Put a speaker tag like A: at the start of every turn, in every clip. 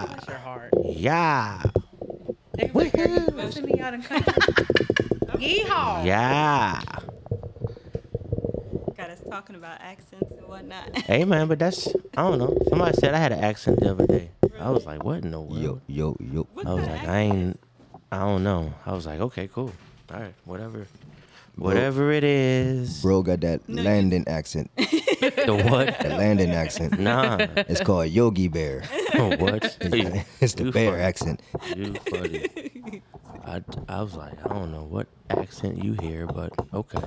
A: Yeah.
B: Bless your heart.
A: Yeah.
B: They like, "Are you supposed to be out in country? Yeehaw.
A: Yeah.
C: Got us talking about accents and whatnot.
A: Hey man, but that's I don't know. Somebody said I had an accent the other day. I was like, what in the world?
D: Yo, yo, yo.
A: I was like, I ain't. I don't know. I was like, okay, cool. All right, whatever. Whatever it is.
D: Bro got that Landon accent.
A: The what?
D: The Landon accent.
A: Nah.
D: It's called Yogi Bear.
A: what?
D: It's the
A: You
D: bear
A: funny.
D: accent.
A: You funny. I, I was like, I don't know what accent you hear, but okay.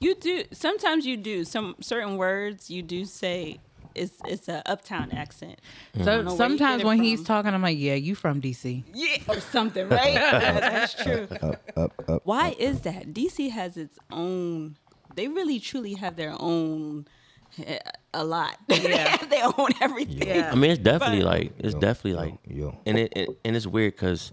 C: You do sometimes you do some certain words you do say it's it's a uptown accent.
A: Mm.
B: So
C: know where you
B: sometimes
C: get it
B: when he's talking, I'm like, yeah, you from DC.
C: Yeah, or something, right? That's true.
D: Up, up, up.
C: Why is that? DC has its own. They really truly have their own. A lot.
B: Yeah.
C: they own everything.
B: Yeah.
A: I mean, it's definitely
C: But-
A: like it's
D: Yo,
A: definitely
D: yo,
A: like
D: yo.
A: and it, it and it's weird because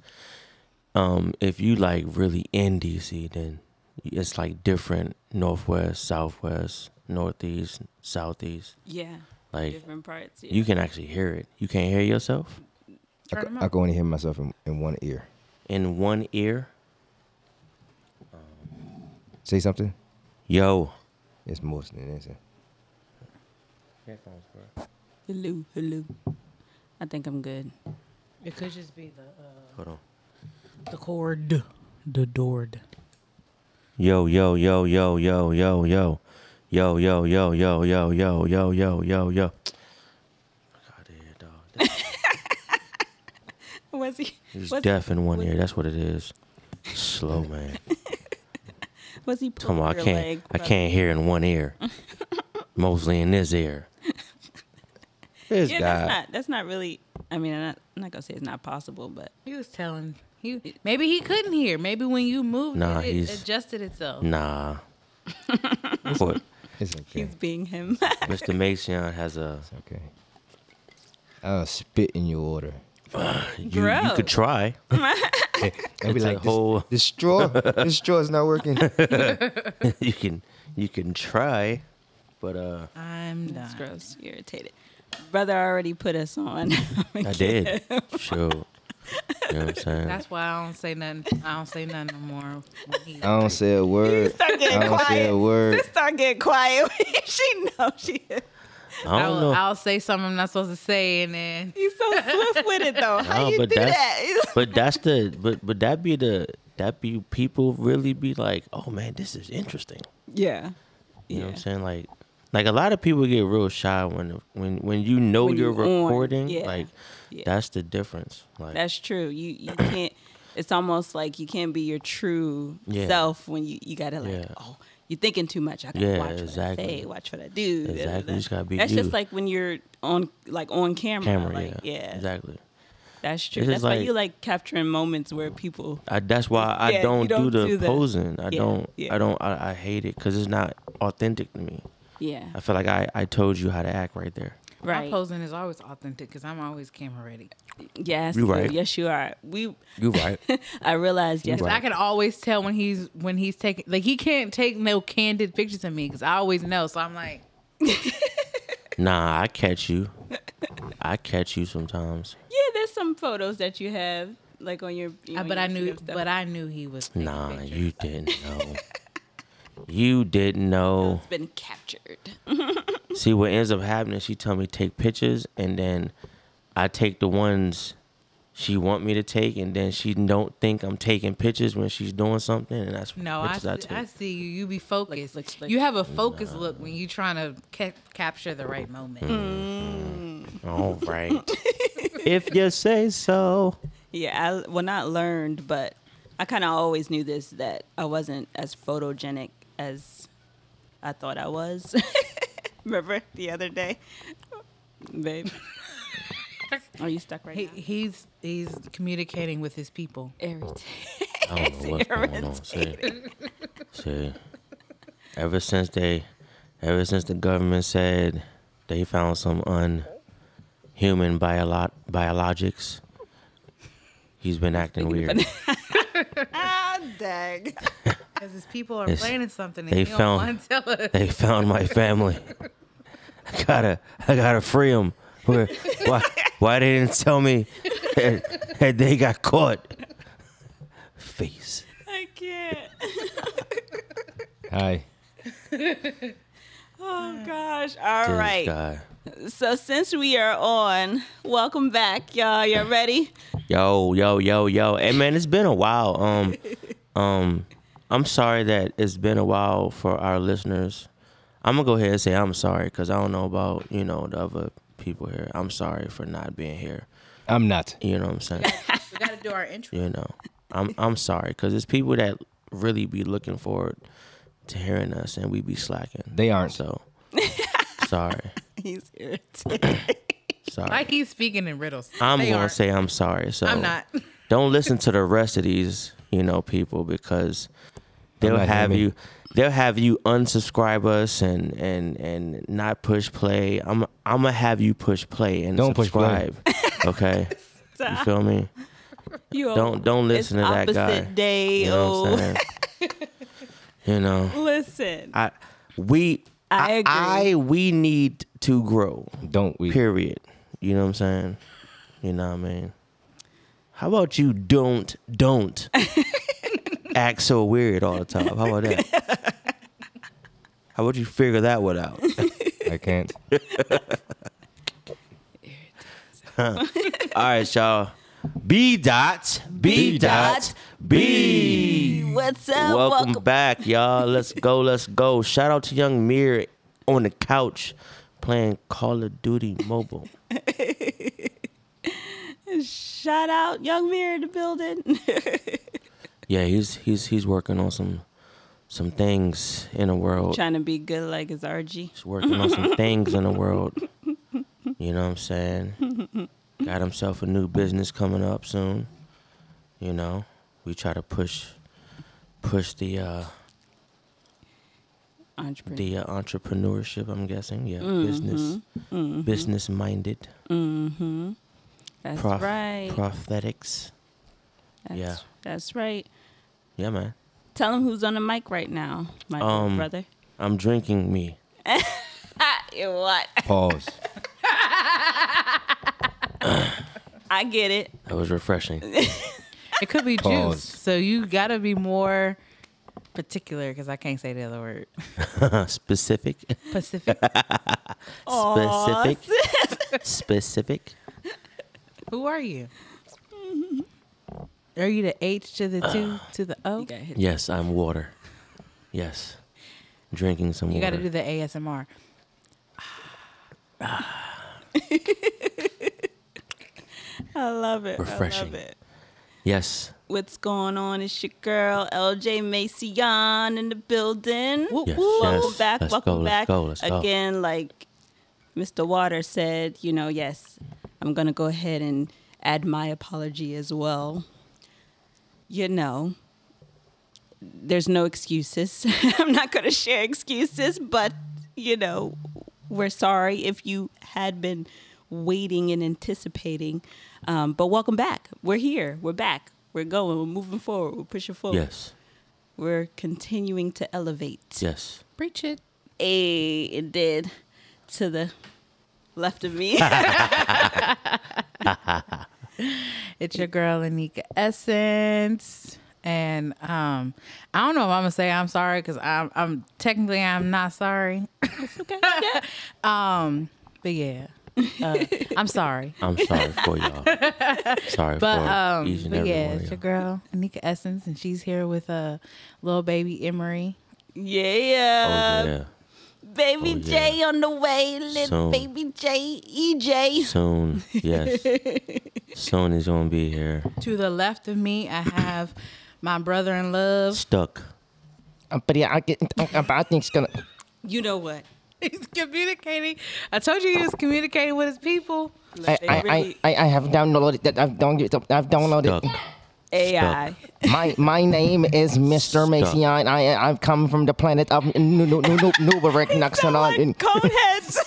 A: um if you like really in DC, then it's like different northwest, southwest, northeast, southeast.
C: Yeah.
A: Like
C: Different parts. Yeah.
A: you can actually hear it. You can't hear yourself
D: I,
B: Turn
D: I can only hear myself in, in one ear.
A: in one ear.
D: Say something.
A: Yo.
D: It's most than this.
C: hello, hello. I think I'm good.
B: It could just be the uh,
A: Hold on.
B: the cord, the doored.
A: Yo, yo, yo, yo, yo, yo, yo. Yo, yo, yo, yo, yo, yo, yo, yo, yo, yo. Fuck out of here, dog.
C: Was he?
A: He's
C: Was,
A: deaf in one
C: was-
A: ear. That's what it is. Slow man.
C: was he
A: Tell
C: pulling
A: me I
C: your
A: can't
C: leg?
A: I
C: from-
A: can't hear in one ear. Mostly in this ear. This
C: Yeah,
A: guy.
C: that's not. That's not really. I mean, I'm not, I'm not gonna say it's not possible, but
B: He was telling he maybe he couldn't hear. Maybe when you moved,
A: Nah,
B: it, it
A: he's-
B: adjusted itself.
A: Nah. what?
D: It's okay.
C: he's being him.
A: Mr. Mason has a
D: It's okay. I'll spit in your order.
A: you, you
C: Gross.
A: could try.
D: I'll be
A: It's a
D: like, this,
A: whole-
D: this straw, this straw is not working.
A: you can you can try. But uh
B: I'm
C: That's
B: done.
C: gross. You're irritated. Brother already put us on.
A: I did. Sure. You know what I'm saying?
B: That's why I don't say nothing. I don't say nothing no more.
D: I don't say a word.
C: Start getting
D: I don't say
C: quiet.
D: a word.
C: Just start getting quiet. she knows she is.
A: I
B: I
A: don't
B: will,
A: know.
B: I'll say something I'm not supposed to say, and then
C: He's so swift with it though. How
A: No,
C: you
A: but
C: do
A: that's
C: that?
A: but that's the but but that be the that be people really be like, oh man, this is interesting.
C: yeah.
A: You know what I'm saying? Like like a lot of people get real shy when when when you know
C: When
A: you're
C: you on,
A: recording.
C: yeah,
A: Like
C: yeah.
A: that's the difference. Like
C: That's true. You you can't. It's almost like you can't be your true
A: Yeah.
C: self when you you gotta like oh you're thinking too much. I gotta
A: Yeah,
C: watch what
A: exactly.
C: I say, watch what I do.
A: Exactly. You just gotta be
C: That's
A: you.
C: just like when you're on like on camera.
A: camera,
C: like,
A: yeah.
C: yeah.
A: Exactly.
C: That's true.
A: It's
C: That's why
A: like-
C: you like capturing moments where people.
A: I, that's why I
C: Yeah,
A: don't,
C: don't
A: do the
C: do
A: posing. I
C: Yeah,
A: don't.
C: yeah.
A: I don't. I, I hate it because it's not authentic to me.
C: Yeah.
A: I feel like I, I told you how to act right there. Right.
B: my
C: Right.
B: posing is always authentic because I'm always camera ready.
C: Yes.
A: You right.
C: Yes, you are. We.
A: You right.
C: I realized yes.
A: right.
B: I can always tell when he's when he's taking like he can't take no candid pictures of me because I always know. So I'm like,
A: nah, I catch you. I catch you sometimes.
C: Yeah, there's some photos that you have like on your.
B: uh,
C: on
B: but
C: your
B: I knew, but I knew he was.
A: Nah,
B: pictures.
A: you didn't know. you didn't know.
C: it's been captured.
A: See what ends up happening? She tell me take pictures, and then I take the ones she want me to take, and then she don't think I'm taking pictures when she's doing something, and that's
B: No, I see,
A: I,
B: I, see you. You be focused.
C: like- like-
B: you have a focused look when you trying to ca- capture the right moment.
A: Mm. All right, if you say so.
C: Yeah, I well not learned, but I kind of always knew this that I wasn't as photogenic as I thought I was. Remember the other day, babe? Are you stuck right
B: He,
C: now?
B: he's he's communicating with his people.
C: Irritated.
A: I don't know what's going on. See, see, ever since they, ever since the government said they found some unhuman biolo- biologics, he's been acting weird.
C: ah, dang.
B: Because his people are
A: It's-
B: planning something
A: they found-
B: want to tell us.
A: They found my family. I gotta, I gotta free them. Where, why, Why they didn't tell me that, that they got caught? Face.
C: I can't.
D: Hi.
C: Oh gosh. All
A: This
C: right.
A: guy.
C: So since we are on, welcome back, y'all. You ready?
A: Yo, yo, yo, yo. Hey man, it's been a while. Um um I'm sorry that it's been a while for our listeners. I'm gonna go ahead and say I'm sorry because I don't know about, you know, the other people here. I'm sorry for not being here.
D: I'm not.
A: You know what I'm saying?
B: We gotta do our intro.
A: you know. I'm I'm sorry because it's people that really be looking forward to hearing us and we be slacking.
D: They aren't.
A: So sorry.
C: He's irritated.
A: Sorry.
B: Like he's speaking in riddles.
A: I'm
B: They
A: gonna
B: aren't.
A: say I'm sorry. So
B: I'm not.
A: don't listen to the rest of these, you know, people because they'll
D: not
A: have
D: hearing me.
A: you they'll have you unsubscribe us and and and not push play. I'm I'm gonna have you push play and
D: Don't push play.
A: subscribe. okay. You feel me?
C: You
A: Don't don't
C: it's
A: listen to that guy.
C: opposite day.
A: You know what I'm
C: oh,
A: saying? you know.
C: listen.
A: I we
C: I agree.
A: I we need to grow.
D: Don't we?
A: Period. You know what I'm saying? You know what I mean? How about you don't don't act so weird all the time? How about that? How would you figure that one out?
D: I can't.
A: all right, y'all. B dot B dot B.
C: What's up?
A: Welcome,
C: Welcome.
A: back, y'all. Let's go. Let's go. Shout out to Young Mir on the couch playing Call of Duty Mobile.
C: Shout out Young Mirror in the building.
A: Yeah, he's he's he's working on some some things in the world.
C: Trying to be good like his RG.
A: He's working on some things in the world. You know what I'm saying? Got himself a new business coming up soon. You know, we try to push push the uh
C: Entrepreneur.
A: the uh, entrepreneurship. I'm guessing, yeah, business business minded,
C: Mm-hmm. That's
A: prof-
C: right.
A: prosthetics.
C: That's,
A: yeah.
C: That's right.
A: Yeah, man.
C: Tell him who's on the mic right now, my little
A: Um,
C: brother.
A: I'm drinking me.
C: You what?
D: Pause.
C: I get it.
A: That was refreshing.
B: It could be
D: Pause.
B: juice. So you gotta be more particular because I can't say the other word.
A: Specific.
B: Pacific.
A: Specific. Specific.
B: Who are you? Are you the H to the two to the O?
C: You.
A: Yes, I'm water. Yes. Drinking some water.
B: You
A: water.
B: got to do the ASMR.
C: I love it. I
A: Refreshing.
C: love it.
A: Yes.
C: What's going on? It's your girl LJ Macion in the building.
B: Whoop,
A: Yes,
B: whoop.
C: Welcome back.
A: Let's
C: welcome
A: go, let's
C: back.
A: go, let's go.
C: Again, like Mr. Water said, you know, yes, I'm gonna go ahead and add my apology as well. You know, there's no excuses. I'm not gonna share excuses, but you know, we're sorry if you had been waiting and anticipating. Um, but welcome back. We're here. We're back. We're going. We're moving forward. We're pushing forward.
A: Yes.
C: We're continuing to elevate.
A: Yes.
B: Preach it.
C: A it did to the left of me.
B: It's your girl Anika Essence. And um, I don't know if I'm gonna say I'm sorry because I'm, I'm technically I'm not sorry.
C: okay.
B: Um, but yeah, uh, I'm sorry.
A: I'm sorry for y'all. Sorry
B: But
A: for
B: um,
A: each and
B: but
A: every
B: yeah,
A: one
B: it's
A: of
B: your
A: y'all.
B: girl Anika Essence, and she's here with a uh, little baby Emery.
C: Yeah.
A: Oh yeah.
C: Baby
A: Oh,
C: J on the way. Little
A: Soon.
C: baby J EJ.
A: Soon. Yes. Soon he's gonna be here.
B: To the left of me, I have my brother in love.
A: Stuck.
D: Um, but yeah, I get. I think it's gonna.
C: You know what?
B: He's communicating. I told you he was communicating with his people.
D: I, I, I, I have downloaded that. I've downloaded. I've downloaded.
A: Stuck.
C: AI.
D: My my name is Mr.
A: Stuck.
D: I I've come from the planet of Nu- Nu- Nu- Nu- Nubarek Naxanon.
C: Like Coneheads.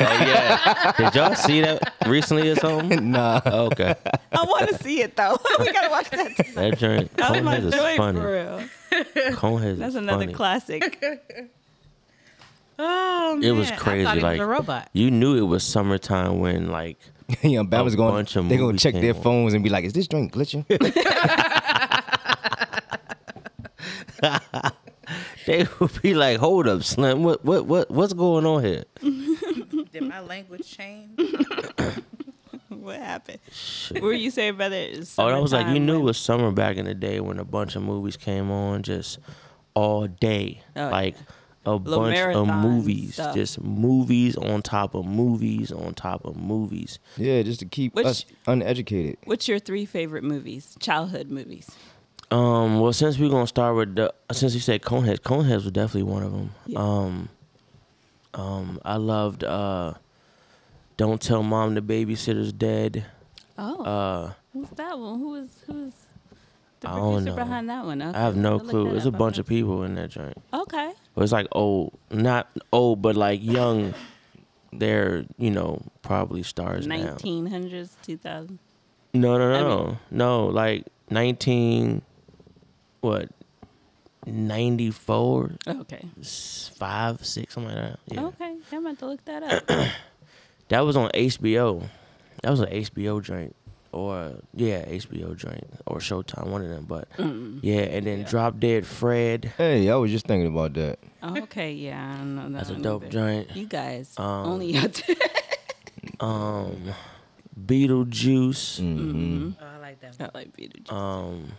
A: Oh yeah. Did y'all see that recently or something?
D: Nah.
A: Okay.
C: I want to see it though. we gotta watch that. tonight.
A: That joint
C: That's my
A: Conehead is
C: joint
A: funny.
C: for real.
A: Conehead
C: That's
A: is
C: another
A: funny.
C: classic.
B: Oh man,
A: It was
B: I
A: crazy.
B: thought he
A: like
B: was a robot.
A: you knew it was summertime when like
D: you know, Bama's going. They're gonna check their
A: on.
D: phones and be like, "Is this drink glitching?"
A: They would be like, "Hold up, Slim. What what what what's going on here?"
B: Did my language change?
C: What happened? What were you saying, brother?
A: Oh, that was like you
C: summertime
A: knew it was summer back in the day when a bunch of movies came on just all day,
C: Oh,
A: like a
C: Little
A: bunch of movies,
C: stuff.
A: just movies on top of movies on top of movies.
D: yeah, just to keep
C: Which-
D: us uneducated.
C: What's your three favorite movies? Childhood movies.
A: Um, well, since we're gonna start with the, since you said Coneheads, Coneheads was definitely one of them.
C: Yeah.
A: Um, um, I loved uh, Don't Tell Mom the Babysitter's Dead.
C: Oh,
A: Uh,
C: who's that one? Who is who's the
A: I don't
C: producer
A: know.
C: behind that one? Okay,
A: I have no
C: I'll
A: clue.
C: that
A: There's a bunch of people in that joint.
C: Okay.
A: But it's like old, not old, but like young. They're you know probably stars now.
C: Nineteen hundreds, two thousand.
A: No, no,
C: I
A: no,
C: mean-
A: no. Like nineteen, what? Ninety four,
C: Okay.
A: five, six, something like that. Yeah,
C: Okay. I'm about to look that up.
A: that was on HBO. That was an HBO joint, or yeah, HBO joint or Showtime, one of them. But
C: Mm.
A: yeah, and then Drop Dead Fred.
D: Hey, I was just thinking about that.
C: okay. Yeah, I don't know that
A: That's a dope
C: either.
A: joint.
C: You guys
A: Um,
C: only have to.
A: Um, Beetlejuice.
D: hmm
B: Oh, I like that.
C: I like Beetlejuice.
A: Um,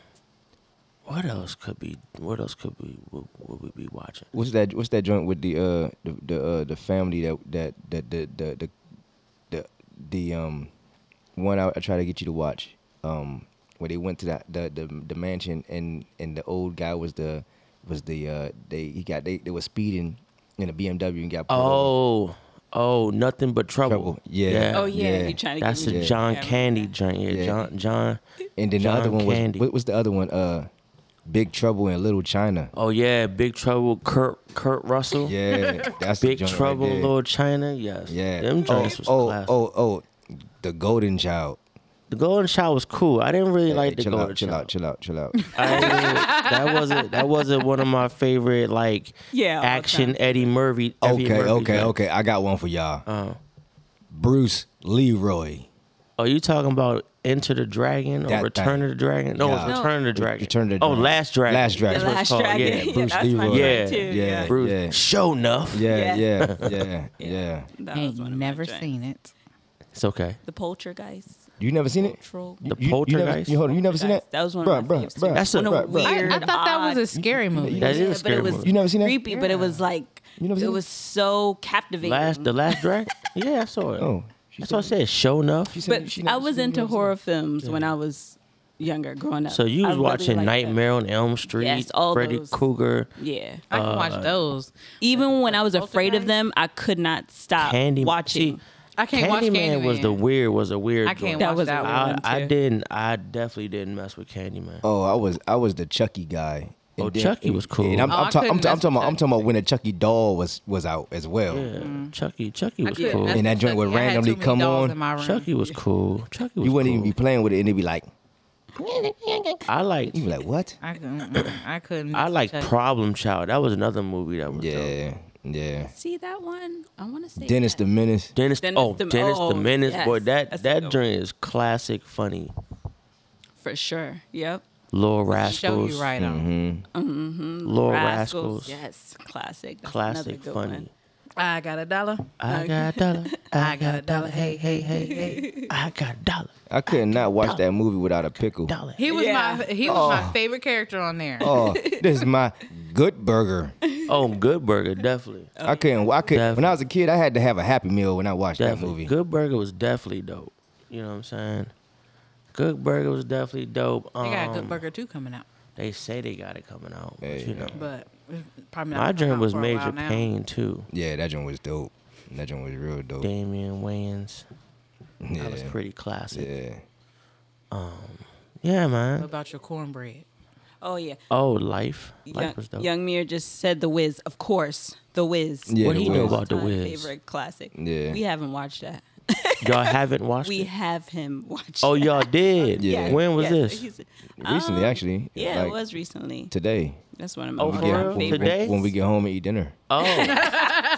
A: what else could be? What else could we? Would, would we be watching?
D: What's that? What's that joint with the uh the the uh, the family that that that the the the the, the um one I, I try to get you to watch um where they went to that the the, the mansion and and the old guy was the was the uh they he got they they were speeding in a BMW and got pulled over.
A: Oh, oh, nothing but trouble.
D: Trouble, yeah.
C: oh yeah,
D: yeah.
C: you trying to
A: That's
C: get
A: a John
C: Yeah,
A: Candy joint. Yeah,
D: Yeah.
A: John. John.
D: and then
A: John
D: the other one was
A: Candy.
D: what was the other one uh Big Trouble in Little China.
A: Oh yeah, Big Trouble. Kurt Kurt Russell.
D: Yeah, that's
A: Big
D: joint right
A: Trouble,
D: there.
A: Little China. Yes.
D: Yeah,
A: Them joints
D: oh,
A: was
D: oh,
A: classic.
D: oh oh the Golden Child.
A: The Golden Child was cool. I didn't really
D: Hey,
A: like the
D: chill
A: Golden
D: out, chill
A: Child.
D: out, chill out, chill out.
A: I didn't that wasn't that wasn't one of my favorite like
C: Yeah,
A: action
C: time.
A: Eddie Murphy. Eddie
D: Okay,
A: Murphy
D: okay,
A: joints.
D: okay. I got one for y'all.
A: Uh,
D: Bruce Leroy.
A: are you talking about Enter the Dragon or
D: That
A: Return
D: thing.
A: of the Dragon? No,
D: Yeah.
A: it's Return of the Dragon.
D: Return of the
A: oh, Last Dragon.
D: Last Dragon.
C: The
A: That's what
C: last
A: it's called.
C: dragon.
A: Yeah,
C: Yeah,
D: Bruce
C: that's my
D: Leroy.
C: joint too.
D: Yeah,
C: Yeah.
A: Bruce.
D: yeah.
A: Sho'nuff.
D: Yeah,
C: Yeah.
D: yeah, yeah, yeah.
C: That was one
B: Ain't never seen it.
A: It's okay.
C: The Poltergeist.
D: You never seen it?
C: Troll.
A: The
D: You- you, never,
A: Poltergeist?
D: you, hold on, you never seen that?
C: That was one
D: bruh,
C: of my
D: bruh,
C: favorites.
D: bruh.
A: That's a-
C: One of
A: bruh, bruh.
B: I,
C: weird,
B: I thought that was a scary movie.
A: That is a
C: Yeah, but
A: scary
C: it was
A: movie.
D: You never seen that?
C: creepy, but it was like
D: You never seen
C: it
D: it?
C: was so captivating.
A: Last the Last Dragon. Yeah, I saw it.
D: Oh, she
A: That's what I said. Sho'nuff.
D: She said
C: but
D: she
C: I
D: never-
C: was
D: she
C: into
D: never seen
C: horror films when I was younger, growing up.
A: So you
C: I
A: was
C: really
A: watching
C: liked that.
A: Nightmare on Elm Street,
C: Yes, all
A: Freddy
C: those.
A: Krueger,
C: Yeah.
B: I can
A: Uh,
B: watch those.
C: Even when I was afraid of them, I could not stop
A: Candy.
C: watching.
A: See,
B: I can't watch
A: Candyman was the weird was a weird.
B: I can't
A: joint.
C: That
B: watch
C: was
B: that one.
A: I, I
C: too.
A: didn't. I definitely didn't mess with Candyman.
D: Oh, I was I was the Chucky guy.
A: Oh, Chucky was cool.
D: And I'm,
B: Oh,
D: I'm, ta- I'm,
B: couldn't
D: ta- I'm
B: mess
D: talking
B: with
D: about I'm talking about when the Chucky doll was was out as well.
A: Yeah, mm-hmm. Chucky. Chucky
B: I
A: was
B: couldn't
A: cool.
B: mess
D: And that
B: with
D: joint would
B: Chucky. I had
D: randomly
B: too many
D: come
B: dolls
D: on.
B: in my room.
A: Chucky was cool. Chucky was
D: You wouldn't
A: cool.
D: even be playing with it, and it'd be like,
A: I like.
D: you be like, what?
B: I couldn't. I couldn't.
A: I
B: mess
A: like
B: Chucky.
A: Problem Child. That was another movie that was dope.
D: Yeah, yeah.
C: See that one? I want to say
D: Dennis
C: that.
D: the Menace.
A: Dennis,
C: Dennis
A: oh,
C: the-
A: Dennis
C: oh,
A: the Menace, boy, that
C: that's
A: that
C: good
A: joint is classic, funny.
C: for sure. Yep.
A: Lil
B: Show
A: Rascals,
B: you right on.
D: Mm-hmm.
A: Lil Rascals,
C: Yes, classic. That's
A: classic, funny.
C: one.
B: I got a dollar.
A: I got a dollar, I got a dollar, hey, hey, hey, hey, I got a dollar,
D: I could not watch that movie without a pickle.
A: dollar.
B: He was
C: Yeah.
B: my he was
D: Oh.
B: my favorite character on there.
D: Oh, this is my good burger.
A: Oh, Good Burger, definitely,
D: I couldn't. I could. When I was a kid, I had to have a Happy Meal when I watched that movie.
A: Good Burger was definitely dope. You know what I'm saying? Good Burger was definitely dope.
B: They got a
A: Um,
B: good burger too coming out,
A: They say they got it coming out, but
D: Yeah.
A: you know,
B: but it's probably not.
A: my
B: gonna
A: dream was Major
B: while now.
A: Pain too.
D: Yeah, that joint was dope. That joint was real dope.
A: Damon Wayans,
D: Yeah,
A: that was pretty classic.
D: yeah.
A: Um, yeah,
B: What
A: man.
B: about your cornbread?
C: Oh yeah.
A: Oh, Life, Life
C: Young,
A: was dope.
C: Young Mir just said The Wiz. Of course, The Wiz.
D: Yeah,
A: What do you know about The
C: My
A: Wiz?
C: favorite classic.
D: Yeah.
C: We haven't watched that.
A: Y'all haven't watched
C: We
A: it?
C: have him watch.
A: Oh, y'all did.
D: Yeah.
A: When was
C: Yes,
A: this?
C: he's-
D: Recently,
C: um,
D: actually.
C: Yeah,
D: like
C: it was recently.
D: today.
C: That's one of my
A: Oh,
D: When
A: for
D: we, get,
A: real?
D: when, we-
A: Today?
D: when we get home and eat dinner.
A: Oh,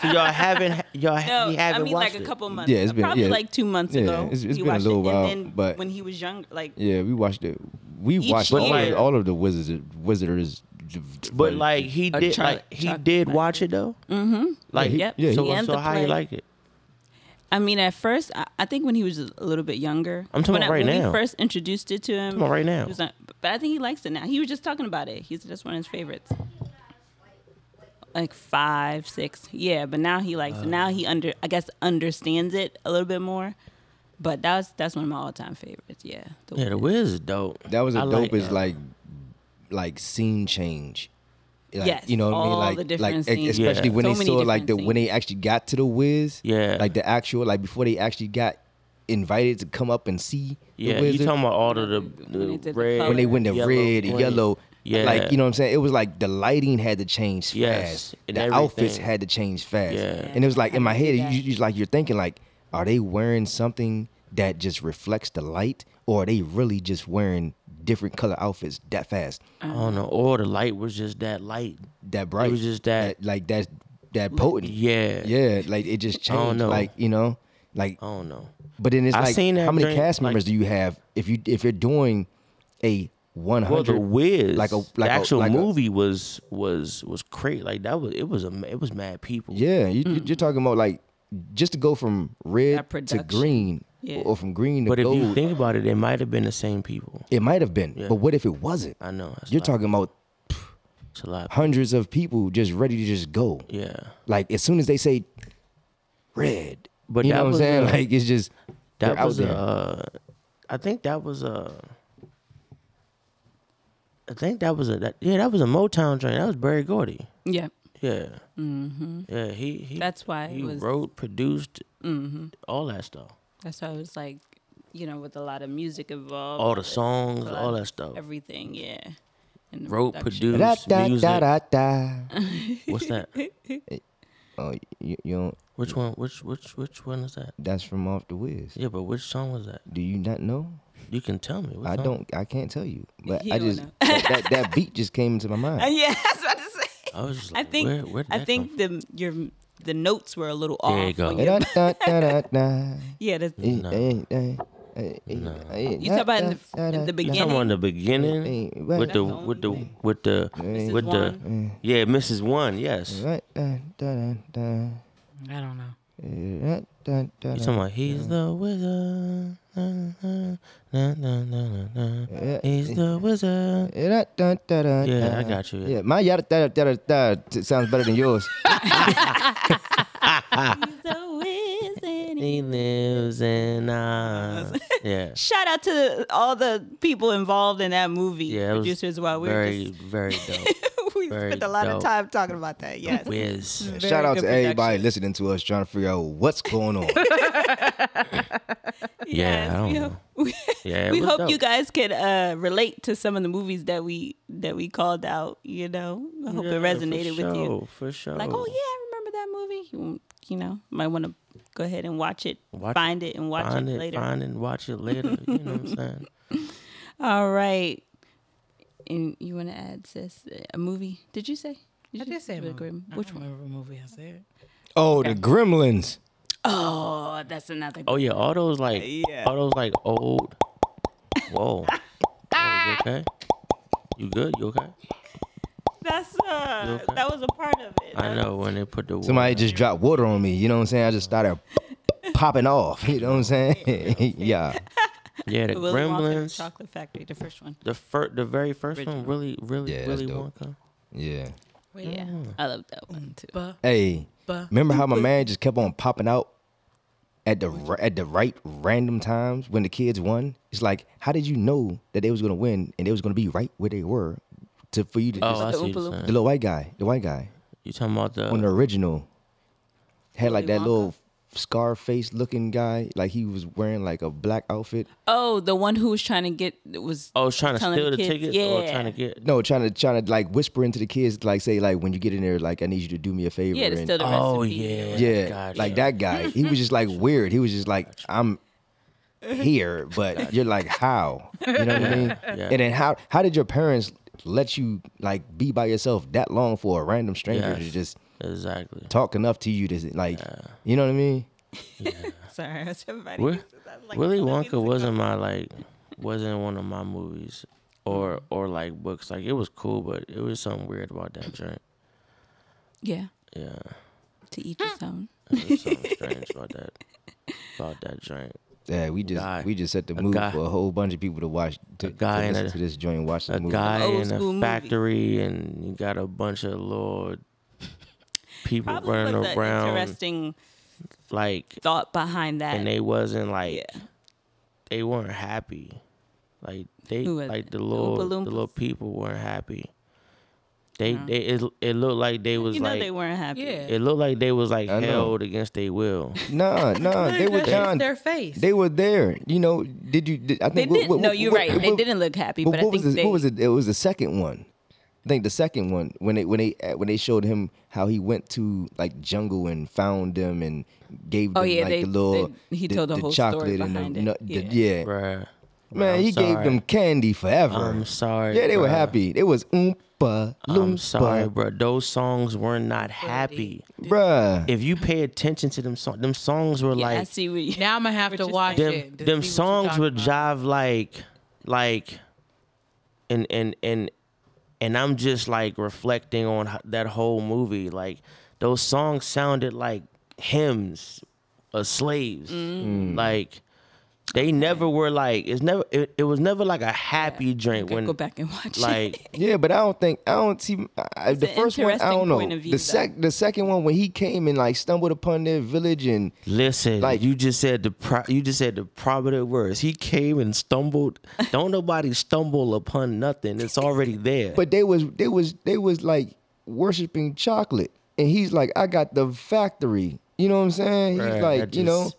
A: so y'all haven't y'all
C: No,
A: you
C: I
A: haven't
C: mean
A: watched
C: like a
A: it?
C: couple months.
D: Yeah, it's been-
C: probably
D: yeah.
C: like two months
D: Yeah,
C: ago.
D: it's- it's
C: he
D: been a
C: watched
D: little
C: it.
D: while,
C: And then
D: but-
C: when he was young, like
D: Yeah, we watched it. We
C: Each
D: watched all,
A: year.
D: of, all of the wizards. Wizards.
A: But like he did,
C: Charlie-
A: like he
C: Charlie
A: did watch it though. Mm-hmm. Like,
D: he-
C: Yep.
D: yeah,
A: so,
C: he and
A: so
C: the
A: how you
C: play.
A: like it?
C: I mean, at first, I, I think when he was a little bit younger.
A: I'm talking
C: when
A: about
C: I,
A: right
C: when
A: now.
C: we first introduced it to him.
A: Talking about right now.
C: he was not- but I think he likes it now. He was just talking about it. He's just one of his favorites. Like five, six, yeah. But now he likes
A: Uh.
C: it. Now he under, I guess, understands it a little bit more. But that's that's one of my all time favorites. Yeah. The
A: Yeah, the
C: Wiz.
A: Wiz is dope.
D: that was a
A: I
D: dope as
A: that.
D: like like scene change. Like,
C: Yes,
D: you know what I mean.
C: all
D: Like,
C: the different
D: like
C: scenes.
D: especially
A: Yeah.
D: when
C: So
D: they saw like the
C: different
D: when they actually got to the Wiz.
A: Yeah.
D: like the actual like before they actually got invited to come up and see.
A: Yeah,
D: the
A: you talking about all of the,
C: When
A: the
C: they did the
D: when they went to
A: yellow,
D: red and yellow.
A: Yeah,
D: Like, you know what I'm saying? It was like the lighting had to change
A: Yes,
D: fast.
A: and
D: the
A: everything.
D: outfits had to change fast.
A: Yeah.
D: And it was like in my head,
C: you
D: you,
C: do
D: you, you- like you're thinking like, are they wearing something that just reflects the light, or are they really just wearing different color outfits that fast,
A: I don't know. Or the light was just that light.
D: that bright?
A: It was just that-
D: like that that potent.
A: Yeah.
D: Yeah, like it just
A: I don't
D: changed.
A: know.
D: Like you know, like
A: I don't know.
D: but then it's
A: I
D: like
A: seen
D: how many
A: during,
D: cast
A: like-
D: members do you have if you if you're doing a 100
A: Well, the Wiz,
D: like a- like
A: the
D: a-
A: actual
D: like a-
A: movie was was was crazy. Like that was it was a it was mad people.
D: Yeah, you, mm. you're talking about like just to go from red to green
C: Yeah.
D: or from green to
A: But if you think about it, it might have been the same people.
D: it might have been,
A: Yeah.
D: but what if it wasn't?
A: I know.
D: You're talking about
A: It's a lot.
D: hundreds of people just ready to just go.
A: Yeah.
D: Like as soon as they say red,
A: But
D: you
A: that
D: know what I'm
A: was
D: saying?
A: a-
D: like it's just
A: That
D: they're out
A: was
D: there.
A: uh I think that was a I think that was a that, yeah that was a Motown joint. That was Berry Gordy.
C: Yeah.
A: Yeah. Mm-hmm. Yeah, he, he
C: That's why
A: he
C: was-
A: wrote, produced,
C: Mm-hmm.
A: all that stuff.
C: That's why it was like, you know, with a lot of music involved.
A: All the songs,
C: a
A: all that stuff.
C: Everything, yeah. And the
A: Wrote,
C: production.
A: produced.
D: da da
A: music.
D: da da da.
A: What's that?
D: Oh, you, you don't.
A: Which one? Which which which one is that?
D: That's from off the Wiz.
A: Yeah, but which song was that?
D: Do you not know?
A: You can tell me. What
D: I
A: song?
D: don't. I can't tell you. But
C: He
D: I just that, that that beat just came into my mind.
C: Uh, yeah, that's what I say.
A: I was just
C: I think
A: where, where did
C: I
A: that
C: think
A: come
C: the your the notes were a little off.
A: There you go.
C: yeah, that's,
A: No.
D: eh, eh, eh,
A: No.
C: You talk about in the-
D: da,
C: in
D: da,
C: the
D: da.
C: beginning?
A: Come on, the beginning with the
C: That's the
A: with the with the
D: Mrs.
A: with the yeah, Mrs. One. Yes.
B: I don't know.
D: Da, da, da,
A: You talking about he's the wizard. He's the wizard. Yeah. I got you.
D: Yeah, my yada da da da da sounds better than yours.
C: He's a wizard.
A: He lives in us. Yeah.
C: Shout out to all the people involved in that movie,
A: Yeah, it was
C: producers. While we
A: very,
C: just,
A: very dope.
C: we
A: very
C: spent a lot
A: dope.
C: of time talking about that. Yes.
A: Wiz.
C: Very
D: Shout out
C: good
D: to everybody listening to us trying to figure out what's going on.
C: Yes,
A: I don't
C: we
A: know.
C: hope,
A: Yeah,
C: we hope
A: dope.
C: you guys could uh, relate to some of the movies that we that we called out. You know, I hope
A: Yeah,
C: it resonated
A: for
C: with you.
A: sure, For sure.
C: Like, oh yeah, I remember that movie. You, you know, might want to go ahead and watch it,
A: Watch
C: find it, and watch
A: find
C: it,
A: it,
C: later.
A: find and watch it later. You know what I'm saying?
C: All right. And you want to add, sis, a movie? Did you say?
B: I
C: you
B: did say a
C: the
B: movie.
C: Grim- Which one?
B: remember what movie I said.
D: Oh, the Gremlins.
C: Oh, that's another.
A: Oh yeah, all those like
C: Yeah.
A: all those like old. Whoa. Oh, you okay? You good? You okay?
C: That's uh,
A: okay?
C: that was a part of it.
A: I know when they put the
D: Somebody just dropped water on me. You know what I'm saying? I just started popping off. You know what I'm saying? yeah.
A: yeah the
C: Willy Wonka the
A: Gremlins.
C: Chocolate Factory, the first one.
A: The first, the very first
C: Original.
A: one, really, really,
D: Yeah, that's
A: really
D: dope.
A: Wonka.
D: Yeah.
C: Yeah, mm. I love that one too.
B: But,
D: Hey,
B: but
D: remember how my man just kept on popping out at the ri- at the right random times when the kids won? It's like, how did you know that they was gonna win and they was gonna be right where they were to for you to
A: Oh,
D: just
A: I
C: The
A: see what you're
D: the little white guy, the white guy
A: You talking about the?
D: on the original had like
C: Willy
D: that
C: Wonka?
D: little Scarface looking guy, like he was wearing like a black outfit.
C: Oh, the one who was trying to get was
A: Oh, trying to
C: telling
A: steal the
C: kids-
A: tickets oh,
C: Yeah.
A: or trying to get.
D: No, trying to trying to like whisper into the kids, like say like when you get in there, like I need you to do me a favor.
C: yeah to
D: and-
C: steal the
A: Oh
C: recipe.
A: yeah,
D: yeah,
A: gotcha.
D: like that guy. He was just like weird. He was just like I'm here, but you're like how? You know what I mean?
A: Yeah.
D: And then how how did your parents let you like be by yourself that long for a random stranger to just
A: Exactly.
D: talk enough to you to like, you know what I mean?
C: Sorry, I was everybody.
A: Wi-
C: uses like,
A: Willy Wonka wasn't my like, wasn't one of my movies or or like books. Like it was cool, but it was something weird about that joint.
C: Yeah,
A: Yeah,
C: to each his own.
A: it was something strange about that about that joint.
D: Yeah, we just
A: guy-
D: we just set the
A: a
D: mood
A: guy-
D: for a whole bunch of people to watch to,
A: a guy
D: to
A: in
D: listen
A: a-
D: to this joint, and watch the
A: A
D: movie.
A: guy in
C: school
A: a
C: movie.
A: factory, and you got a bunch of little people
C: Probably
A: running
C: was
A: around,
C: interesting
A: like,
C: thought behind that.
A: and they wasn't like
C: yeah.
A: they weren't happy. Like they like the
C: The
A: little
C: Oompa
A: the little people weren't happy. They
C: No.
A: they it, it looked like they was
C: you know
A: like
C: they weren't happy.
B: Yeah.
A: it looked like they was like
D: I know.
A: held against their will.
D: Nah, nah, they were
B: It's
D: down.
B: their face.
D: They were there. You know, did you? Did, I
C: They
D: think. what-
C: did.
D: what-
C: no, you're
D: what-
C: right. They
D: what-
C: didn't look happy,
D: But
C: but,
D: what
C: I think
D: was the,
C: they.
D: what was it? It was the second one. I think the second one when they when they uh, when they showed him how he went to like jungle and found them and gave them
C: Oh, yeah,
D: like
C: they-
D: the little
C: they- he
D: the,
C: told the
D: the
C: whole story
D: chocolate and the,
C: behind it.
D: nut- the-
C: Yeah.
D: yeah.
A: Bruh.
D: Man,
A: I'm
D: he gave them candy forever.
A: I'm sorry.
D: yeah, they were happy. It was oompa loompa.
A: I'm sorry, bro. Those songs were not happy.
D: bruh.
A: If you pay attention to them songs, them songs were
C: yeah, I
A: like
C: see what you.
B: now I'm gonna have to watch
A: them
B: it. to
A: them
B: see what you're
A: songs would
B: about.
A: jive like like and and and and I'm just like reflecting on that whole movie. Like those songs sounded like hymns of slaves.
C: Mm.
A: like they never were like it's never it, it was never like a happy drink
C: Gotta
A: when
C: go back and watch it.
A: like
D: Yeah, but I don't think I don't see I, the first one. I don't know
C: view,
D: the sec the second one when he came and like stumbled upon their village and
A: Listen,
D: Like-
A: like you just said the pro- you just said the probative words. He came and stumbled. Don't nobody stumble upon nothing. It's already there.
D: but they was they was they was like worshiping chocolate and he's like I got the factory. You know what I'm saying? He's
A: Bruh,
D: like
A: that
D: you know.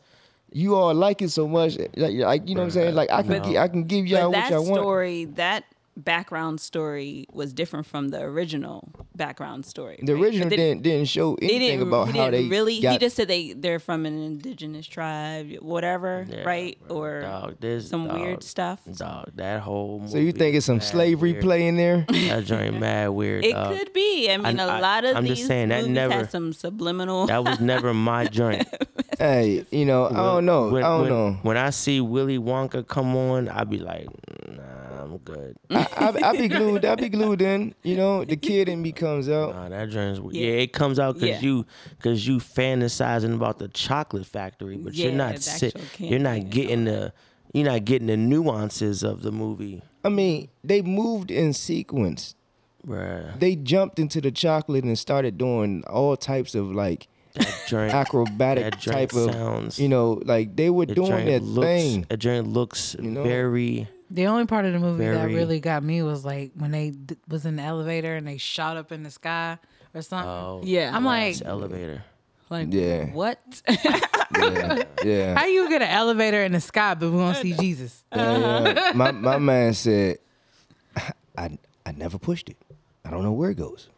A: Just-
D: You all like it so much, like, like you know what I'm saying. Like I can,
A: But-
D: gi- I can give y'all
C: but
D: what y'all want.
C: That story, that background story, was different from the original background story.
D: The
C: right?
D: original
C: they-
D: didn't didn't show anything
C: didn't,
D: about
C: he
D: how
C: didn't
D: they
C: really.
D: got.
C: he just said they they're from an indigenous tribe, whatever,
A: Yeah,
C: right?
A: bro.
C: Or
A: Dog, this-
C: some weird stuff.
A: Dog, that whole.
D: so you think it's some slavery
A: weird.
D: play in there?
A: That joint mad weird.
C: It
A: dog.
C: could be. I mean, a
A: I-
C: lot of
A: I'm
C: these
A: just saying that
C: movies
A: never-
C: had some subliminal.
A: That was never my joint.
D: hey, you know, I don't know,
A: When,
D: I don't
A: when,
D: know.
A: When I see Willy Wonka come on, I be like, nah, I'm good.
D: I, I, I be glued. I be glued in. You know, the kid in me comes out.
A: Nah, that joint's yeah.
C: Yeah.
A: It comes out because
C: Yeah.
A: you because you fantasizing about the chocolate factory, but you're not
C: the
A: sit, you're not getting the you're not getting the nuances of the movie,
D: I mean, they moved in sequence.
A: bruh.
D: They jumped into the chocolate and started doing all types of like
A: That joint,
D: acrobatic
A: that joint
D: type of,
A: sounds.
D: you know, like they were
A: the
D: doing
A: joint
D: their
A: looks,
D: thing.
A: That joint looks
D: You know?
A: very.
B: The only part of the movie that really got me was like when they d- was in the elevator and they shot up in the sky or something.
A: Oh,
C: Yeah.
B: I'm like,
A: it's elevator.
C: like
D: Yeah.
C: what?
D: Yeah, yeah.
B: how you get an elevator in the sky but we won't see Jesus?
D: Yeah, yeah. My my man said, I I never pushed it. I don't know where it goes.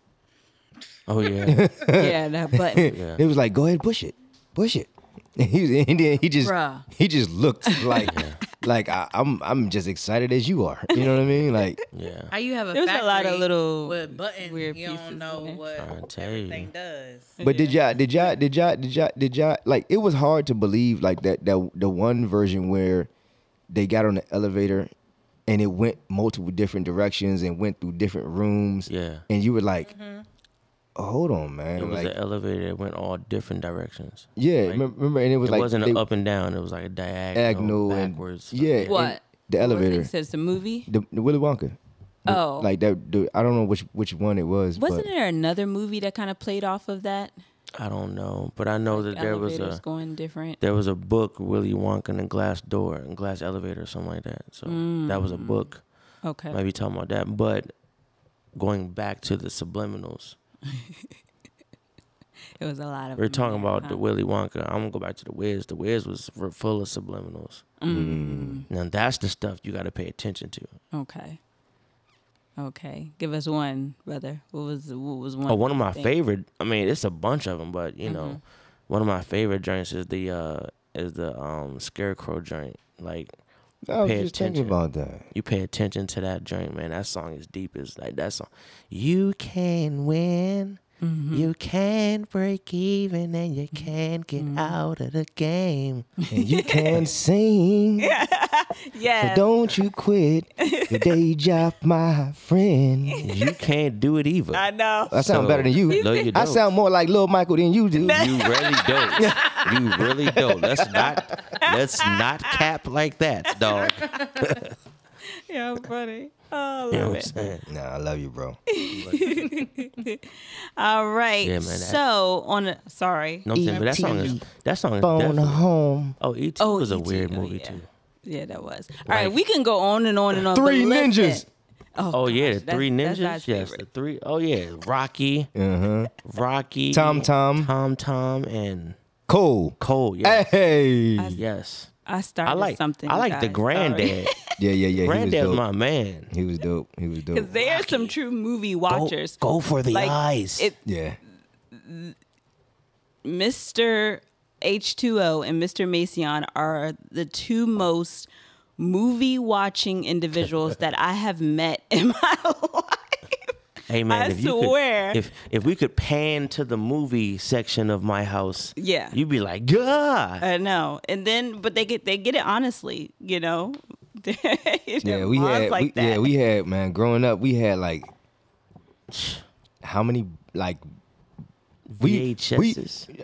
A: Oh yeah,
C: yeah, that button.
A: yeah.
D: It was like, go ahead, push it, push it. And he and then he just
C: Bruh.
D: he just looked like like I, I'm I'm just excited as you are. You know what I mean? Like
A: yeah.
B: How you have a
C: There was a lot of little
B: with buttons
C: weird
B: you
C: pieces
B: don't know
C: there.
B: what
A: Trying to tell you.
B: everything does.
D: But did y'all did y'all did y'all did y'all did y'all like it was hard to believe like that that the one version where they got on the elevator and it went multiple different directions and went through different rooms
A: Yeah.
D: and you were like
B: Mm-hmm.
D: Hold on man
A: It was
D: like
A: an elevator that went all different directions.
D: yeah
A: like,
D: remember, remember and it was
A: it
D: like
A: wasn't
D: they-
A: up and down. It was like a diagonal,
D: diagonal and
A: backwards.
D: yeah
C: What?
D: the elevator
C: It says the movie.
D: the, the Willy Wonka The-
C: Oh.
D: like that the, I don't know which which one it was
C: Wasn't
D: but
C: there another movie that kind of played off of that?
A: I don't know, but I know that there was a
C: going different.
A: there was a book Willy Wonka and the Glass Door and Glass Elevator or something like that. So that was a mm. book.
C: Okay.
A: Maybe talking about that, but going back to the subliminals.
C: It was a lot of.
A: We're talking
C: there,
A: about
C: huh?
A: the Willy Wonka. I'm gonna go back to the Wiz. The Wiz was full of subliminals.
C: Mm.
A: Now that's the stuff you got to pay attention to.
C: Okay. Okay. Give us one, brother. What was what was one?
A: Oh, one of my
C: thing?
A: favorite. I mean, it's a bunch of them, but you know,
C: Mhm.
A: one of my favorite joints is the uh is the um Scarecrow joint. Like
D: I was
A: Pay
D: just thinking
A: attention.
D: about that.
A: you pay attention to that joint, man. That song is deep as like that song. You can win.
C: Mm-hmm.
A: You can't break even and you can't get
C: Mm-hmm.
A: out of the game.
D: And you can't sing,
C: Yeah.
D: but don't you quit your day job, my friend.
A: You can't do it either.
C: I know.
D: I sound better than you.
A: No, you
D: I
A: don't.
D: sound more like Lil Michael than you do.
A: You really don't. You really don't. Let's not let's not cap like that, dog.
C: Yeah, funny. Oh, I
A: You know
C: love
A: what I'm
C: it.
A: saying?
D: Nah, I love you, bro.
C: All right.
A: Yeah, man, that-
C: so on. A, sorry.
A: No, I'm saying, but that song is that song is
D: Phone
A: definitely.
D: home.
A: Oh, E.T.
C: Oh,
A: was a
C: E.T.,
A: weird
C: oh,
A: movie
C: yeah.
A: too.
C: Yeah, that was. All right,
A: Like-
C: we can go on and on and on.
D: Three
C: but listen.
D: ninjas.
C: Oh,
A: Oh yeah, the
C: gosh,
A: three
C: that's-
A: ninjas.
C: that's our
A: yes, the
C: favorite.
A: three. Oh yeah, Rocky,
D: Uh huh.
A: Rocky,
D: Tum Tum.
A: Tum Tum, and
D: Cole.
A: Cole. Yes,
D: Hey.
A: yes.
C: I started
A: I like
C: something.
A: I like the
C: guys,
A: granddad.
D: Yeah, yeah, yeah.
A: Granddad's
D: he was dope.
A: my man.
D: He was dope. He was dope.
C: Because they are some true movie watchers.
A: go for the
C: Like,
A: eyes.
C: It,
D: yeah.
C: Mr. H2O and Mr. Macion are the two most movie watching individuals that I have met in my life.
A: hey man,
C: I
A: if you
C: swear.
A: could, if if we could pan to the movie section of my house,
C: Yeah.
A: you'd be like, God.
C: I know. And then but they get they get it honestly, you know.
D: Yeah, we had
C: like
D: we,
C: that.
D: yeah, we had man, growing up we had like how many like we, we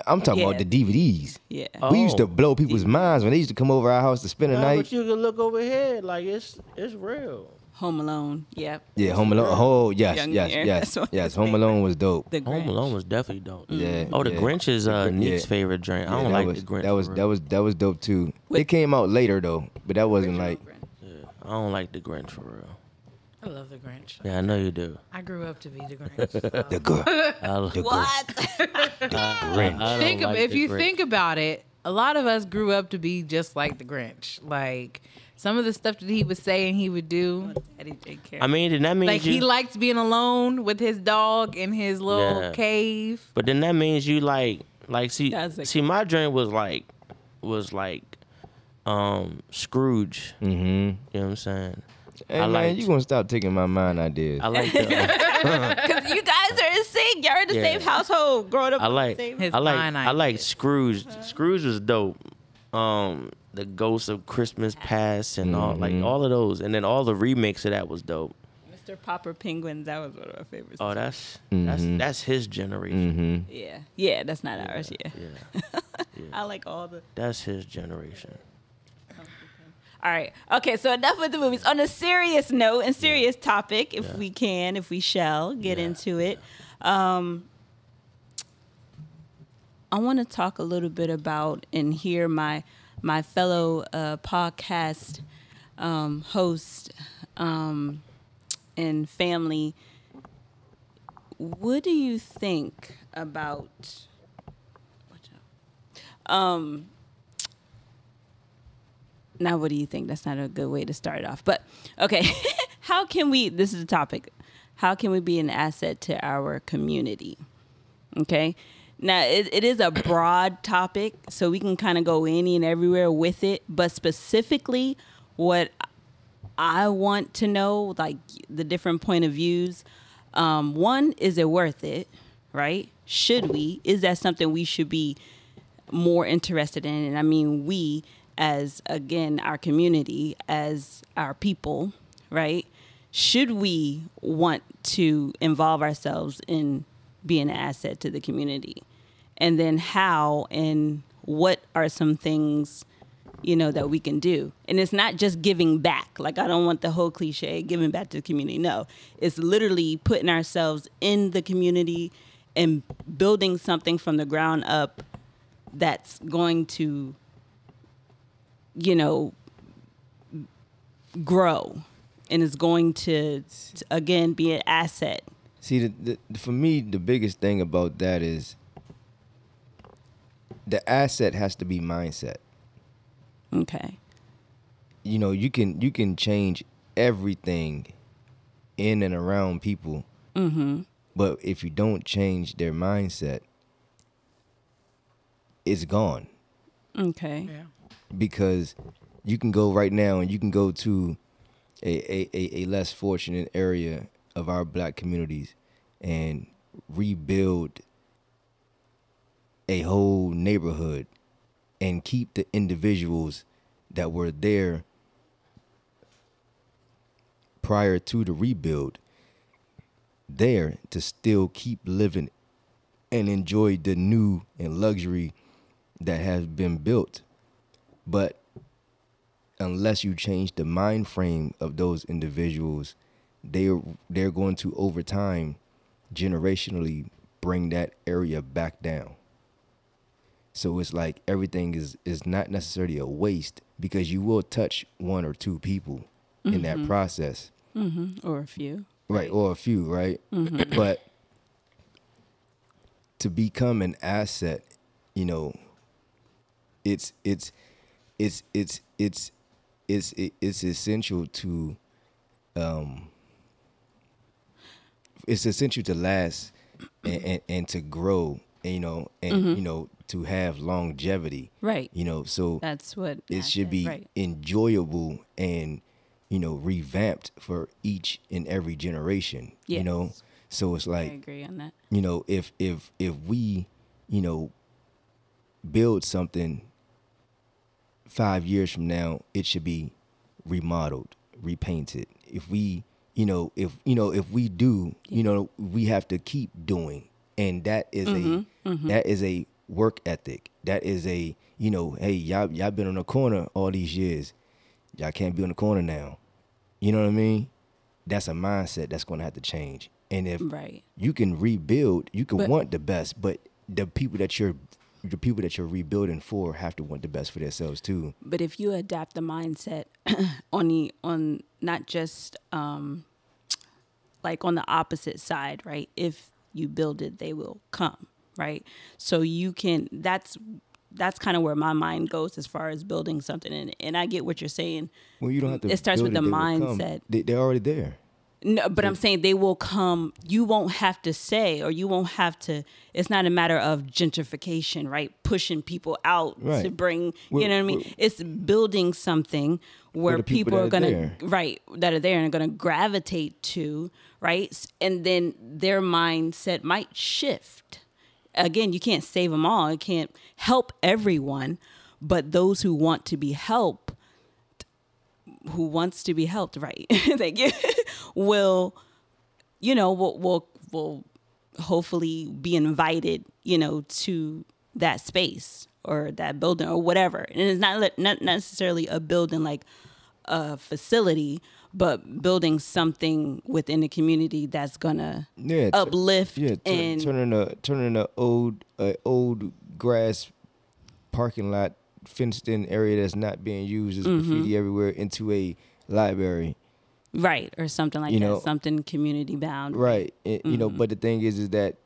D: I'm talking
C: Yeah.
D: about the DVDs.
C: Yeah.
D: We used to
A: Oh.
D: blow people's minds when they used to come over our house to spend a
A: No,
D: night.
A: but you can look over here, like it's it's real.
C: Home Alone. Yep.
D: yeah, Home Alone. Oh yes,
C: Young
D: yes,
C: year.
D: yes,
C: That's one of
D: yes. Home Alone was dope.
C: The
A: Home Alone was definitely dope.
D: Yeah.
A: Oh, the
D: yeah.
A: Grinch is uh, Nick's
D: yeah.
A: favorite drink. I
D: Yeah,
A: don't
D: that
A: like
D: was,
A: the Grinch.
D: That was that was that was dope too.
C: Wait.
D: It came out later though, but that wasn't like
A: I don't like the Grinch for real.
B: I love the Grinch.
A: Yeah, I know you do.
B: I grew up to be the Grinch.
D: the good.
A: I,
D: The
C: What?
D: Grinch.
A: I don't
B: think of,
A: like
B: if
A: the
B: you
A: Grinch.
B: think about it, a lot of us grew up to be just like the Grinch. Like some of the stuff that he would say and he would do.
C: Eddie J. Care.
A: I mean, then that means
B: Like
A: you.
B: he liked being alone with his dog in his little
A: Yeah.
B: cave.
A: but then that means you like, like see,
C: That's like-
A: see, my dream was like, was like, um, Scrooge.
D: Mm-hmm.
A: You know what I'm saying?
D: Hey
A: I
D: man, you gonna stop taking my mind ideas?
A: I like the,
C: Because you guys are in sync. You're in the
A: Yeah.
C: same household, growing up.
A: I
C: in the
A: like,
C: same-
B: His
A: I like,
B: fine
A: I like
B: ideas.
A: Scrooge. Scrooge was dope. Um, the Ghost of Christmas Past and all, like
D: Mhm.
A: all of those, and then all the remakes of that was dope.
C: Mr. Popper Penguins. That was one of my favorites.
A: Oh, that's that's
D: Mhm.
A: that's his generation.
D: Mm-hmm.
C: yeah, yeah. That's not ours. Yeah,
A: Yeah,
C: I like all the.
A: that's his generation.
C: All right. Okay. So enough with the movies. On a serious note and serious topic, if
A: Yeah.
C: we can, if we shall get
A: Yeah.
C: into it, um, I want to talk a little bit about and hear my my fellow uh, podcast um, host um, and family. What do you think about? Watch out. Um, now what do you think? That's not a good way to start off but okay. How can we this is the topic. How can we be an asset to our community? Okay? Now it, it is a broad topic so we can kind of go any and everywhere with it but specifically what i want to know like the different point of views um, one is it worth it right? Should we? Is that something we should be more interested in? And i mean we as again our community as our people right? Should we want to involve ourselves in being an asset to the community? And then how and what are some things you know that we can do? And it's not just giving back. Like i don't want the whole cliche giving back to the community. No it's literally putting ourselves in the community and building something from the ground up that's going to you know grow and is going to again be an asset
D: See, the, the, for me, the biggest thing about that is the asset has to be mindset.
C: Okay.
D: You know, you can you can change everything in and around people,
C: Mm-hmm.
D: but if you don't change their mindset, it's gone.
C: Okay.
B: Yeah.
D: Because you can go right now and you can go to a, a, a, less fortunate area of our black communities and rebuild a whole neighborhood and keep the individuals that were there prior to the rebuild there to still keep living and enjoy the new and luxury that has been built but unless you change the mind frame of those individuals they they're going to over time generationally bring that area back down. So it's like everything is is not necessarily a waste because you will touch one or two people in that process.
C: Mm-hmm. Or a few.
D: right or a few right? But to become an asset you know it's it's it's it's it's it's it's essential to um it's essential to last and, and, and to grow and, you know and you know to have longevity
C: Right.
D: you know so
C: That's what
D: it should be
C: right.
D: enjoyable and you know revamped for each and every generation you know so it's like I
C: agree on that.
D: you know if if if we you know build something 5 years from now it should be remodeled repainted. If we you know if you know if we do you know we have to keep doing. And that is a mm-hmm, mm-hmm. that is a work ethic. That is a you know hey y'all y'all been on the corner all these years. Y'all can't be on the corner now. You know what i mean? That's a mindset that's going to have to change. And if
C: Right.
D: you can rebuild you can
C: But-
D: want the best but the people that you're the people that you're rebuilding for have to want the best for themselves too
C: But if you adapt the mindset on the on not just um like on the opposite side, right? If you build it, they will come, right? So you can that's that's kind of where my mind goes as far as building something and and I get what you're saying.
D: well you don't have to
C: It starts with the
D: will come.
C: mindset.
D: they, they're already there
C: No, but I'm saying they will come. You won't have to say, or you won't have to. It's not a matter of gentrification, right? Pushing people out to
D: Right.
C: bring.
D: Well,
C: you know what I mean? it's building something where
D: people
C: people, are
D: are
C: gonna
D: there.
C: right that are there and are gonna gravitate to right, and then their mindset might shift. Again, you can't save them all. You can't help everyone, but those who want to be helped who wants to be helped, right? Thank you. will, you know, will will will hopefully be invited, you know, to that space or that building or whatever. And it's not not necessarily a building like a facility, but building something within the community that's gonna
D: yeah
C: uplift
D: yeah
C: and
D: turning a turning a old uh, old grass parking lot fenced in area that's not being used as
C: Mm-hmm.
D: graffiti everywhere into a library
C: right or something like
D: You
C: that,
D: know,
C: something community bound.
D: right and, you
C: Mm-hmm.
D: know but the thing is is that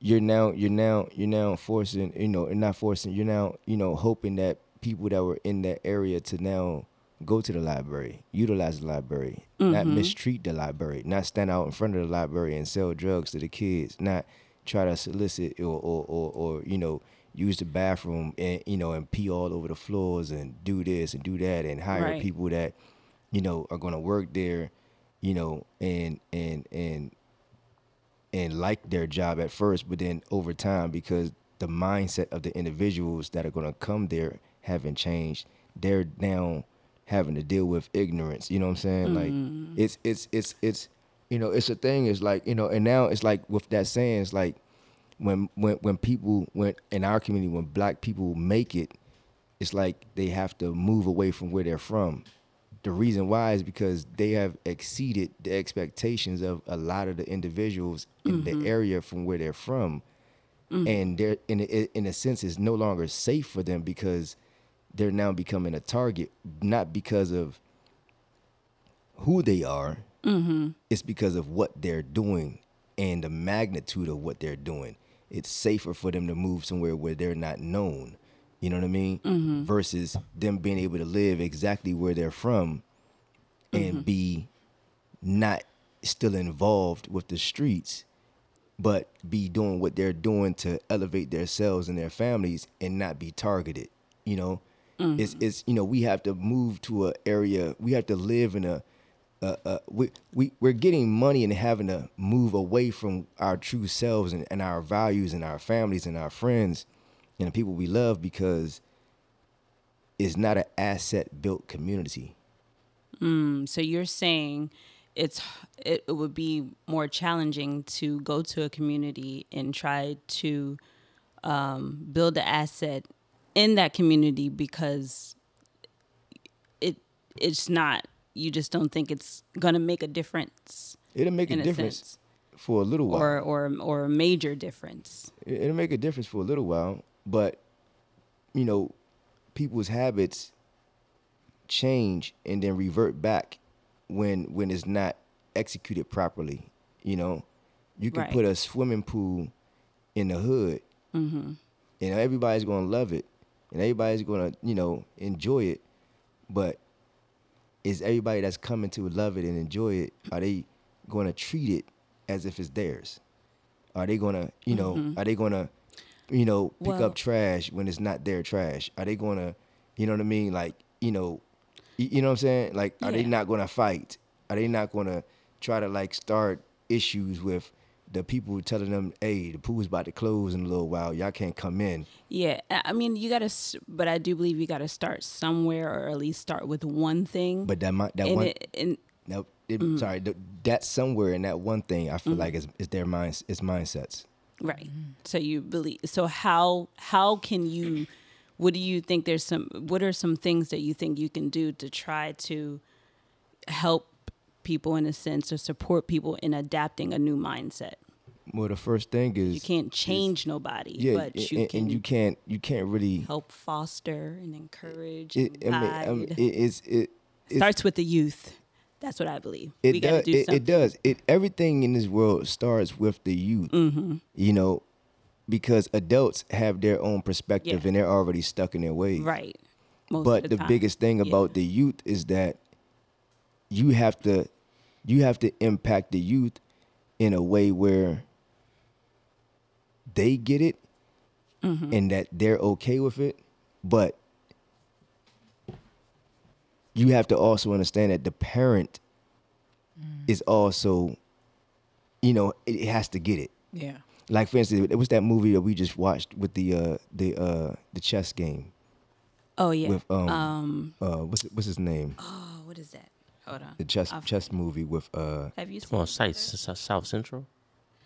D: you're now you're now you're now forcing you know and not forcing you're now you know hoping that people that were in that area to now go to the library utilize the library not
C: Mm-hmm.
D: mistreat the library not stand out in front of the library and sell drugs to the kids not try to solicit or or, or, or you know use the bathroom and you know and pee all over the floors and do this and do that and hire
C: Right.
D: people that you know are going to work there you know and and and and like their job at first but then over time because the mindset of the individuals that are going to come there haven't changed. They're now having to deal with ignorance you know what i'm saying? Like mm. it's it's it's it's you know it's a thing it's like you know and now it's like with that saying it's like when when when people when in our community when black people make it it's like they have to move away from where they're from. The reason why is because they have exceeded the expectations of a lot of the individuals in the mm-hmm. area from where they're from. Mm. And they're in a, in a sense it's no longer safe for them because they're now becoming a target not because of who they are. Mm-hmm. It's because of what they're doing and the magnitude of what they're doing it's safer for them to move somewhere where they're not known. You know what I mean?
C: Mm-hmm.
D: Versus them being able to live exactly where they're from and
C: Mm-hmm.
D: be not still involved with the streets, but be doing what they're doing to elevate themselves and their families and not be targeted. You know, it's it's you know we have to move to an area. We have to live in a. Uh, uh, we we we're getting money and having to move away from our true selves and, and our values and our families and our friends and the people we love because it's not an asset built community.
C: Mm, so you're saying it's it, it would be more challenging to go to a community and try to um, build an asset in that community because it it's not you just don't think it's gonna make a difference
D: It'll make a difference
C: sense
D: for a little while.
C: or or or a major difference.
D: It- It'll make a difference for a little while, but you know, people's habits change and then revert back when when it's not executed properly. You know, you can
C: Right.
D: put a swimming pool in the hood,
C: Mm-hmm.
D: and everybody's gonna love it, and everybody's gonna you know enjoy it, but is everybody that's coming to love it and enjoy it are they gonna treat it as if it's theirs? Are they gonna you know mm-hmm. are they gonna you know pick
C: Well-
D: up trash when it's not their trash? Are they gonna you know what I mean like you know you, you know what I'm saying like are they not gonna fight? Are they not gonna try to like start issues with the people telling them, "Hey, the pool's about to close in a little while. Y'all can't come in."
C: Yeah, I I mean you gotta, but I do believe you gotta start somewhere or at least start with one thing.
D: But that might that
C: and
D: one
C: it, and
D: No, it,
C: Mm.
D: sorry. th- That somewhere in that one thing, I feel like is is their minds, it's mindsets.
C: Right. So you believe so how how can you what do you think there's some what are some things that you think you can do to try to help people in a sense or support people in adapting a new mindset?
D: Well, the first thing is
C: You can't change nobody,
D: yeah,
C: but
D: and,
C: you
D: and
C: can
D: you can't you can't really.
C: help foster and encourage
D: It,
C: and
D: I mean. I mean, it, it's it. It's,
C: Starts with the youth. That's what I believe.
D: it
C: we
D: does.
C: do
D: It, it does. It everything in this world starts with the youth.
C: Mm-hmm.
D: You know, because adults have their own perspective
C: Yeah.
D: and they're already stuck in their ways.
C: Right. Most
D: but
C: of
D: the,
C: the,
D: biggest thing
C: Yeah.
D: about the youth is that you have to you have to impact the youth in a way where they get it
C: Mm-hmm.
D: and that they're okay with it but you have to also understand that the parent is also you know it, it has to get it
B: Yeah.
D: like for instance it was that movie that we just watched with the uh the uh the chess game
C: Oh yeah.
D: with um,
C: um
D: uh what's what's his name
C: oh what is that? Hold on.
D: the chess
C: I've-
D: chess movie with uh
C: Have you seen
A: on,
C: it.
A: South Central.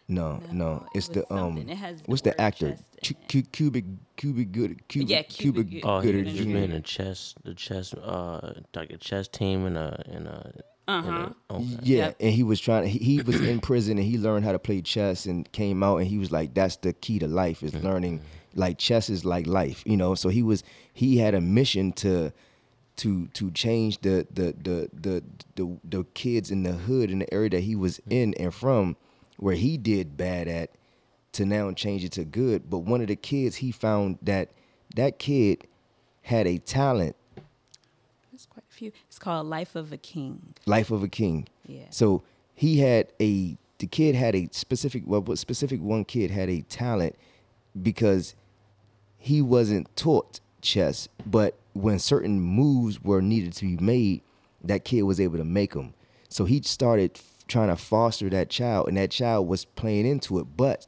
D: no no,
C: No,
D: it's
C: was
D: the um
C: something. It has the
D: what's the actor
C: chess in
D: Cu-
C: it.
D: cu- cubic cubic good cubic
C: Yeah,
D: cubic,
C: Cubic-
A: Oh, he
D: Gooding
A: was
C: Jr.
A: just
D: Jr.
A: in a chess, the chess, uh, like a chess team in a in a.
C: Uh-huh.
A: A okay.
D: Yeah,
C: Yep.
D: and he was trying. He, he was in prison and he learned how to play chess and came out and he was like, "That's the key to life is learning. Like chess is like life, you know." So he was he had a mission to to to change the the the the the, the kids in the hood in the area that he was in and from, where he did bad at, to now change it to good. But one of the kids he found that that kid had a talent,
C: There's quite a few. It's called Life of a King.
D: life of a king.
C: Yeah.
D: So he had a the kid had a specific well what specific one kid had a talent because he wasn't taught chess, but when certain moves were needed to be made, that kid was able to make them. So he started f- trying to foster that child, and that child was playing into it. But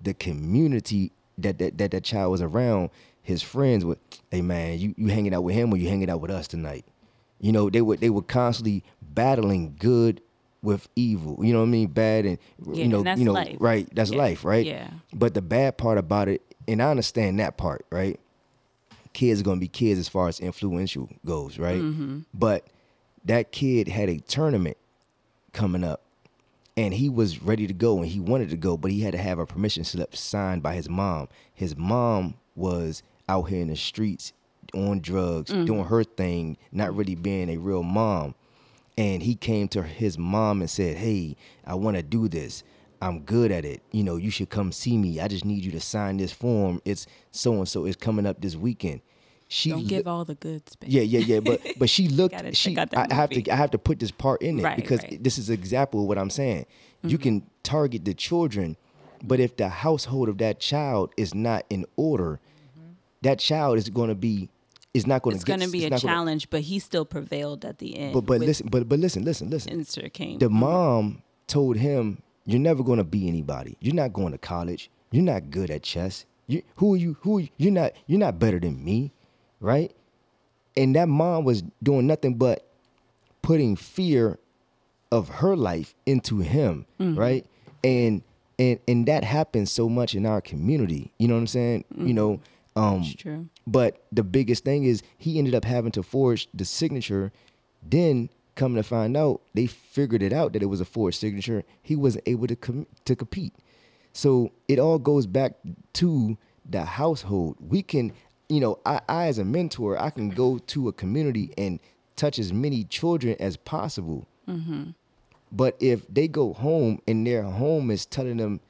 D: the community that that that, that child was around, his friends would, hey man, you, you hanging out with him or you hanging out with us tonight? You know, they were they were constantly battling good with evil. You know what I mean? Bad and
C: Yeah,
D: you know,
C: and that's
D: you know,
C: life.
D: right? That's
C: Yeah,
D: life, right?
C: yeah.
D: But the bad part about it, and I understand that part, right? Kids are gonna be kids as far as influential goes, right?
C: Mm-hmm.
D: But that kid had a tournament coming up, and he was ready to go, and he wanted to go, but he had to have a permission slip signed by his mom. His mom was out here in the streets on drugs,
C: Mm.
D: doing her thing, not really being a real mom. And he came to his mom and said, "Hey, I want to do this. I'm good at it. You know, you should come see me. I just need you to sign this form. It's so and so. It's coming up this weekend. She
C: Don't
D: lo-
C: give all the goods. Babe.
D: yeah, yeah, yeah. But but she looked.
C: Gotta
D: she I have to I have to put this part in it
C: Right,
D: because
C: right. Mm-hmm.
D: this is an example of what I'm saying. You can target the children, but if the household of that child is not in order, that child is going to be is not going to get.
C: going to be a
D: not gonna-
C: challenge, but he still prevailed at the end.
D: but but listen, but but listen, listen, listen.
C: Insert came.
D: The mom told him, "You're never going to be anybody. You're not going to college. You're not good at chess. You who are you? Who are you? You're not. You're not better than me, right?" And that mom was doing nothing but putting fear of her life into him, right? And and and that happens so much in our community. You know what I'm saying? You know, um
C: It's true.
D: but the biggest thing is he ended up having to forge the signature. Then coming to find out, they figured it out that it was a forged signature. He wasn't able to com- to compete. So it all goes back to the household. We can, you know, I, I as a mentor, I can go to a community and touch as many children as possible. Mm-hmm. But if they go home and their home is telling them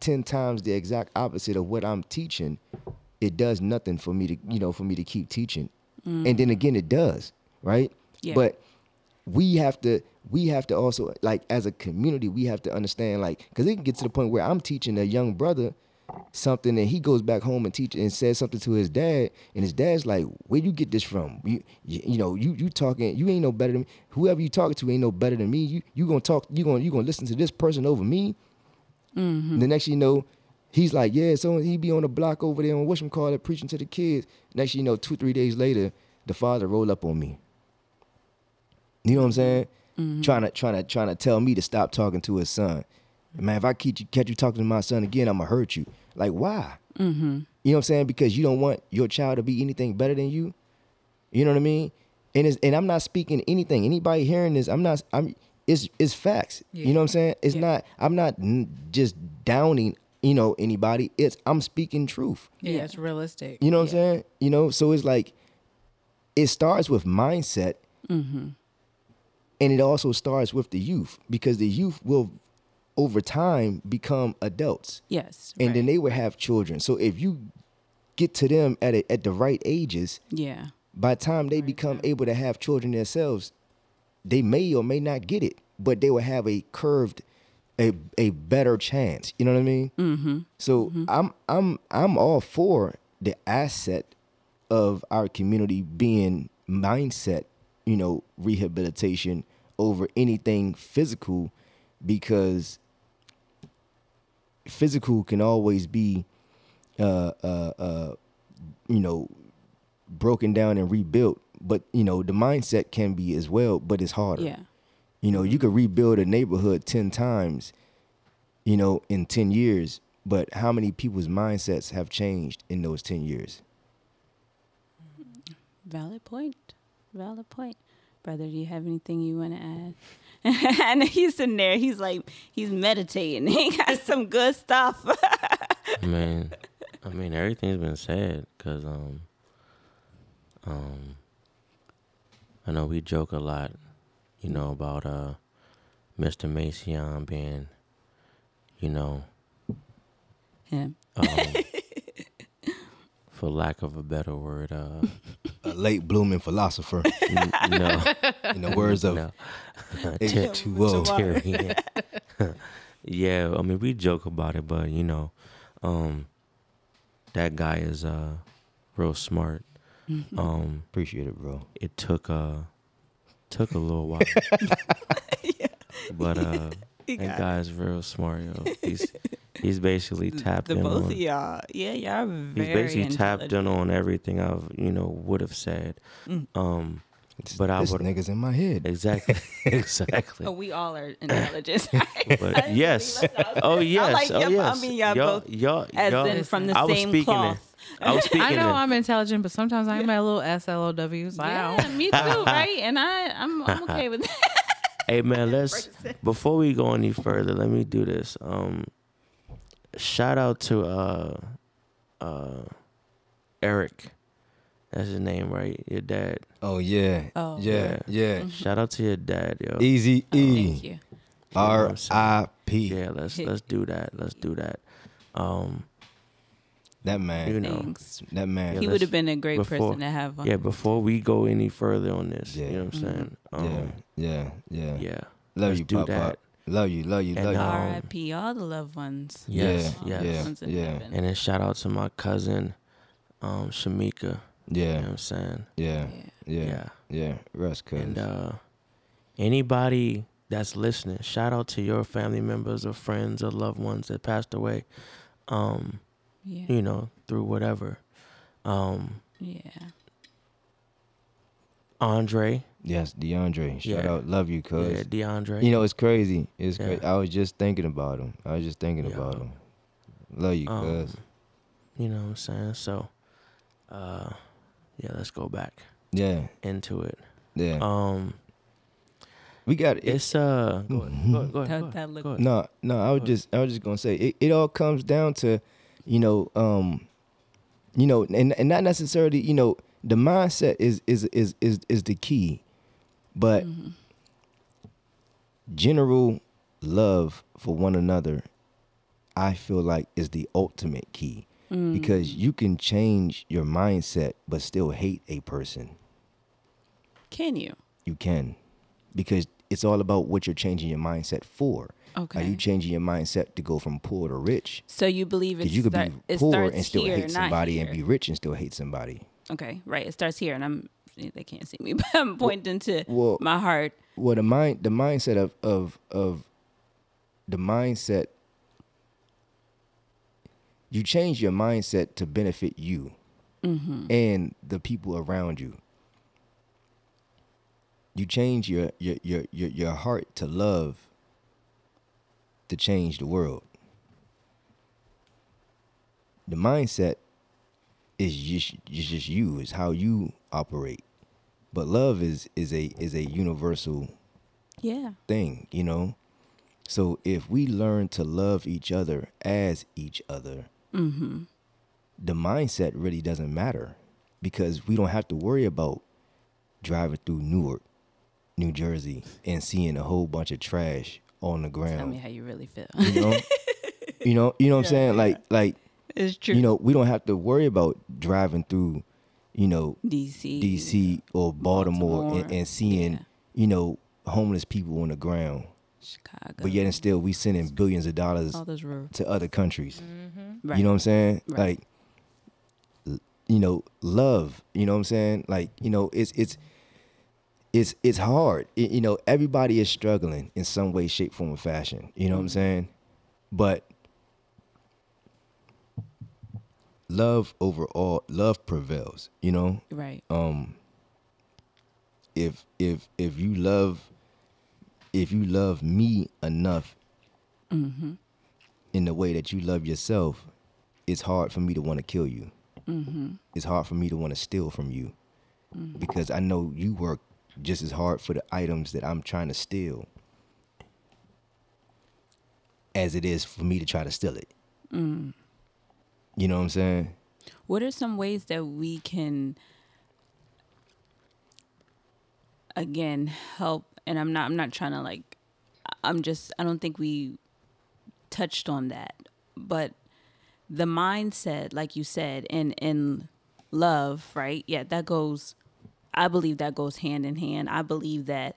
D: 10 times the exact opposite of what I'm teaching, it does nothing for me to, you know, for me to keep teaching. And then mm. again it does, right?
C: Yeah.
D: But we have to we have to also like as a community we have to understand like cuz it can get to the point where I'm teaching a young brother something and he goes back home and teach and says something to his dad and his dad's like where you get this from? You you, you know you you talking you ain't no better than me whoever you talking to ain't no better than me. You you gonna talk you gonna you gonna listen to this person over me. Mm-hmm. The next you know he's like yeah so he be on the block over there on it preaching to the kids. Next you know two three days later the father roll up on me you know what I'm saying? Trying to trying to trying to tell me to stop talking to his son. Man, if I catch you, catch you talking to my son again, I'm gonna hurt you. Like why? Mm-hmm. You know what I'm saying? Because you don't want your child to be anything better than you. You know what I mean? And it's, and I'm not speaking anything. Anybody hearing this, I'm not. I'm. It's it's facts.
B: Yeah.
D: You know what I'm saying? It's
B: Yeah.
D: not. I'm not n- just downing. You know anybody? It's I'm speaking truth.
B: Yeah,
C: Yeah.
B: it's realistic.
D: You know what I'm saying? You know, so it's like it starts with mindset, and it also starts with the youth because the youth will, over time, become adults,
C: Yes.
D: and then they will have children. So if you get to them at a, at the right ages,
C: Yeah.
D: by the time they become able to have children themselves, they may or may not get it, but they will have a curved, a a better chance. You know what I mean? Mm-hmm. So I'm I'm I'm all for the asset of our community being mindset, you know, rehabilitation over anything physical, because physical can always be, uh, uh, uh, you know, broken down and rebuilt. But you know, the mindset can be as well, but it's harder.
C: Yeah.
D: You know, you could rebuild a neighborhood 10 times, you know, in 10 years, but how many people's mindsets have changed in those 10 years?
C: Valid point. Valid point. Brother, do you have anything you want to add? and he's in there. He's like, he's meditating. He got some good stuff.
A: I mean, I mean everything's been said because um, um, I know we joke a lot, you know, about uh, Mr. Mason being, you know,
C: Him.
A: um, for lack of a better word, uh,
D: A late blooming philosopher,
A: n- no,
D: in the words of
A: no,
D: H2O.
A: Tyrion. yeah, I mean we joke about it, but you know, um, that guy is uh real smart. Um,
D: Appreciate it, bro.
A: it took uh took a little while, yeah. but uh, that
C: got
A: guy is real smart, yo. He's he's basically tapped
C: the
A: in
C: both
A: on.
C: of y'all. Yeah, y'all are
A: He's basically tapped in on everything I've you know would have said.
C: Mm.
A: Um, but I
D: this
A: would
D: nigga's in my head.
A: exactly exactly.
C: Oh, we all are intelligent.
A: But yes. Oh yes.
C: like,
A: oh
C: yep, I
A: yes.
C: mean, y'all
A: y'all,
C: both
A: y'all,
C: As
A: y'all,
C: in from the
A: I was
C: same
A: speaking
C: cloth.
A: It. I was speaking.
B: I know
A: it.
B: I'm intelligent, but sometimes I'm a little SLOW. So
C: yeah, me too, right? And I, I'm, I'm okay with that.
A: Hey man, let's before we go any further, let me do this. Um, shout out to uh, uh, Eric. That's his name, right? Your dad.
D: Oh yeah.
C: Oh.
D: yeah, yeah.
A: Shout out to your dad, yo.
D: Easy E.
C: Thank you.
A: You know what
D: R
A: I'm saying?
D: I P.
A: Yeah, let's let's do that. Let's do that. Um,
D: That man.
A: you know,
C: Thanks.
D: That man.
A: Yeah,
C: he
A: let's-
C: would have been a great
A: before-
C: person to have on.
A: yeah. Before we go any further on this,
D: Yeah.
A: you know what I'm saying? Um,
D: yeah. Yeah. Yeah.
A: yeah.
D: Love
A: let's
D: you,
A: do
D: Pop
A: that.
D: Pop. Love you. Love you.
A: And,
D: Love you.
A: um,
C: R.I.P. All the loved ones.
A: Yes,
C: All
A: yes.
D: Yeah, yeah.
C: heaven.
A: And then shout out to my cousin, um, Shamika. You know
D: yeah.
A: what I'm saying?
D: Yeah.
C: Yeah.
D: Yeah. Yeah. Rest, cuz.
A: And uh, anybody that's listening, shout out to your family members or friends or loved ones that passed away. Um,
C: Yeah.
A: you know, through whatever. Um,
C: Yeah.
A: Andre,
D: yes, DeAndre. Shout
A: Yeah.
D: out. Love you, cuz.
A: yeah, DeAndre.
D: You know, it's crazy. It's
A: Yeah.
D: cra- I was just thinking about him. I was just thinking
A: Yeah.
D: about him. Love you,
A: um,
D: cuz.
A: you know what I'm saying? So, uh, yeah, let's go back
D: Yeah.
A: into it.
D: Yeah.
A: Um,
D: we got it.
A: it's uh, go ahead, go ahead, go ahead,
C: That-
A: go ahead,
C: that
A: go ahead.
D: No, no, I was
A: Go
D: just I was just gonna say it, it all comes down to, you know, um, you know, and and not necessarily, you know, the mindset is is is is is the key, but
C: Mm-hmm.
D: general love for one another, I feel like is the ultimate key
C: Mm.
D: because you can change your mindset but still hate a person.
C: Can you?
D: You can, because it's all about what you're changing your mindset for.
C: Okay.
D: Are you changing your mindset to go from poor to rich?
C: so you believe it,
D: Because you could
C: start,
D: be poor and still
C: here,
D: hate somebody, and be rich and still hate somebody.
C: Okay, right. It starts here, and I'm they can't see me, but I'm pointing to
D: well-
C: my heart.
D: Well, the mind, the mindset of of of the mindset, you change your mindset to benefit you
C: Mm-hmm.
D: and the people around you. You change your your your your, your heart to love to change the world. The mindset is just just you, is how you operate. But love is is a is a universal
C: Yeah.
D: thing, you know? So if we learn to love each other as each other,
C: Mm-hmm.
D: the mindset really doesn't matter because we don't have to worry about driving through Newark, New Jersey, and seeing a whole bunch of trash on the ground.
C: Tell me how you really feel.
D: You know, you know, you know what I'm saying? Like, like
C: it's true.
D: you know, we don't have to worry about driving through, you know,
C: DC.
D: D.C. or Baltimore, and,
C: Baltimore,
D: and seeing,
C: yeah.
D: you know, homeless people on the ground.
C: Chicago.
D: But yet and still, we sending billions of dollars
C: all those rural.
D: to other countries.
C: Right.
D: You know what I'm saying?
C: Right.
D: Like, you know, love. You know what I'm saying? Like, you know, it's it's it's it's hard. Y- you know, everybody is struggling in some way, shape, form, or fashion. You know what I'm mm-hmm. saying? But love overall, love prevails. You know,
C: right.
D: um if if if you love if you love me enough
C: Mm-hmm.
D: in the way that you love yourself it's hard for me to want to kill you
C: Mm-hmm.
D: it's hard for me to want to steal from you because i know you work just as hard for the items that i'm trying to steal as it is for me to try to steal it
C: Mm.
D: You know what i'm saying
C: What are some ways that we can again help and I'm not I'm not trying to like I'm just I don't think we touched on that. But the mindset like you said in in love, right? Yeah, that goes I believe that goes hand in hand. I believe that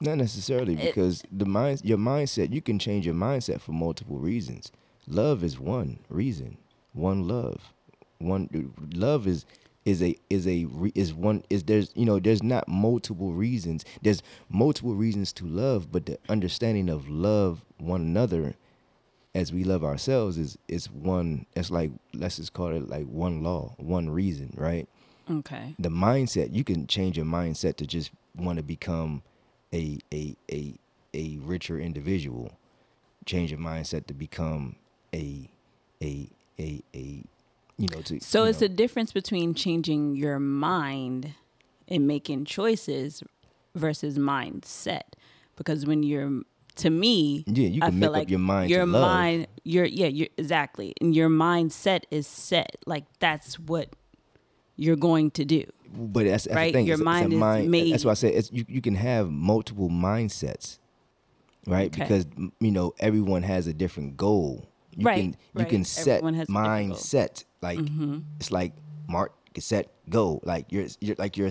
D: Not necessarily
C: It-
D: because the mind, your mindset, you can change your mindset for multiple reasons. Love is one reason, one love, one love is is a is a re- is one is there's you know there's not multiple reasons. There's multiple reasons to love, but the understanding of love one another as we love ourselves is is one. It's like let's just call it like one law, one reason, right?
C: okay.
D: the mindset you can change your mindset to just want to become a a a a richer individual change your mindset to become a a a a you know to
C: So
D: you
C: it's
D: know,
C: a difference between changing your mind and making choices versus mindset. Because when you're to me,
D: Yeah, you
C: I
D: can
C: feel
D: make up
C: like
D: your mind
C: Your mind, your yeah, you're exactly, and your mindset is set. Like that's what you're going to do.
D: but that's, that's
C: right,
D: the thing
C: your
D: it's, it's
C: mind is
D: mind,
C: made-
D: that's why I said it's, you you can have multiple mindsets right?
C: Okay.
D: Because you know everyone has a different goal. You
C: Right,
D: can you
C: right.
D: can set
C: Everyone has a different goal.
D: mindset. Like it's like mark, set, go. Like you're you're like you're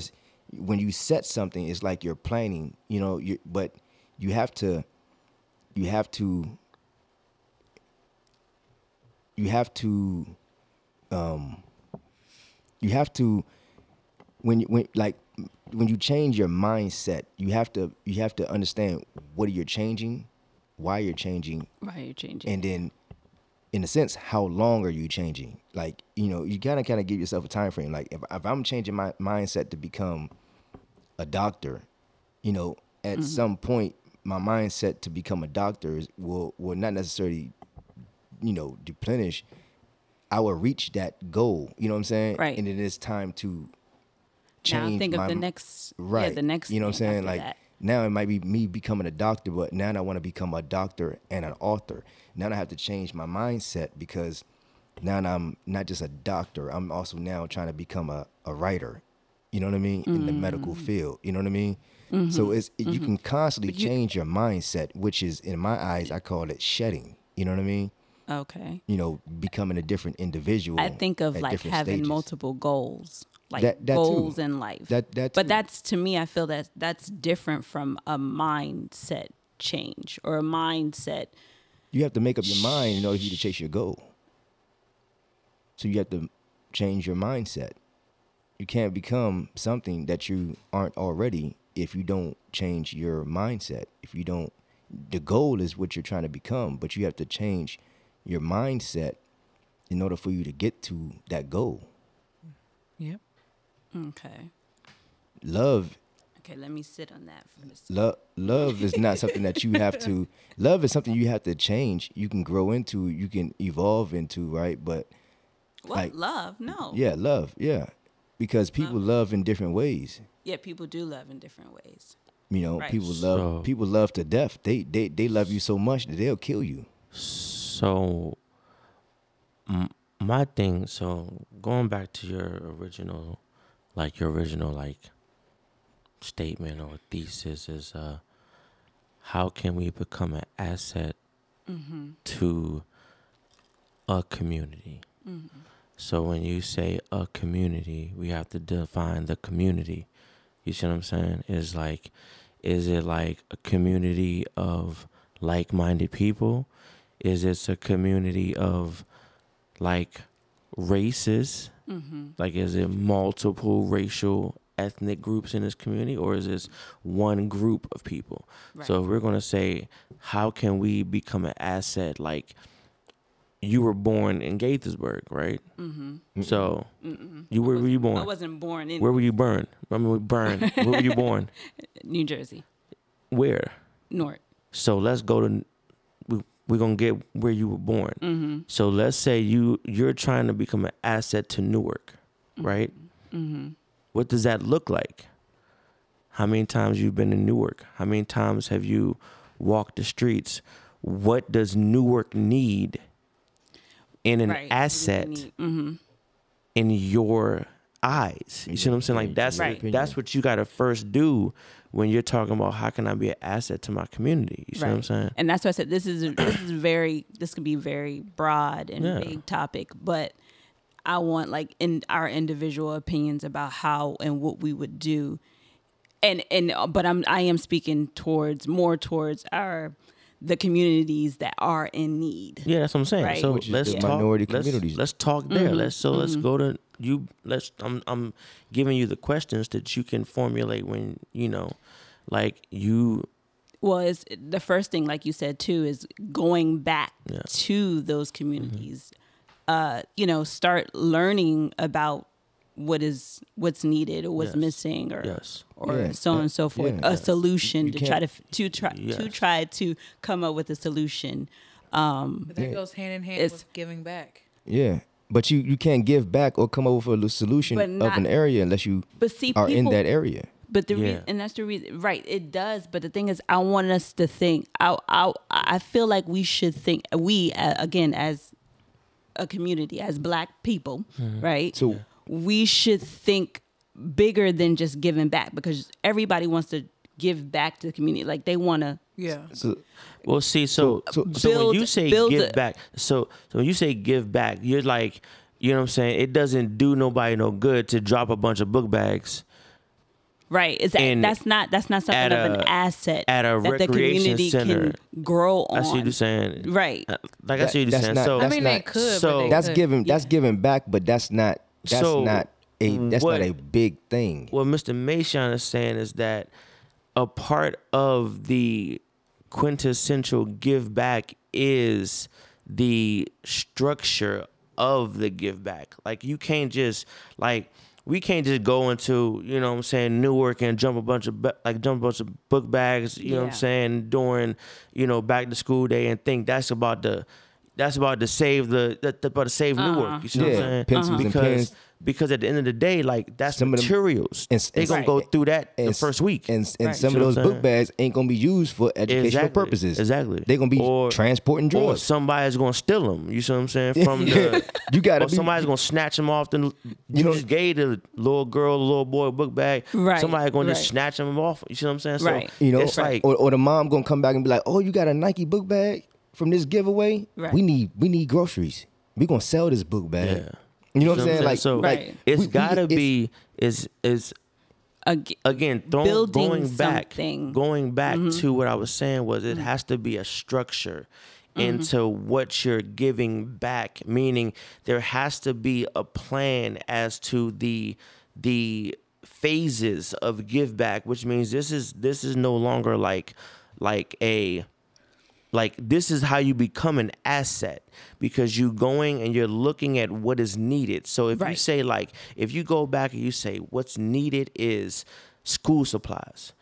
D: when you set something, it's like you're planning. You know, you but you have to you have to you have to um you have to when you when like when you change your mindset you have to you have to understand what you're changing why you're changing
C: Right, you're changing.
D: and then in a sense how long are you changing like you know you gotta kind of give yourself a time frame like if, if i'm changing my mindset to become a doctor you know at mm-hmm. some point my mindset to become a doctor is, will will not necessarily you know deplenish i will reach that goal you know what i'm saying
C: Right.
D: and it is time to
C: now
D: change
C: think of the next,
D: right
C: yeah, the next.
D: you know what i'm saying like
C: that.
D: Now it might be me becoming a doctor but now i want to become a doctor and an author. Now i have to change my mindset because now i'm not just a doctor i'm also now trying to become a, a writer. You know what i mean? In the medical
C: Mm.
D: field. You know what i mean? So it's it, you can constantly
C: Mm-hmm. You-
D: change your mindset which is in my eyes i call it shedding. You know what i mean?
C: Okay.
D: you know becoming a different individual
C: I think of like having
D: stages.
C: multiple goals, like
D: That- that too.
C: goals in life.
D: That- that
C: but that's to me, I feel that that's different from a mindset change or a mindset.
D: you have to make up your mind in order for you to chase your goal. So you have to change your mindset. You can't become something that you aren't already if you don't change your mindset. If you don't, the goal is what you're trying to become, but you have to change your mindset in order for you to get to that goal.
B: Yep.
C: Okay.
D: Love
C: Okay. Let me sit on that for a second.
D: love love is not something that you have to love is something you have to change you can grow into you can evolve into right but
C: What
D: like-
C: love? No.
D: yeah love yeah because people love in different ways
C: Yeah. People do love in different ways.
D: you know
C: Right.
D: people love
A: So-
D: people love to death they, they they love you so much that they'll kill you
A: So, my thing. So going back to your original, like your original like statement or thesis is, uh, how can we become an asset to a community? So when you say a community, we have to define the community. You see what I'm saying? Is like, is it like a community of like-minded people? Is it a community of like races? Like, is it multiple racial ethnic groups in this community, or is this one group of people? So if we're gonna say, how can we become an asset? Like, you were born in Gaithersburg, right? Mm-hmm. So you where were you born?
C: I wasn't born in
A: Where were you born? I mean, burn. Where were you born?
C: New Jersey,
A: Where?
C: North.
A: So let's go to. We, we're gonna get where you were born.
C: Mm-hmm.
A: So let's say you you're trying to become an asset to Newark, right?
C: Mm-hmm.
A: What does that look like? How many times you've been in Newark? How many times have you walked the streets? What does Newark need in an
C: Right.
A: asset
C: Mm-hmm.
A: in your eyes? You see what I'm saying? Like that's
C: Right.
A: that's what you got to first do when you're talking about how can I be an asset to my community. You see what I'm saying?
C: And that's why I said this is this is very this can be very broad and
A: Yeah.
C: big topic, but I want like in our individual opinions about how and what we would do. And and but I'm I am speaking towards more towards our the communities that are in need.
A: Yeah, that's what I'm saying.
C: Right.
A: So
D: Which
A: let's talk.
D: minority
A: let's,
D: communities.
A: let's talk there.
C: Mm-hmm.
A: Let's so let's go to you. Let's. I'm I'm giving you the questions that you can formulate when you know, like you.
C: Well, the first thing, like you said too, is going back
A: Yeah.
C: to those communities. Uh, you know, start learning about what is what's needed or what's
A: Yes.
C: missing or
A: Yes.
C: or
D: Yeah,
C: so on and so forth.
D: yeah.
C: A solution
D: You
C: to try to to try to try to come up with a solution. Um,
B: But that
D: Yeah.
B: goes hand in hand
C: It's-
B: with giving back.
D: yeah but you you can't give back or come up with a solution
C: But
D: of an area unless you
C: but see,
D: are
C: people,
D: in that area
C: But the
A: Yeah.
C: reason, and that's the reason, right? It does. But the thing is, I want us to think. I I I feel like we should think. We uh, again as a community, as Black people, right?
D: Mm-hmm. So-
C: we should think bigger than just giving back because everybody wants to give back to the community. Like they want to.
B: Yeah.
D: So,
A: Well, see, so
D: So-
A: so,
D: so-
A: when you say give
C: a-
A: back, so so when you say give back, you're like, you know what I'm saying? It doesn't do nobody no good to drop a bunch of book bags
C: Right. Is that, that's not that's not something
A: at
C: of an asset
A: at a
C: that the community
A: center.
C: can grow on.
A: I see what you're saying.
C: Right.
A: Uh, Like I see what you're saying.
D: not-
A: so
B: I
D: that's
B: mean, they
D: not-
B: could.
A: so-
B: but they
D: that's
B: could.
D: giving that's giving back, but that's not that's
A: So,
D: not a that's
A: what-
D: not a big thing.
A: what Mr. Mason is saying is that a part of the quintessential give back is the structure of the give back. Like you can't just like we can't just go into, you know what I'm saying, Newark and jump a bunch of ba- like jump a bunch of book bags, you know what I'm saying, during, you know, back to school day and think that's about the that's about to save the that, that's about to save Newark. Uh-huh. You see what I'm saying?
D: pencils and
A: because
D: pens.
A: Because at the end of the day, like that's
D: Some of them-
A: materials.
D: and-
A: they
D: and-
A: gonna go through that the first week.
D: and, and
C: Right.
D: some
A: See
D: of those book bags ain't gonna be used for educational
A: Exactly.
D: purposes.
A: Exactly.
D: They're gonna be
A: Or-
D: transporting
A: or
D: drugs.
A: somebody's gonna steal them. You see what I'm saying? From the
D: You gotta
A: or
D: be-
A: somebody's gonna snatch them off the. You,
D: know-
A: just gave the little girl, the little boy book bag.
C: Right,
A: Somebody gonna just snatch them off. You see what I'm saying? So
C: Right.
D: you know,
A: it's like
D: or, or the mom gonna come back and be like, "Oh, you got a Nike book bag from this giveaway?
C: Right.
D: We need we need groceries. We're gonna sell this book bag.
A: Yeah.
D: You know what I'm saying? Like,
A: so
D: like
C: Right.
A: it's
D: we- we-
A: gotta
D: it's-
A: be is is again throwing,
C: Building
A: going back
C: something.
A: going back
C: Mm-hmm.
A: to what i was saying was it has to be a structure into what you're giving back meaning there has to be a plan as to the the phases of give back which means this is this is no longer like like a like this is how you become an asset because you're going and you're looking at what is needed. So if you say like if you go back and you say what's needed is school supplies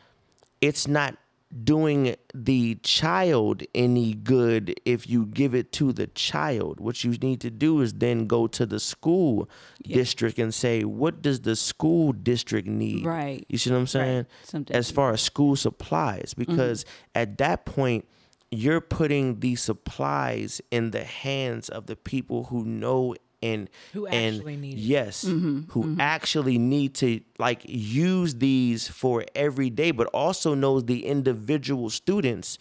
A: it's not doing the child any good if you give it to the child. What you need to do is then go to the school district and say what does the school district need?
C: Right.
A: you see what i'm saying?
C: Something-
A: as far as school supplies because mm-hmm. at that point you're putting the supplies in the hands of the people who know and
B: Who
A: and
B: actually need it.
A: yes who actually need to like use these for every day but also knows the individual students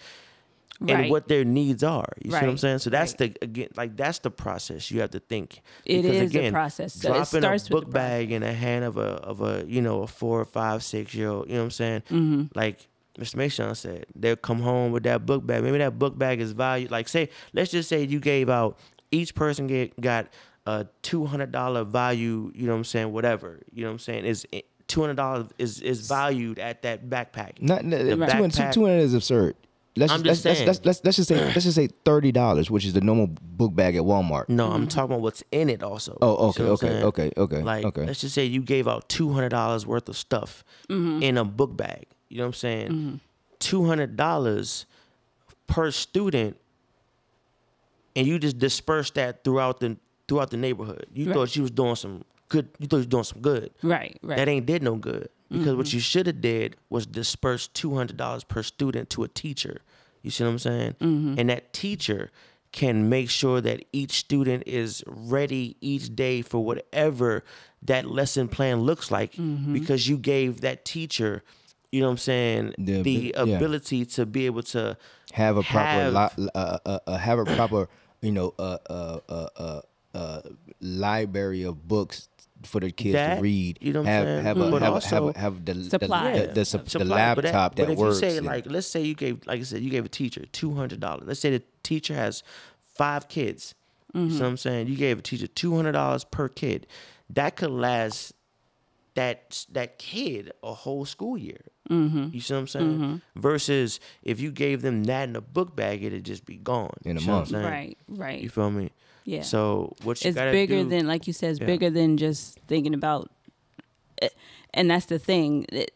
A: and what their needs are. You see what i'm saying? So that's the again like that's the process you have to think.
C: It
A: because
C: is the
A: again
C: process. So it
A: dropping
C: starts
A: a book bag in the hand of a of a you know a four five six year old you know what i'm saying?
C: Mm-hmm.
A: like Mr. Mason said, they'll come home with that book bag. Maybe that book bag is valued. Like, say, let's just say you gave out, each person get, got a $200 value, you know what I'm saying, whatever, you know what I'm saying, is $200 is, is valued at that backpack.
D: Not, not,
A: The
D: 200,
A: backpack-
D: 200 is absurd. Let's
A: I'm
D: just,
A: just
D: let's,
A: saying.
D: let's, let's, let's just say let's just say thirty dollars, which is the normal book bag at Walmart.
A: No, I'm talking about what's in it also.
D: Oh,
A: You
D: okay, okay, okay, okay,
A: Like,
D: okay.
A: let's just say you gave out $200 worth of stuff
C: Mm-hmm.
A: in a book bag. You know what I'm saying? $200 per student and you just disperse that throughout the throughout the neighborhood. You
C: Right.
A: thought you was doing some good. You thought you was doing some good.
C: Right. Right.
A: That ain't did no good because what
C: Mm-hmm.
A: you should have did was disperse two hundred dollars per student to a teacher. You see what I'm saying?
C: Mm-hmm.
A: And that teacher can make sure that each student is ready each day for whatever that lesson plan looks like
C: Mm-hmm.
A: because you gave that teacher, you know what I'm saying,
D: The
A: the,
D: abi- yeah.
A: ability to be able to
D: have a proper
A: have-
D: li- uh, uh, uh, have a proper you know uh, uh, uh, uh, uh, library of books for the kids
A: That,
D: to read.
A: you know what I'm
D: have
A: saying?
D: have a,
A: But
D: have,
A: also-
D: have have the the,
C: Supplies.
D: the, the, sup- the
A: supply, but
D: laptop that,
A: but if
D: works.
A: you say
D: and-
A: like, let's say you gave, like I said, you gave a teacher two hundred dollars. Let's say the teacher has five kids. You
D: Mm-hmm.
A: see what I'm saying? You gave a teacher two hundred dollars per kid. That could last that that kid a whole school year.
D: Mm-hmm.
A: You see what I'm saying? Versus if you gave them that in a book bag, it'd just be gone.
D: In a
A: You see what I'm
D: month.
C: right. Right.
A: You feel me?
C: Yeah.
A: So what you
C: it's
A: gotta
C: bigger
A: do,
C: than like you said it's
A: Yeah.
C: bigger than just thinking about it. and that's the thing that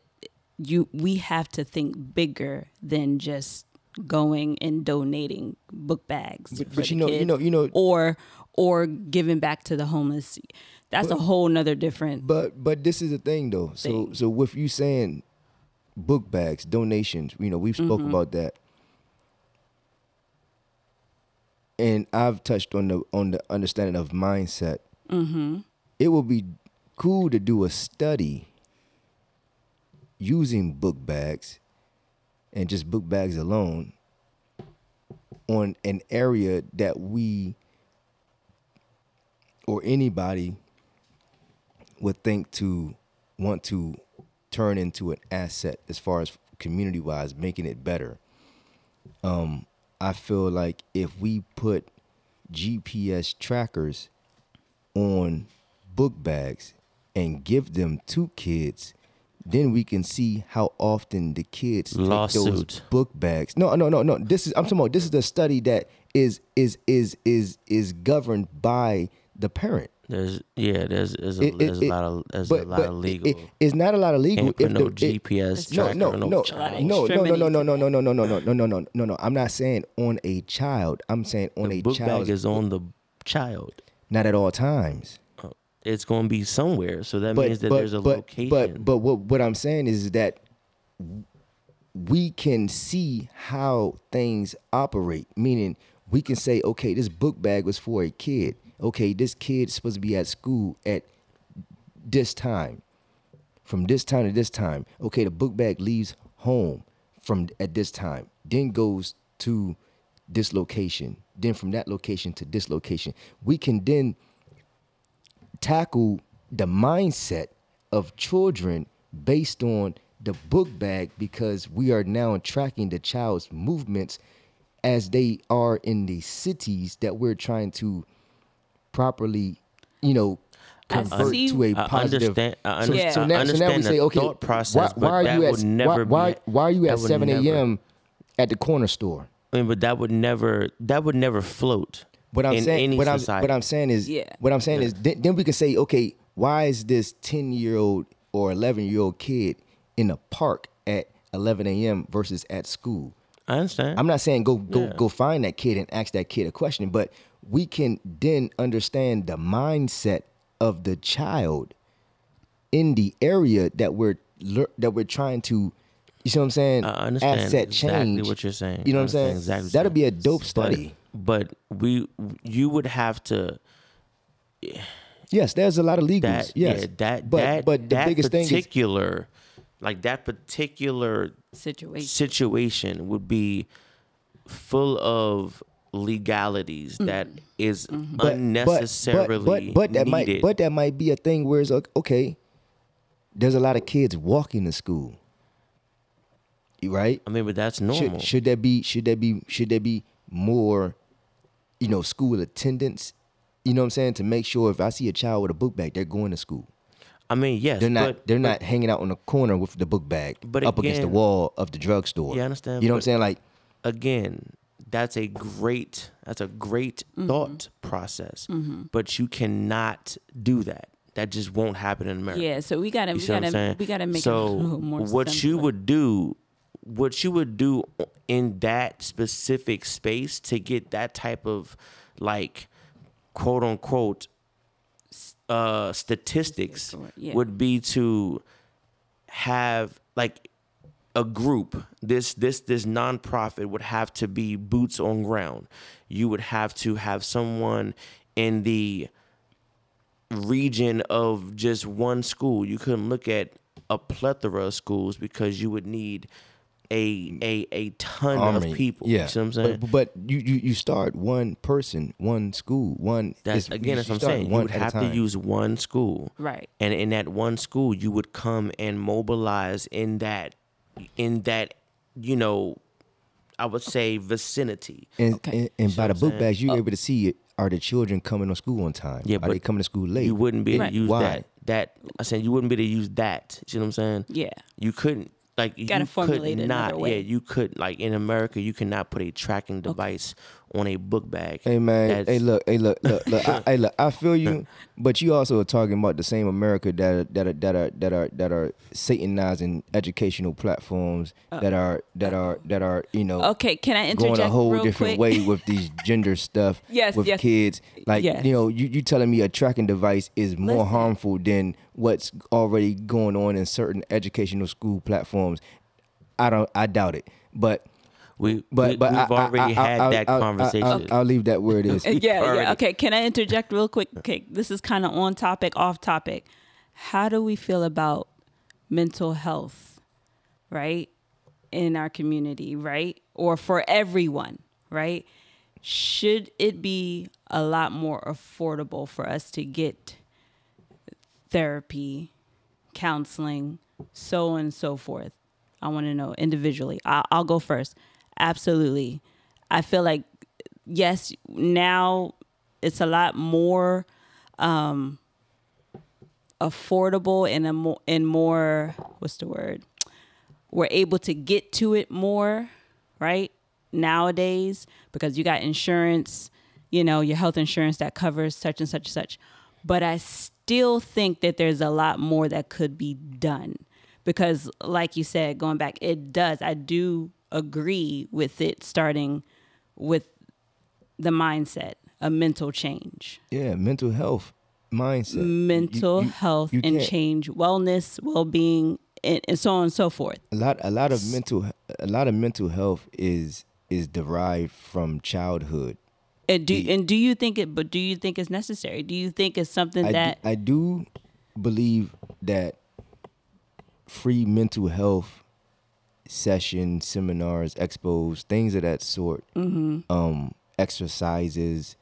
C: you we have to think bigger than just going and donating book bags
D: But-
C: for
D: but
C: the
D: you know- you
C: kids
D: know- you know-
C: or or giving back to the homeless that's a whole nother different
D: But but this is the thing though. So
C: Thing.
D: so with you saying book bags, donations, you know, we've spoke
C: Mm-hmm.
D: about that. And I've touched on the on the understanding of mindset.
C: Mm-hmm.
D: It would be cool to do a study using book bags and just book bags alone on an area that we or anybody would think to want to turn into an asset as far as community wise, making it better. Um, I feel like if we put GPS trackers on book bags and give them to kids, then we can see how often the kids take those book bags. No, no, no, no. This is I'm talking about. This is a study that is is is is is governed by the parent.
A: There's yeah, there's there's a,
D: It- it-
A: there's a lot of there's
D: but,
A: a lot of legal.
D: it- it's not a lot of legal.
A: Can't put
D: if
A: no
D: the, it-
A: GPS
D: no,
A: tracker
D: no, no,
A: no
D: no, no, no, no, no, no, no, no, no, no, no, no, no, no, no, no, no. I'm not saying on a child. I'm saying on
A: the
D: a
A: book
D: child.
A: bag is on the child.
D: not at all times.
A: It's going to be somewhere, so that
D: But
A: means that
D: but
A: there's a
D: but
A: location.
D: but but what what I'm saying is that we can see how things operate. Meaning, we can say, okay, this book bag was for a kid. Okay, this kid's supposed to be at school at this time. From this time to this time. Okay, the book bag leaves home from at this time. Then goes to this location. Then from that location to this location. We can then tackle the mindset of children based on the book bag because we are now tracking the child's movements as they are in the cities that we're trying to properly, you know,
C: I
D: convert
C: see-
D: to a positive.
A: understand- I
D: so,
C: understand-
D: so
A: I
D: now, so now we
A: understand
D: say, okay,
A: process,
D: why, why are you at
A: would never
D: why, why,
A: be-
D: why are you at 7 a.m. at the corner store?
A: I mean, but that would never that would never float.
D: What I'm
A: in
D: saying,
A: any
D: what I'm, what I'm saying is,
C: Yeah.
D: what I'm saying is, then, then we can say, okay, why is this 10 year old or 11 year old kid in a park at 11 a.m. versus at school?
A: I understand.
D: I'm not saying go go
A: Yeah.
D: go find that kid and ask that kid a question, but we can then understand the mindset of the child in the area that we're that we're trying to. You see what I'm saying?
A: I understand
D: Asset
A: exactly
D: change.
A: what you're saying.
D: You know what I'm saying?
A: exactly
D: That'll be a dope study.
A: But, we you would have to
D: Yes, there's a lot of legals.
A: that
D: yes,
A: yeah, that
D: but
A: that
D: but the
A: that
D: biggest thing is
A: particular like that particular
C: situation.
A: situation would be full of legalities that is
C: Mm-hmm.
D: but,
A: unnecessarily
D: but, but, but that
A: needed.
D: might but that might be a thing where it's like, okay there's a lot of kids walking to school right
A: I mean, but that's normal.
D: should, should there be should there be should there be more you know school attendance you know what i'm saying to make sure if i see a child with a book bag they're going to school
A: I mean, yes,
D: they're not
A: but,
D: they're
A: but
D: not hanging out on the corner with the book bag
A: But
D: up against the wall of the drugstore
A: Yeah, I understand,
D: you know what i'm saying like
A: again, that's a great that's a great thought process, but you cannot do that. That just won't happen in America.
C: Yeah, so we gotta
A: You
C: we
A: see what I'm
C: gotta we gotta make
A: so
C: it more.
A: what you would do, what you would do in that specific space to get that type of like quote unquote uh statistics
C: Yeah.
A: would be to have like a group this this this nonprofit would have to be boots on ground. You would have to have someone in the region of just one school. You couldn't look at a plethora of schools because you would need a a a ton
D: army.
A: of people
D: yeah.
A: you see what i'm saying?
D: but, but you, you you start one person one school one
A: that's
D: it's-
A: again
D: you
A: that's what i'm saying. You would have to use one school.
C: Right.
A: and in that one school you would come and mobilize in that in that you know i would say vicinity
D: And,
C: Okay.
D: and, and by the
A: what
D: book bags, you're oh. able to see it. are the children coming to school on time?
A: Yeah,
D: are
A: but
D: they coming to school late?
A: you wouldn't be able
C: Right.
A: to use
D: Why?
A: that that i said you wouldn't be able to use that you know what i'm saying
C: Yeah.
A: you couldn't like you
C: Gotta
A: you
C: formulate
A: could
C: it
A: not
C: another way.
A: yeah you could like in america you cannot put a tracking device on a book bag
D: Hey man,
A: That's-
D: hey look, hey look, look, look. I, hey look, I feel you, but you also are talking about the same America that are, that are, that are that are that are satanizing educational platforms oh. that are that are that are you know
C: Okay, can I interject
D: going a whole
C: real
D: different
C: quick?
D: way with these gender stuff
C: Yes,
D: with
C: yes.
D: kids. Like
C: Yes.
D: you know, you, you telling me a tracking device is more
C: Listen.
D: harmful than what's already going on in certain educational school platforms. I don't I doubt it. But
A: we,
D: but
A: we,
D: but
A: we've
D: I- I-
A: already
D: I-
A: had
D: I'll-
A: that
D: I'll-
A: conversation
D: I'll, I'll leave that where it is.
C: Yeah,
A: already-
C: yeah. Okay, can I interject real quick? Okay, this is kind of on topic, off topic. How do we feel about mental health? Right? in our community, right? Or for everyone, right? Should it be a lot more affordable for us to get therapy, counseling, so on and so forth? I want to know individually. I'll, I'll go first. Absolutely. I feel like, yes, now it's a lot more um, affordable and a more and more what's the word? We're able to get to it more right nowadays because you got insurance you know your health insurance that covers such and such and such. But i still think that there's a lot more that could be done because like you said going back it does. I do agree with it starting with the mindset a mental change.
D: Yeah, mental health, mindset,
C: mental
D: you-
C: health
D: you
C: and change wellness well-being and, and so on and so forth.
D: A lot, a lot of mental, a lot of mental health is is derived from childhood.
C: and do
D: The-
C: and do you think it but do you think it's necessary? Do you think it's something
D: I,
C: that
D: do, I do believe that free mental health sessions, seminars, expos, things of that sort,
C: Mm-hmm.
D: um, exercises,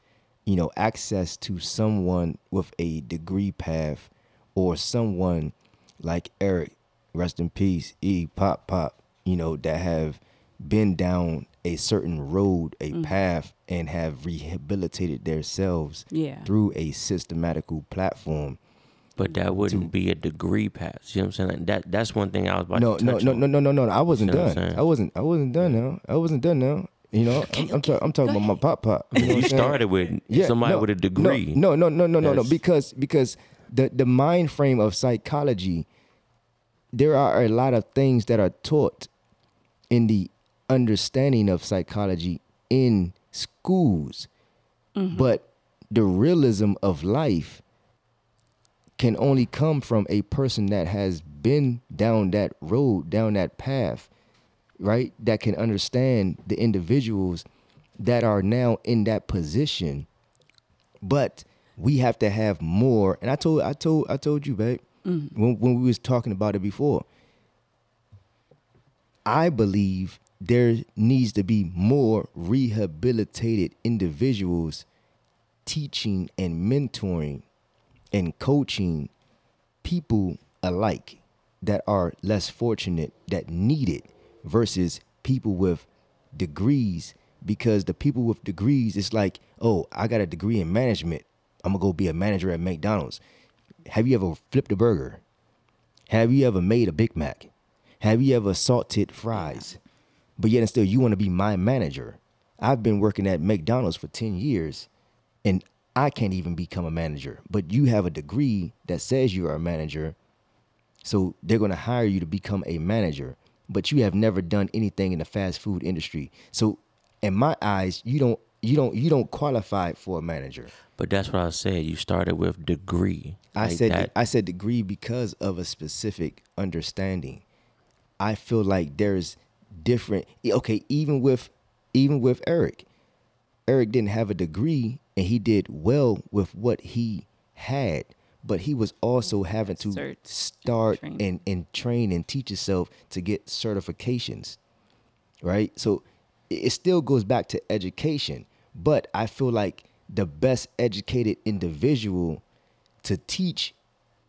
D: you know, access to someone with a degree path or someone like Eric, rest in peace, E Pop Pop, you know, that have been down a certain road, a
C: Mm.
D: path, and have rehabilitated themselves
C: Yeah.
D: through a systematical platform.
A: But that mm-hmm. wouldn't be a degree pass. You know what I'm saying? Like that that's one thing I was about
D: No,
A: to
D: no,
A: touch
D: no,
A: on.
D: no, no, no, no. I wasn't
A: See what I'm
D: done. I wasn't. I wasn't done now. I wasn't done now. You know, I'm, I'm, ta- I'm talking about my pop pop. You, know
A: You started with yeah, somebody
D: no,
A: with a degree.
D: No, no, no, no, no, no.
A: That's-
D: Because because the the mind frame of psychology, there are a lot of things that are taught in the understanding of psychology in schools, mm-hmm. but the realism of life can only come from a person that has been down that road, down that path, right? That can understand the individuals that are now in that position. But we have to have more. And I told I told I told you, babe, mm. when when we was talking about it before. I believe there needs to be more rehabilitated individuals teaching and mentoring and coaching people alike that are less fortunate that need it versus people with degrees. Because the people with degrees it's like oh i got a degree in management. I'm gonna go be a manager at mcdonald's. Have you ever flipped a burger? Have you ever made a big mac? Have you ever salted fries? But yet and still you want to be my manager. I've been working at mcdonald's for 10 years and I can't even become a manager. But you have a degree that says you are a manager, so they're going to hire you to become a manager. But you have never done anything in the fast food industry. So, in my eyes, you don't you don't you don't qualify for a manager.
A: But that's what I said. You started with degree.
D: I
A: Like
D: said
A: that.
D: I said degree because of a specific understanding. I feel like there's different okay, even with even with Eric. Eric didn't have a degree and he did well with what he had, but he was also having to
C: Cert-
D: start
C: train.
D: and, and train and teach himself to get certifications. Right? So it it still goes back to education, but I feel like the best educated individual to teach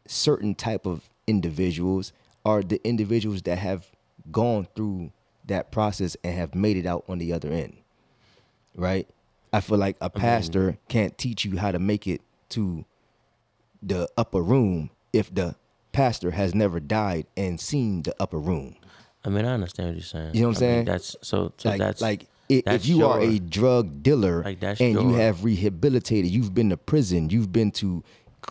D: certain type of individuals are the individuals that have gone through that process and have made it out on the other end right i feel like a pastor can't teach you how to make it to the upper room if the pastor has never died and seen the upper room
A: I mean, I understand what you're saying.
D: You know what I'm
A: I mean,
D: saying?
A: that's so. So
D: like
A: that's
D: like if you are a drug dealer
A: Like,
D: and you have rehabilitated you've been to prison you've been to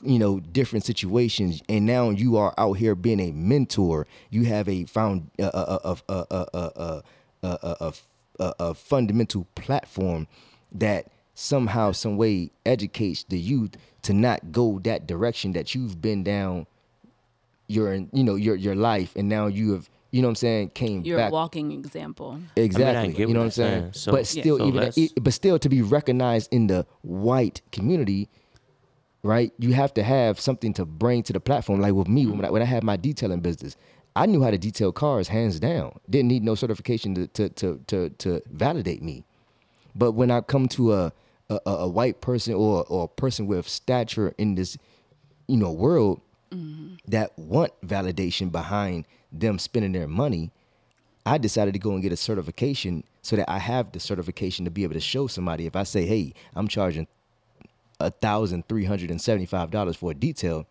D: you know different situations and now you are out here being a mentor you have a found a a a a a a a, a, a, a fundamental platform that somehow some way educates the youth to not go that direction that you've been down your you know your your life and now you have you know what I'm saying came
C: you're
D: back
C: a walking example
A: get
D: Exactly. you know what I'm saying?
A: saying. So-
D: but
A: Yeah.
D: still,
A: so
D: even
A: let's-
D: it- but still to be recognized in the white community, right? You have to have something to bring to the platform. Like with me, when I, when I had my detailing business, I knew how to detail cars hands down. Didn't need no certification to to to to, to validate me. But when I come to a a, a white person or or a person with stature in this, you know, world mm-hmm. that want validation behind them spending their money, I decided to go and get a certification so that I have the certification to be able to show somebody. If I say, "Hey, I'm charging a thousand three hundred and seventy-five dollars for a detail,"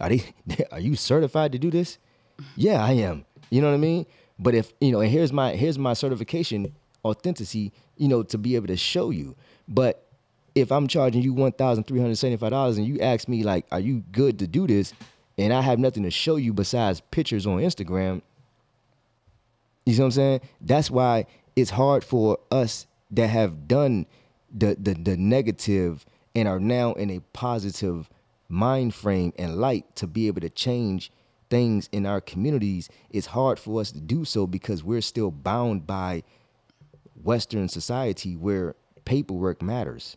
D: are they? Are you certified to do this? Yeah, I am. You know what I mean? But if you know, and here's my here's my certification authenticity, you know, to be able to show you. But if I'm charging you one thousand three hundred seventy-five dollars and you ask me like, "Are you good to do this?" and I have nothing to show you besides pictures on Instagram, you see what I'm saying? That's why it's hard for us that have done the the, the negative and are now in a positive mind frame and light to be able to change things in our communities. It's hard for us to do so because we're still bound by Western society where paperwork matters.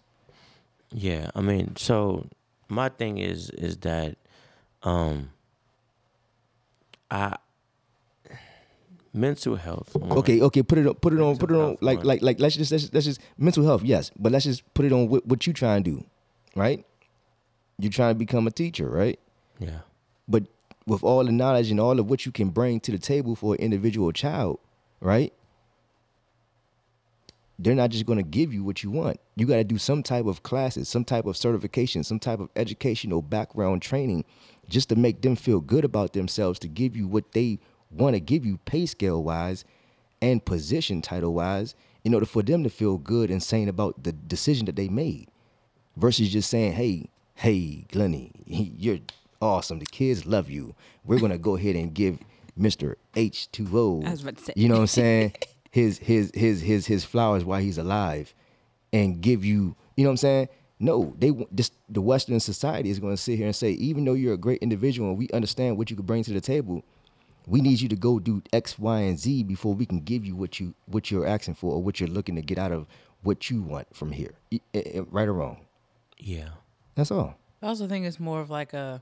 A: Yeah, I mean, so my thing is is that um I mental health.
D: Okay, okay, put it on, put it on, put it on. Like, like, like. Let's just, let's just, let's just mental health. Yes, but let's just put it on what, what you trying to do, right? You're trying to become a teacher, right?
A: Yeah.
D: But with all the knowledge and all of what you can bring to the table for an individual child, right? They're not just going to give you what you want. You got to do some type of classes, some type of certification, some type of educational background training just to make them feel good about themselves to give you what they want to give you pay scale wise and position title wise in order for them to feel good and sane about the decision that they made versus just saying, "Hey, hey, Glenny, you're awesome. The kids love you. We're gonna go ahead and give Mister H two O.
C: I was about to say.
D: You know what I'm saying? his his his his his flowers while he's alive, and give you. You know what I'm saying? No, they want- just the Western society is going to sit here and say, even though you're a great individual and we understand what you could bring to the table, we need you to go do X, Y, and Z before we can give you what you what you're asking for or what you're looking to get out of what you want from here, I- I- right or wrong.
A: Yeah.
D: That's all.
B: I also think it's more of like a,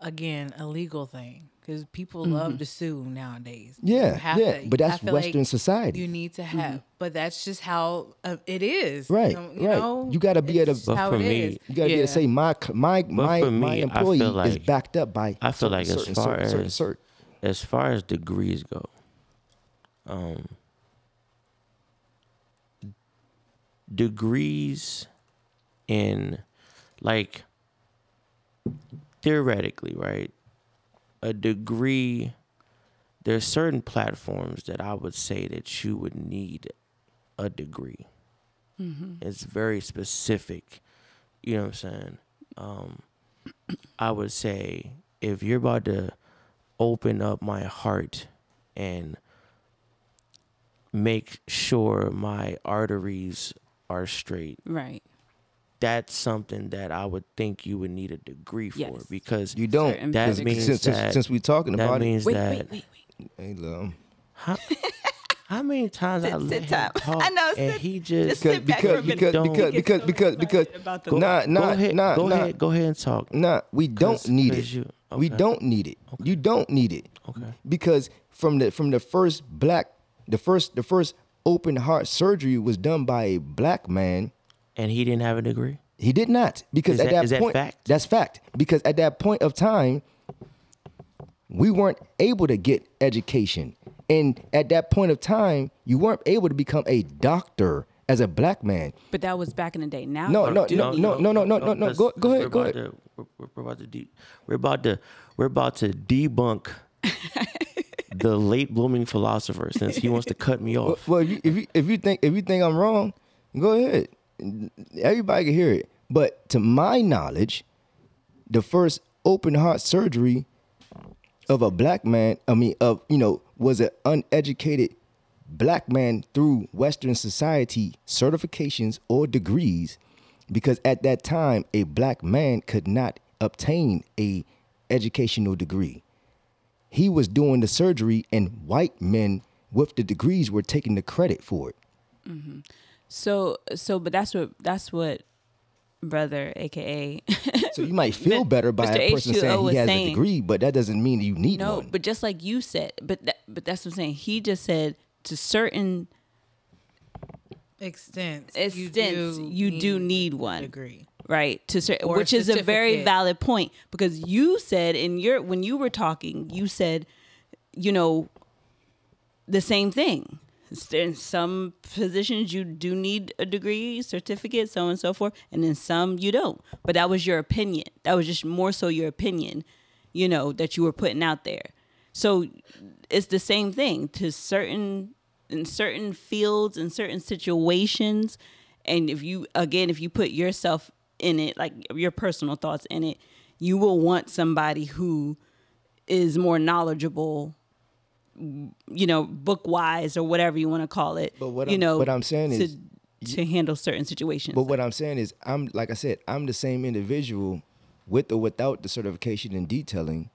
B: again, a legal thing because people love to sue nowadays.
D: Yeah, yeah,
B: to-
D: but that's
B: feel like
D: Western society.
B: You need to have, but that's just how uh, it is.
D: Right,
B: You know, you
D: right.
B: know?
D: You gotta be
B: It's
D: able to-
B: just
A: But
B: how
A: for
B: it
A: me-
B: is.
D: You gotta be able
B: Yeah.
D: to say my my my
A: for
D: my
A: me, I
D: employee
A: feel
D: is backed up by.
A: I feel like as
D: certain,
A: far
D: certain, certain,
A: as-
D: certain.
A: as far as degrees go, um, degrees in like theoretically, right? A degree. There's certain platforms that I would say that you would need a degree. It's very specific. You know what I'm saying? Um, I would say if you're about to open up my heart and make sure my arteries are straight,
C: Right.
A: That's something that I would think you would need a degree for
C: Yes.
A: because
D: You don't.
C: Certain
A: That
D: because
A: means
D: since, since,
A: that-
D: since we're talking
A: that
D: about
A: means
C: Wait,
A: that
C: wait, wait, wait.
D: it, hey, love.
A: how, how many times I
C: Sit-
A: let
C: sit
A: him
C: time.
A: talk
C: I know,
A: and
C: sit-
A: he
C: just
A: just,
C: sit back for
D: because
C: a minute.
D: because
A: Don't-
D: because
C: He gets
D: because
C: so
D: because because
C: excited about the-
A: go,
D: nah
A: go
D: nah
A: ahead,
D: nah
A: go
D: nah
A: ahead, go ahead and talk.
D: nah we don't
A: 'Cause-
D: need it.
A: 'cause you-
D: We
A: okay.
D: don't need it. You don't need it.
A: Okay.
D: Because from the from the first black the first the first open heart surgery was done by a black man.
A: And he didn't have a degree.
D: He did not because
A: Is
D: at
A: that-
D: that,
A: is that
D: point
A: fact?
D: that's fact because at that point of time we weren't able to get education and at that point of time you weren't able to become a doctor as a black man.
C: But that was back in the day. Now,
D: No,
C: you
D: no,
C: do
D: no, no, no, no, no, no, no.
A: because-
D: Go, go ahead, go ahead.
A: to- we're, we're- we're about to de- we're about to we're about to debunk the late blooming philosopher since he wants to cut me off.
D: well, if you, if you if you think if you think I'm wrong, go ahead. Everybody can hear it. But to my knowledge, the first open heart surgery of a black man, I mean, of you know, was an uneducated black man through Western society certifications or degrees, because at that time a black man could not obtain a educational degree. He was doing the surgery, and white men with the degrees were taking the credit for it. Mm-hmm.
C: So, so, but that's what that's what brother, aka
D: So you might feel better by
C: Mr.
D: a person
C: H2O
D: saying he has
C: saying-
D: a degree, but that doesn't mean you need
C: no,
D: one.
C: but just like you said, but that, but that's what I'm saying. He just said to certain
B: Extent.
C: extents you do need one.
B: degree.
C: right to cer-
B: Or a
C: which is a very valid point because you said in your when you were talking you said you know the same thing in some positions you do need a degree certificate so on and so forth and in some you don't. But that was your opinion. That was just more so your opinion you know that you were putting out there. So it's the same thing to certain in certain fields in certain situations and if you again if you put yourself in it like your personal thoughts in it you will want somebody who is more knowledgeable you know book wise or whatever you want to call it
D: But what
C: you
D: I'm-
C: know
D: what I'm saying
C: to,
D: is-
C: to handle certain situations.
D: But what I'm saying is, I'm like I said, I'm the same individual with or without the certification in detailing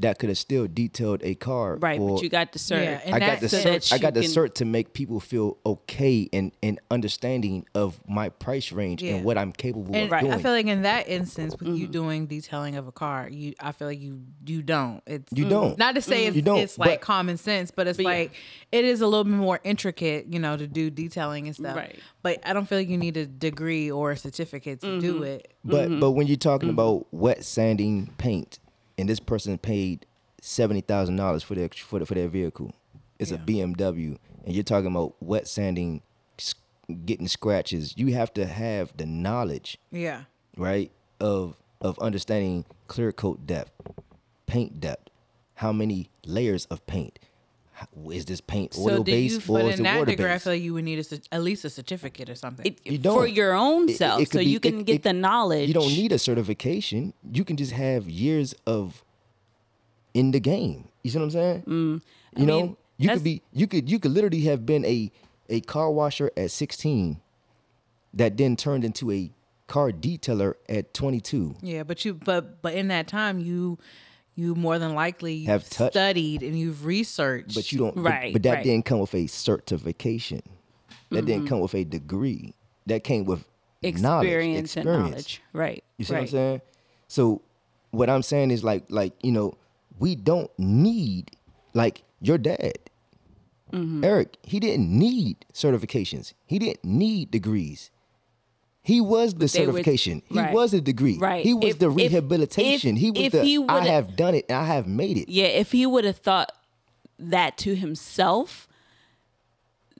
D: that could have still detailed a car.
C: Mm-hmm. right
D: for-
C: but you got the cert
B: Yeah, and
D: I got the
C: so
D: cert.
C: that
D: I
C: you
D: got the cert to make people feel okay and and understanding of my price range
B: Yeah.
D: and what I'm capable
B: And
D: of
C: Right.
D: doing.
B: I feel like in that instance, with
C: Mm-hmm.
B: you doing detailing of a car, you I feel like you you don't. It's
D: You don't.
B: Not to say it's,
D: You don't,
B: it's like
D: but-
B: common sense, but it's
C: But yeah.
B: like it is a little bit more intricate, you know, to do detailing and stuff.
C: Right.
B: But I don't feel like you need a degree or a certificate to do
C: Mm-hmm.
B: it.
D: But but when you're talking about wet sanding paint, and this person paid seventy thousand dollars for their for the, for their vehicle, it's a BMW, and you're talking about wet sanding, getting scratches. You have to have the knowledge,
B: Yeah.
D: right, of of understanding clear coat depth, paint depth, how many layers of paint. Is this paint
C: So
D: oil
C: you-
D: based or is
B: in
D: it
B: that
D: water
B: degree, I feel like you would need a, at least a certificate or something.
C: it,
D: You
C: for
D: don't.
C: your own
D: It- it
C: self so
D: be-
C: you can
D: it-
C: get
D: it-
C: the knowledge
D: You don't need a certification. You can just have years of in the game. You see what I'm saying?
C: Mm.
D: You know,
C: mean,
D: you could be you could you could literally have been a a car washer at 16 that then turned into a car detailer at 22.
B: yeah, but you but but in that time you you more than likely you've
D: touched-
B: studied and you've researched.
D: But you don't
C: Right,
D: but, that
C: right. Mm-hmm.
D: didn't come with a certification. That didn't come with a degree. That came with knowledge,
C: experience, and knowledge right
D: You see
C: right.
D: what I'm saying? So what I'm saying is like like you know we don't need like your dad,
C: Mm-hmm.
D: Eric. He didn't need certifications. He didn't need degrees. He was the
C: they were-
D: certification. he
C: right.
D: was a degree.
C: Right.
D: He was
C: If-
D: the rehabilitation.
C: if-
D: he was
C: if
D: the
C: he
D: I have done it. I have made it.
C: yeah if he would have thought that to himself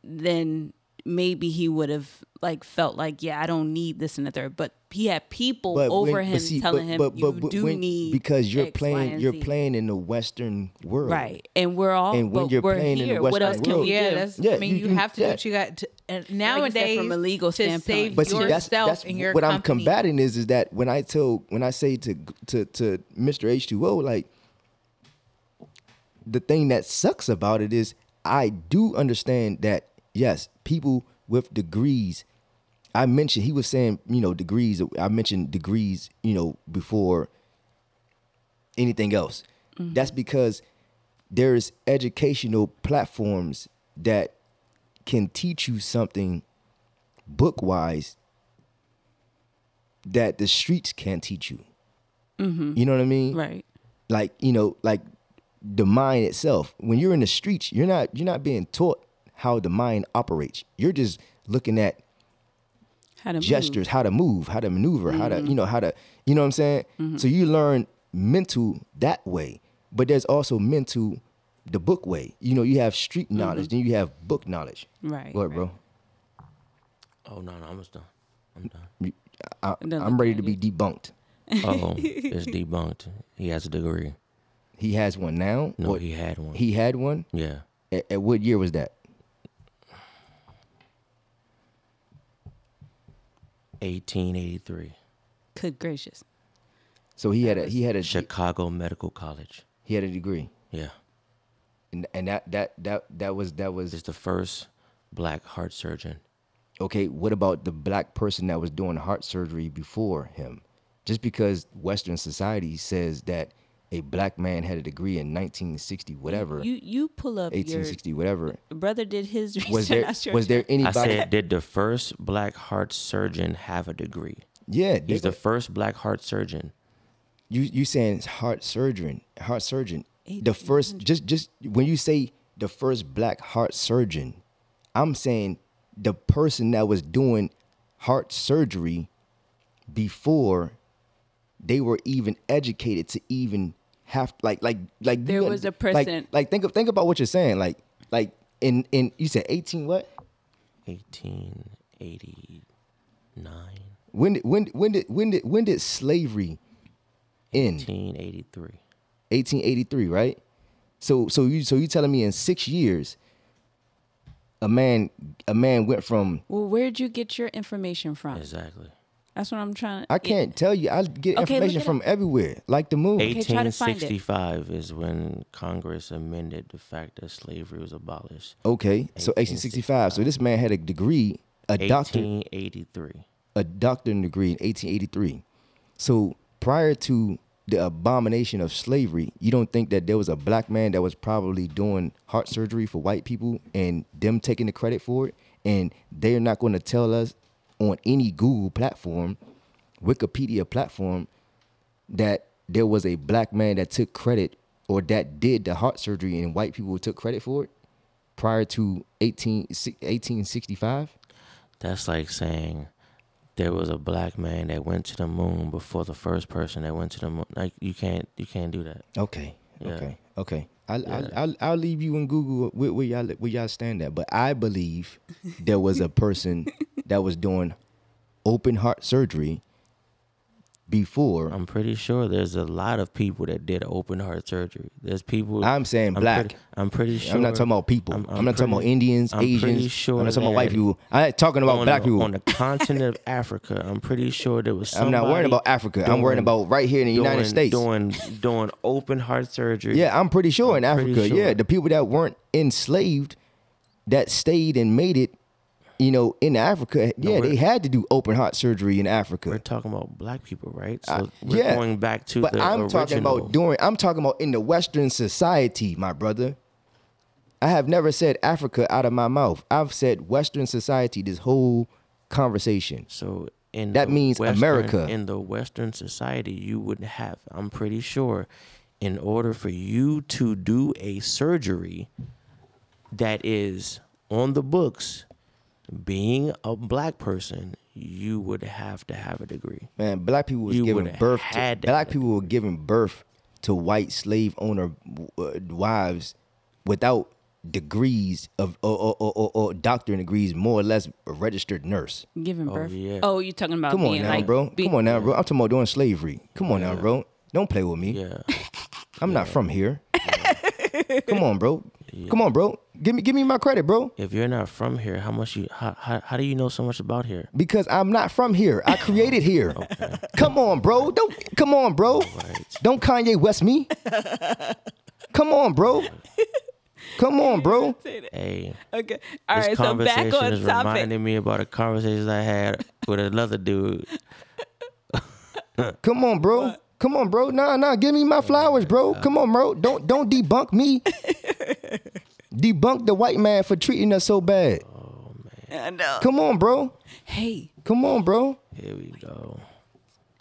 C: then maybe he would have like felt like yeah i don't need this and the third but he had people
D: But
C: over
D: when-
C: him
D: but see,
C: telling
D: but-
C: him
D: but-
C: you
D: but- but
C: do
D: when-
C: need
D: because you're
C: X, Y,
D: playing
C: and
D: you're
C: Z."
D: playing in the Western world.
C: right and we're all
D: And when you're
C: we're
D: playing in the
C: here what
D: Western
C: else can
D: world-
C: we
B: yeah, that's.
D: Yeah,
B: I mean,
D: you-
B: you,
D: you-
B: have to
D: yeah.
B: do what you got. To, and
C: said,
B: nowadays,
C: from a legal standpoint.
B: save
D: But see,
B: yourself
D: that's, that's
B: and your
D: what I'm combating is is that when I tell when I say to to to Mr. H2O like the thing that sucks about it is I do understand that yes, people with degrees. I mentioned he was saying you know degrees. I mentioned degrees you know before anything else. Mm-hmm. That's because there's educational platforms that can teach you something book wise that the streets can't teach you. Mm-hmm. You know what I mean?
C: right
D: Like you know, like the mind itself. When you're in the streets, you're not you're not being taught how the mind operates. You're just looking at
C: how to move.
D: gestures, how to move, how to maneuver, how to mm-hmm. you know how to you know what I'm saying. Mm-hmm. So you learn mental that way, but there's also mental the book way. You know, you have street mm-hmm. knowledge, then you have book knowledge.
C: Right,
D: What,
C: right.
D: bro?
A: Oh no, no, I'm almost done. I'm done.
D: I, I'm ready to be debunked.
A: Oh, it's debunked. He has a degree.
D: He has one now.
A: No,
D: Or
A: he had one.
D: he had one.
A: yeah.
D: At, at what year was that?
A: 1883.
C: good gracious
D: So he had a he had a
A: Chicago Medical College.
D: he had a degree,
A: Yeah.
D: and and that that that that was that was
A: Is the first black heart surgeon.
D: okay. What about the black person that was doing heart surgery before him? Just because Western society says that a black man had a degree in 1960 whatever,
C: you you pull up
D: 1860 whatever.
C: brother did his research
D: Was there
C: sure
D: was there anybody?
A: I
D: anybody?
A: said, did the first black heart surgeon have a degree?
D: Yeah,
A: He's the first black heart surgeon.
D: you you saying heart surgeon, heart surgeon. The first just just when you say the first black heart surgeon, I'm saying the person that was doing heart surgery before they were even educated to even have like like like
C: There
D: got-
C: was a
D: like- like, think of think about what you're saying like like in in you said 18 what
A: 1889,
D: when did when when did when did when did slavery end
A: 1883.
D: 1883, right? So so you so you telling me in six years, a man a man went from
C: Well, where'd you get your information from?
A: Exactly.
C: That's what I'm trying to.
D: I can't tell you I get
C: Okay,
D: information
C: it
D: from everywhere like the moon.
C: Okay, try to find it.
A: 1865 is when Congress amended the fact that slavery was abolished.
D: Okay, so 1865. So this man had a degree, a doctor,
A: 1883.
D: a doctorate degree in 1883. So prior to the abomination of slavery, you don't think that there was a black man that was probably doing heart surgery for white people and them taking the credit for it, and they're not going to tell us on any Google platform, Wikipedia platform, that there was a black man that took credit or that did the heart surgery and white people took credit for it prior to 18, 1865?
A: That's like saying there was a black man that went to the moon before the first person that went to the moon. Like you can't you can't do that.
D: Okay.
A: Yeah.
D: Okay. Okay. I'll,
A: Yeah.
D: I'll, I'll I'll leave you in Google where, where y'all where y'all stand at. But I believe there was a person that was doing open heart surgery before.
A: I'm pretty sure there's a lot of people that did open heart surgery. There's people.
D: I'm saying
A: I'm
D: black.
A: Pretty, I'm pretty sure.
D: I'm not talking about people. I'm,
A: I'm- I'm
D: not talking about
A: pretty-
D: Indians,
A: I'm pretty
D: Asians.
A: sure
D: I'm not talking about white people. I ain't talking about black
A: the,
D: people.
A: on the continent of Africa. I'm pretty sure there was.
D: I'm not worrying about Africa. I'm worrying about right here in the United States.
A: Doing doing open heart surgery.
D: Yeah, I'm pretty sure in
A: I'm pretty
D: Africa. Yeah, the people that weren't enslaved, that stayed and made it, you know, in Africa. Yeah, they had to do open heart surgery in Africa.
A: We're talking about black people, right? So
D: Uh,
A: we're
D: yeah,
A: going back to
D: but
A: the
D: I'm
A: original.
D: talking about doing. I'm talking about in the Western society, my brother. I have never said Africa out of my mouth. I've said Western society this whole conversation.
A: So in
D: That means
A: Western-
D: America.
A: In the Western society, you would have. I'm pretty sure, in order for you to do a surgery that is on the books, being a black person, you would have to have a degree.
D: Man, black people was
A: You
D: giving birth. To,
A: had to
D: black
A: have
D: people were giving birth to white slave owner uh, wives without degrees of or, or, or, or, or doctorate degrees, more or less a registered nurse.
C: Giving birth.
A: Oh,
C: birth.
A: yeah.
C: Oh, you talking about
D: Come on now,
C: like
D: bro.
C: be-
D: Come on now, bro. I'm talking about doing slavery. Come on now, bro. Don't play with me.
A: Yeah.
D: I'm not from here. Come on, bro. Come on, bro. Give me give me my credit, bro.
A: if you're not from here, how much you how, how, how do you know so much about here?
D: Because I'm not from here. I created oh, here. Come on, bro. Don't come on, bro.
A: Right.
D: Don't Kanye West me. Come on, bro. Come on, bro.
A: Hey,
C: Okay. All
A: this
C: right. So back
A: conversation
C: on
A: is
C: topic.
A: reminding me about a conversation I had with another dude.
D: Come on, bro. Come on, bro. Nah, nah. Give me my flowers, bro. Come on, bro. Don't don't debunk me. debunk the white man for treating us so bad.
C: I know.
D: Come on, bro.
C: Hey,
D: Come on, bro.
A: Here we go.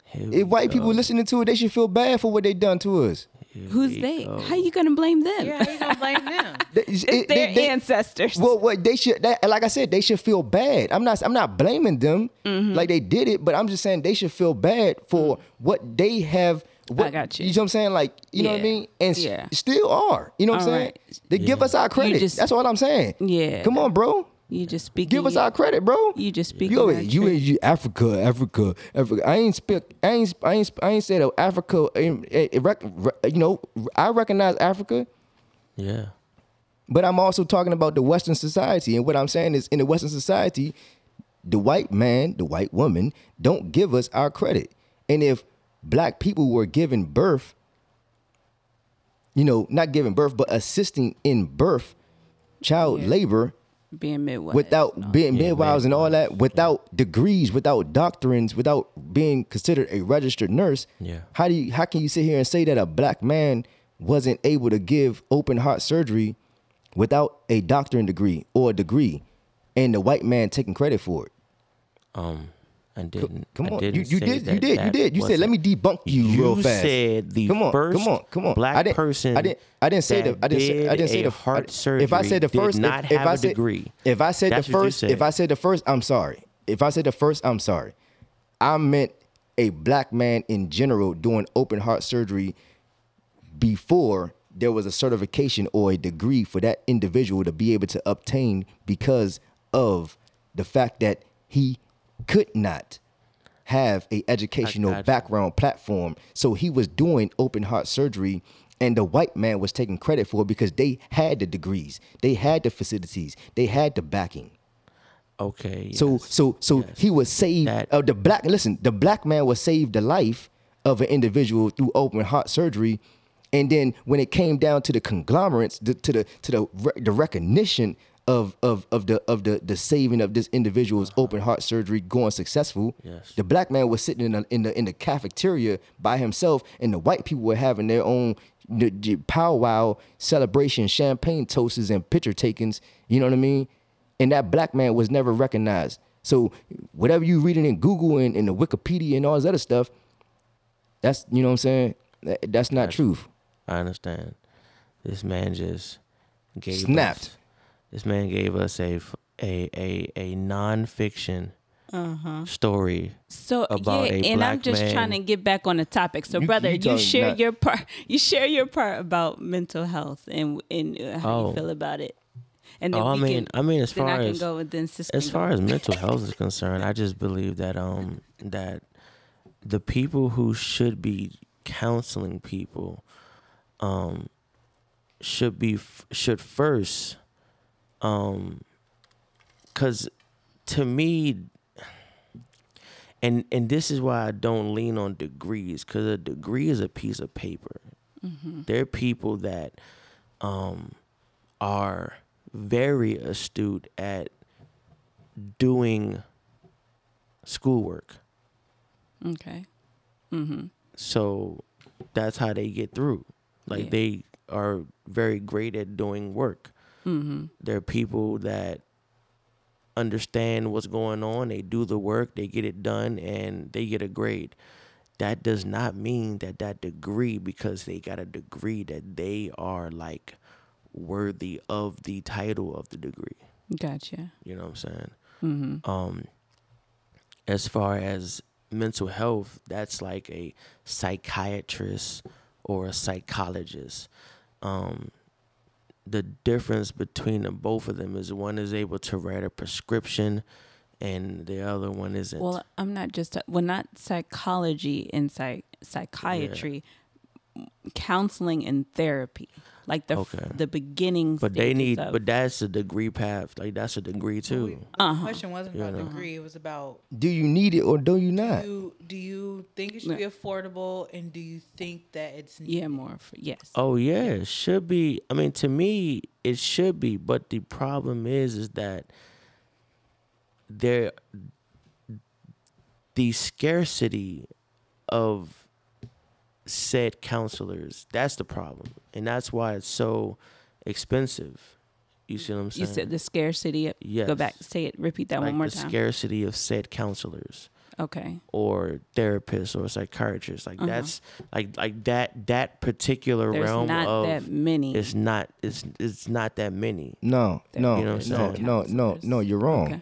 A: Here we
D: If white people listening to it, they should feel bad for what they done to us.
A: Here
C: who's
A: we
C: they?
A: go.
C: How you gonna blame them?
B: Yeah, how you gonna blame them?
D: They-
C: It's
D: it-
C: their
D: they- they-
C: ancestors.
D: Well, what they should, that, like I said, they should feel bad. I'm not, I'm not blaming them
C: Mm-hmm.
D: like they did it, but I'm just saying they should feel bad for what they have. What,
C: I got you.
D: You know what I'm saying? Like, you know what I mean? And s-
C: Yeah.
D: still are. You know what I'm
C: All
D: saying?
C: right.
D: They give us our credit.
C: just-
D: That's what I'm saying.
C: Yeah.
D: Come on, bro.
C: you just speak.
D: Give us our credit, bro.
C: You just speak.
D: Yo,
C: our
D: you,
C: truth.
D: you, Africa, Africa, Africa. I ain't speak. I ain't. I ain't. I ain't said Africa. eh, eh, rec- re- You know, I recognize Africa.
A: Yeah.
D: But I'm also talking about the Western society. And what I'm saying is in the Western society, the white man, the white woman don't give us our credit. And if black people were given birth, you know, not giving birth, but assisting in birth, child
C: Yeah.
D: labor
C: being midwives. and all
D: without being
A: Yeah,
D: midwives and all that, without degrees, without doctrines, without being considered a registered nurse.
A: Yeah.
D: How do you how can you sit here and say that a black man wasn't able to give open heart surgery without a doctorate degree or a degree and the white man taking credit for it?
A: Um, I didn't.
D: Come on, you,
A: didn't
D: you
A: say
D: did, you
A: that
D: did, you did. You said, "Let me debunk you,
A: You
D: real fast."
A: You said the
D: come on,
A: first
D: come on, come on.
A: black
D: I didn't,
A: person
D: I didn't. I didn't say the. I didn't say. I
A: did
D: didn't say the
A: heart surgery.
D: If I said the first,
A: not
D: if, if
A: have
D: I
A: a
D: said,
A: degree.
D: If I said
A: That's
D: the
A: you
D: first, if. I said the first, I'm sorry. If I said the first, I'm sorry. I meant a black man in general doing open heart surgery before there was a certification or a degree for that individual to be able to obtain because of the fact that he could not have a educational background platform. So he was doing open heart surgery and the white man was taking credit for it because they had the degrees, they had the facilities, they had the backing.
A: Okay.
D: So
A: yes,
D: so so
A: yes.
D: he was saved
A: That-
D: of the black listen, the black man was saved the life of an individual through open heart surgery. And then when it came down to the conglomerates, the, to the to the re- the recognition of of of the of the the saving of this individual's uh-huh. open heart surgery going successful,
A: Yes.
D: the black man was sitting in the in the in the cafeteria by himself, and the white people were having their own the, the powwow celebration, champagne toasts and picture takings. You know what I mean? And that black man was never recognized. So whatever you reading in Google and, in the Wikipedia and all this other stuff, that's you know what I'm saying. That- that's not truth.
A: I understand. This man just gave
D: Snapped.
A: Us, this man gave us a a a, a nonfiction story.
C: So
A: about
C: yeah,
A: a
C: and I'm just
A: man.
C: trying to get back on the topic. So,
D: You-
C: brother,
D: you
C: you, share
D: not-
C: your part. You share your part about mental health and and uh, how
A: Oh.
C: you feel about it. And then
A: Oh, I mean,
C: can,
A: I mean, as far
C: I
A: as as far as mental health is concerned, I just believe that um that the people who should be counseling people um should be should first um cuz to me and and this is why I don't lean on degrees cuz a degree is a piece of paper. There are people that um are very astute at doing schoolwork.
C: okay. Mhm.
A: So that's how they get through. Like
C: Yeah.
A: they are very great at doing work.
C: Mm-hmm.
A: There are people that understand what's going on, they do the work, they get it done, and they get a grade. That does not mean that that degree, because they got a degree, that they are like worthy of the title of the degree.
C: Gotcha.
A: You know what I'm saying?
C: Mm-hmm.
A: um as far as mental health that's like a psychiatrist or a psychologist um the difference between the both of them is one is able to write a prescription and the other one isn't.
C: Well, I'm not just well, not psychology and psych psychiatry, counseling and therapy, like the f-
A: Okay.
C: the beginning.
A: but they need
C: of-
A: but that's a degree path like that's a degree too
B: The uh-huh. question wasn't
A: You
B: about
A: know.
B: degree. It was about
D: Do you need it or do you not?
B: do you, do you think it should be affordable and do you think that it's
C: yeah, more for yes.
A: Oh yeah, it should be. I mean, to me, it should be. But the problem is, is that there, the scarcity of said counselors. That's the problem, and that's why it's so expensive. You see what I'm saying?
C: You said the scarcity. Of, Go back. Say it. Repeat that
A: like
C: one more time.
A: the scarcity of said counselors
C: okay.
A: or therapists or psychiatrists. Like that's like like that that particular
C: Uh-huh. There's
A: realm
C: not
A: of
C: that many.
A: it's not it's it's not that many.
D: No,
C: That-
D: no,
A: You know what I'm
D: no,
A: saying?
D: no, no, no. You're wrong.
C: Okay.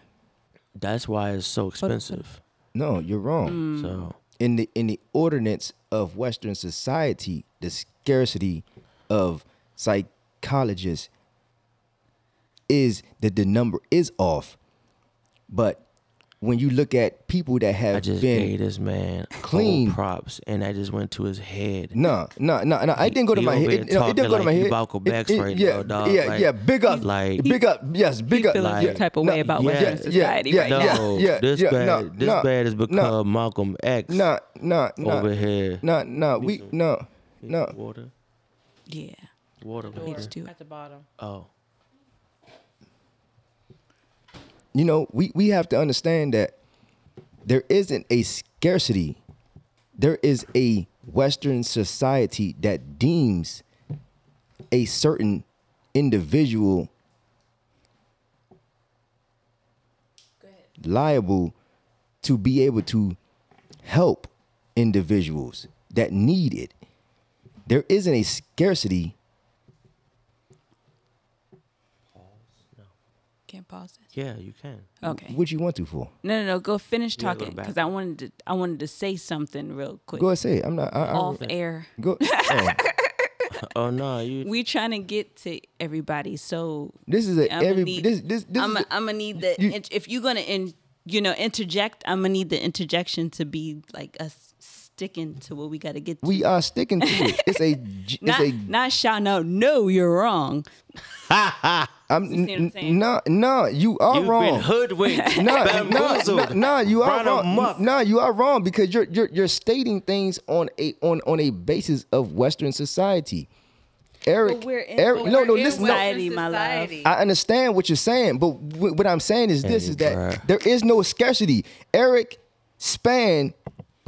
A: That's why it's so expensive.
D: No, you're wrong.
C: Mm.
A: So
D: in the in the ordinance of Western society, the scarcity of psychologists is that the number is off. But when you look at people that
A: I
D: have
A: just
D: been
A: gave this man
D: clean.
A: clean props, and I just went to his head.
D: no, no, no, no. I didn't go to my head.
A: here
D: It, no, it didn't go to
A: talking
D: my head.
A: you Malcolm
D: It- it-
A: right
D: yeah,
A: now, dog.
D: Yeah,
A: Like-
D: yeah. Big up,
A: like-
D: big up. Yes, big up.
C: feeling
A: Like-
C: some type of
D: No,
C: way about
A: yeah,
C: Western
D: yeah,
C: society
D: yeah,
C: right
D: yeah.
C: now.
A: No,
D: yeah,
A: this
D: yeah,
A: bad,
D: no,
A: this
D: no,
A: bad has
D: no.
A: become Malcolm X
D: No, no, no,
A: over here.
D: no, no. We no, no.
A: Water,
C: Yeah.
A: water.
B: door
A: water.
C: do
B: at the bottom?
A: Oh,
D: you know, we, we have to understand that there isn't a scarcity. There is a Western society that deems a certain individual liable to be able to help individuals that need it. There isn't a scarcity.
C: Can't pause it.
A: Yeah, you can.
C: Okay.
D: What you want to for?
C: No, no, no. Go finish
A: Yeah,
C: talking because I wanted to. I wanted to say something real quick.
D: Go ahead, say it. I'm not. I, I,
C: Off air.
D: Go. oh,
A: Oh no, you.
C: We trying to get to everybody, so
D: this is a
C: I'ma
D: every.
C: need-
D: this this this.
C: I'm
D: is
C: i
D: a-
C: I'm gonna need the
D: you-
C: if you're gonna in you know interject. I'm gonna need the interjection to be like us sticking to what we got to get. To.
D: we are sticking to it. It's a. j- It's
C: not
D: a.
C: not shouting out. No, you're wrong.
D: I'm
C: see what I'm saying?
D: no no. You are
A: You've
D: wrong.
A: been hoodwinked,
D: no, no, no, no, you are wrong.
A: amok.
D: No, you are wrong because you're you're you're stating things on a on on a basis of Western society. Eric,
C: But we're in-
D: Eric,
C: but
D: no,
C: we're
D: no,
C: in
D: listen, no.
C: society, my love.
D: I understand what you're saying, but wh- what I'm saying is this:
A: Hey,
D: is that there is no scarcity. Eric Span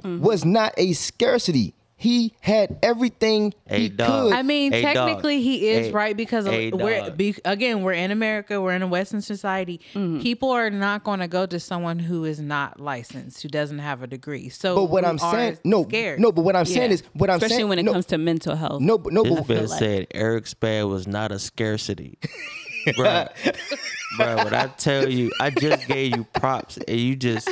C: Mm-hmm.
D: was not a scarcity. He had everything
A: Hey,
D: he
A: dog.
D: could.
B: I mean,
A: Hey, dog.
B: technically, he is
A: Hey,
B: right because we're be, again we're in America, we're in a Western society.
C: Mm-hmm.
B: People are not going to go to someone who is not licensed, who doesn't have a degree. So,
D: but what I'm saying, no,
B: scared.
D: no, but what I'm saying is, what I'm
C: especially
D: saying,
C: when it
D: no,
C: comes to mental health.
D: no, but no,
A: This
D: but
A: man
C: like-
A: said Eric Span was not a scarcity. bro, bruh, when I tell you, I just gave you props and you just,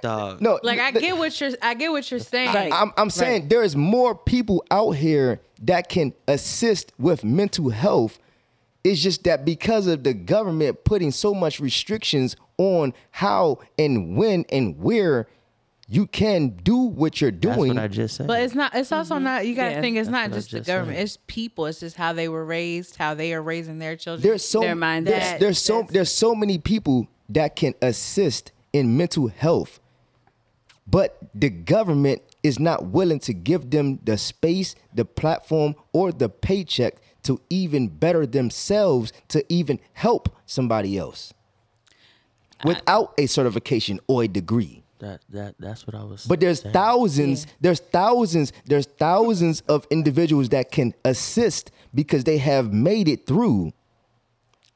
A: dog.
D: no,
B: like I get what you're, I get what you're saying.
C: Right.
D: I'm, I'm saying there is more people out here that can assist with mental health. It's just that because of the government putting so much restrictions on how and when and where you can do what you're
A: That's
D: doing.
A: what I just said.
B: But it's not. It's also mm-hmm. not. You got to
C: Yeah,
B: think. It's not
A: what I
B: just the government.
A: said.
B: It's people. It's just how they were raised, how they are raising their children.
D: there's so
C: Their mindset.
D: there's, there's so there's so many people that can assist in mental health, but the government is not willing to give them the space, the platform, or the paycheck to even better themselves to even help somebody else without a certification or a degree.
A: that that that's what I was.
D: But there's
A: saying.
D: thousands, there's thousands, there's thousands of individuals that can assist because they have made it through.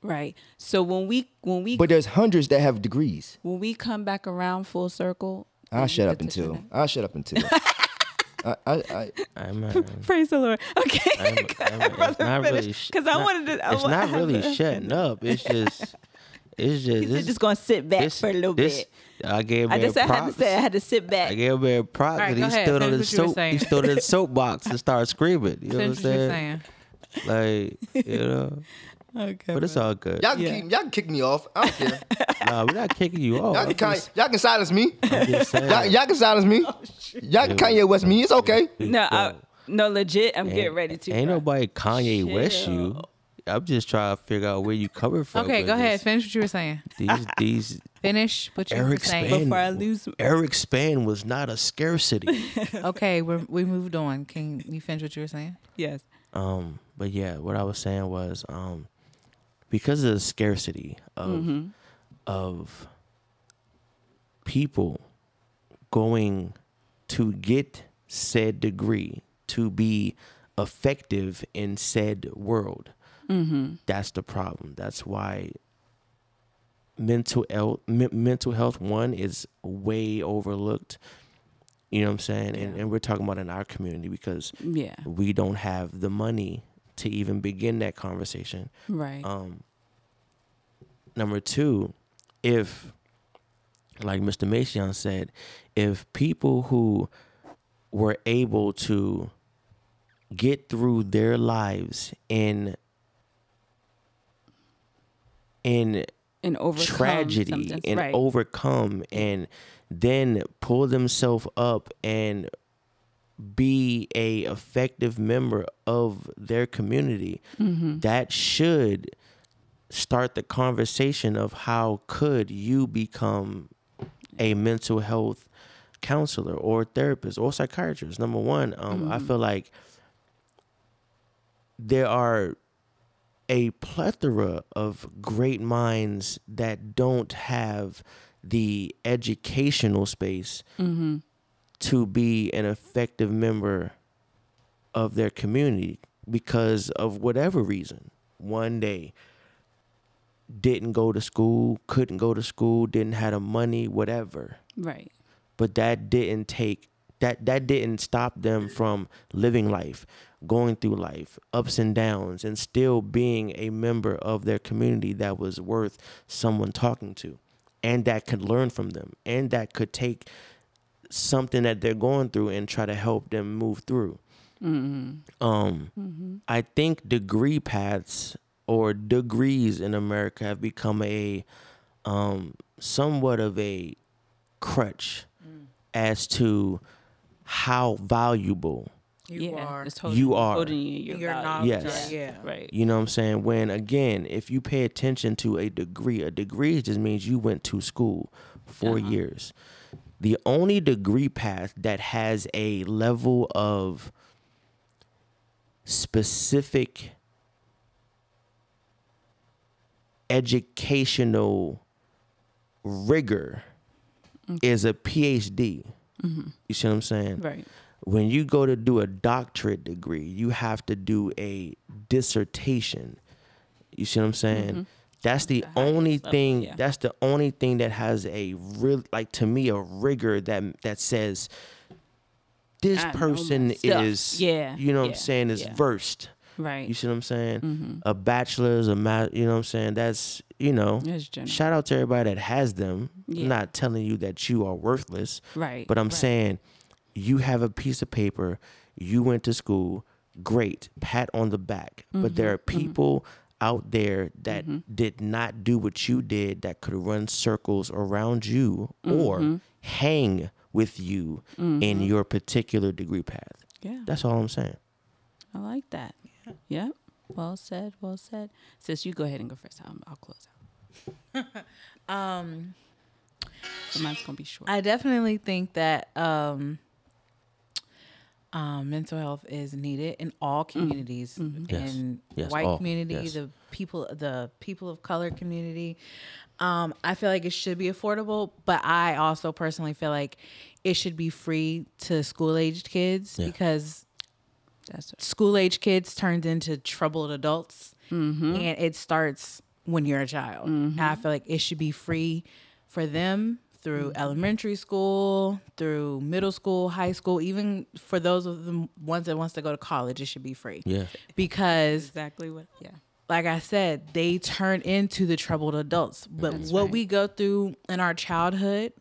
C: Right. So when we when we
D: But there's hundreds that have degrees.
C: when we come back around full circle,
D: I'll shut up
C: get to
D: until I'll shut up until I, I, I
A: I'm, uh,
C: Praise the Lord. Okay.
A: I'm, I'm, it's not really. sh-
C: Because I wanted to. I
A: It's
C: wa-
A: not really
C: to-
A: shutting up. It's just. It's just.
C: He's
A: this-
C: just gonna sit back
A: this-
C: for a little
A: this-
C: bit.
A: I gave
C: I just I had to
A: props.
C: say I had to sit back.
A: I gave man props,
B: All right,
A: and
B: go
A: he
B: ahead.
A: stood on
B: Finish
A: his
B: what you were
A: soap.
B: saying.
A: He stood in his soapbox and started screaming. You know what I'm saying?
B: saying.
A: Like, you know.
C: Okay.
A: But it's all good.
D: y'all can
C: Yeah.
D: keep, y'all can kick me off. I don't care.
A: Nah, we're not kicking you off.
D: y'all, can, kind-
A: just,
D: y'all can silence me.
A: I'm just saying.
D: Y'all, y'all can silence me. Y'all can Kanye West me. It's okay.
C: No, I, no, legit. I'm getting ready to.
A: Ain't
C: bro.
A: nobody Kanye West you. I'm just trying to figure out where you coming from.
B: Okay, go ahead. Finish what you were saying.
A: These these
B: Finish what you were saying.
A: Span.
C: Before I lose-
A: Eric Span was not a scarcity.
B: Okay, we're, we moved on. Can you finish what you were saying?
C: Yes.
A: um, but yeah, what I was saying was um, because of the scarcity of
C: Mm-hmm.
A: of people going to get said degree to be effective in said world. That's the problem. That's why mental health, me- mental health one is way overlooked. You know what I'm saying? And, and we're talking about in our community because
C: Yeah.
A: we don't have the money to even begin that conversation.
C: Right.
A: Um, number two, if, like Mr. Mason said, if people who were able to get through their lives in in
C: and overcome
A: tragedy
C: something.
A: and
C: right.
A: overcome and then pull themselves up and be a effective member of their community
C: Mm-hmm.
A: that should start the conversation of how could you become a mental health counselor or therapist or psychiatrist? Number one um, i feel like there are a plethora of great minds that don't have the educational space to be an effective member of their community because of whatever reason. One day, didn't go to school, couldn't go to school, didn't have the money, whatever.
C: Right.
A: But that didn't take that that didn't stop them from living life, going through life, ups and downs, and still being a member of their community that was worth someone talking to, and that could learn from them, and that could take something that they're going through and try to help them move through. Um, I think degree paths or degrees in America have become a um, somewhat of a crutch as to how valuable
B: You
C: yeah.
B: are.
C: It's holding,
A: You are.
C: holding you your,
B: Your knowledge.
A: Yes.
B: Yeah.
C: Right.
A: you know what I'm saying? When again, if you pay attention to a degree, a degree just means you went to school 4
C: Uh-huh.
A: years. The only degree path that has a level of specific educational rigor is a PhD. You see what I'm saying?
C: Right.
A: when you go to do a doctorate degree, you have to do a dissertation. You see what I'm saying? That's the
C: Mm-hmm. The
A: only
C: level,
A: thing.
C: yeah.
A: That's the only thing that has a real, like to me, a rigor that that says this
C: I
A: person is,
C: Yeah,
A: you know what I'm saying, is
C: yeah.
A: versed.
C: Right.
A: You see what I'm saying?
C: Mm-hmm.
A: A bachelor's, a ma- you know what I'm saying? That's you know. Shout out to everybody that has them.
C: Yeah.
A: I'm not telling you that you are worthless.
C: Right.
A: But I'm
C: right.
A: saying you have a piece of paper, you went to school, great, pat on the back. But there are
C: Mm-hmm.
A: people out there that did not do what you did that could run circles around you
C: Mm-hmm.
A: or hang with you in your particular degree path.
C: Yeah.
A: That's all I'm saying.
C: I like that. Yeah. Well said. Well said. Sis, you go ahead and go first. I'll, I'll close out.
B: Um,
C: So mine's gonna be short.
B: I definitely think that um, um, mental health is needed in all communities,
A: Yes.
B: in
A: Yes,
B: white
A: all.
B: community,
A: Yes.
B: the people, the people of color community. Um, I feel like it should be affordable, but I also personally feel like it should be free to school aged kids
A: Yeah.
B: because
C: That's
B: school age kids turns into troubled adults
C: Mm-hmm.
B: and it starts when you're a child And i feel like it should be free for them through
C: Mm-hmm.
B: elementary school through middle school high school even for those of the ones that wants to go to college it should be free
A: Yeah.
B: because
C: exactly what. Yeah.
B: like I said, they turn into the troubled adults. But
C: That's
B: what
C: right.
B: we go through in our childhood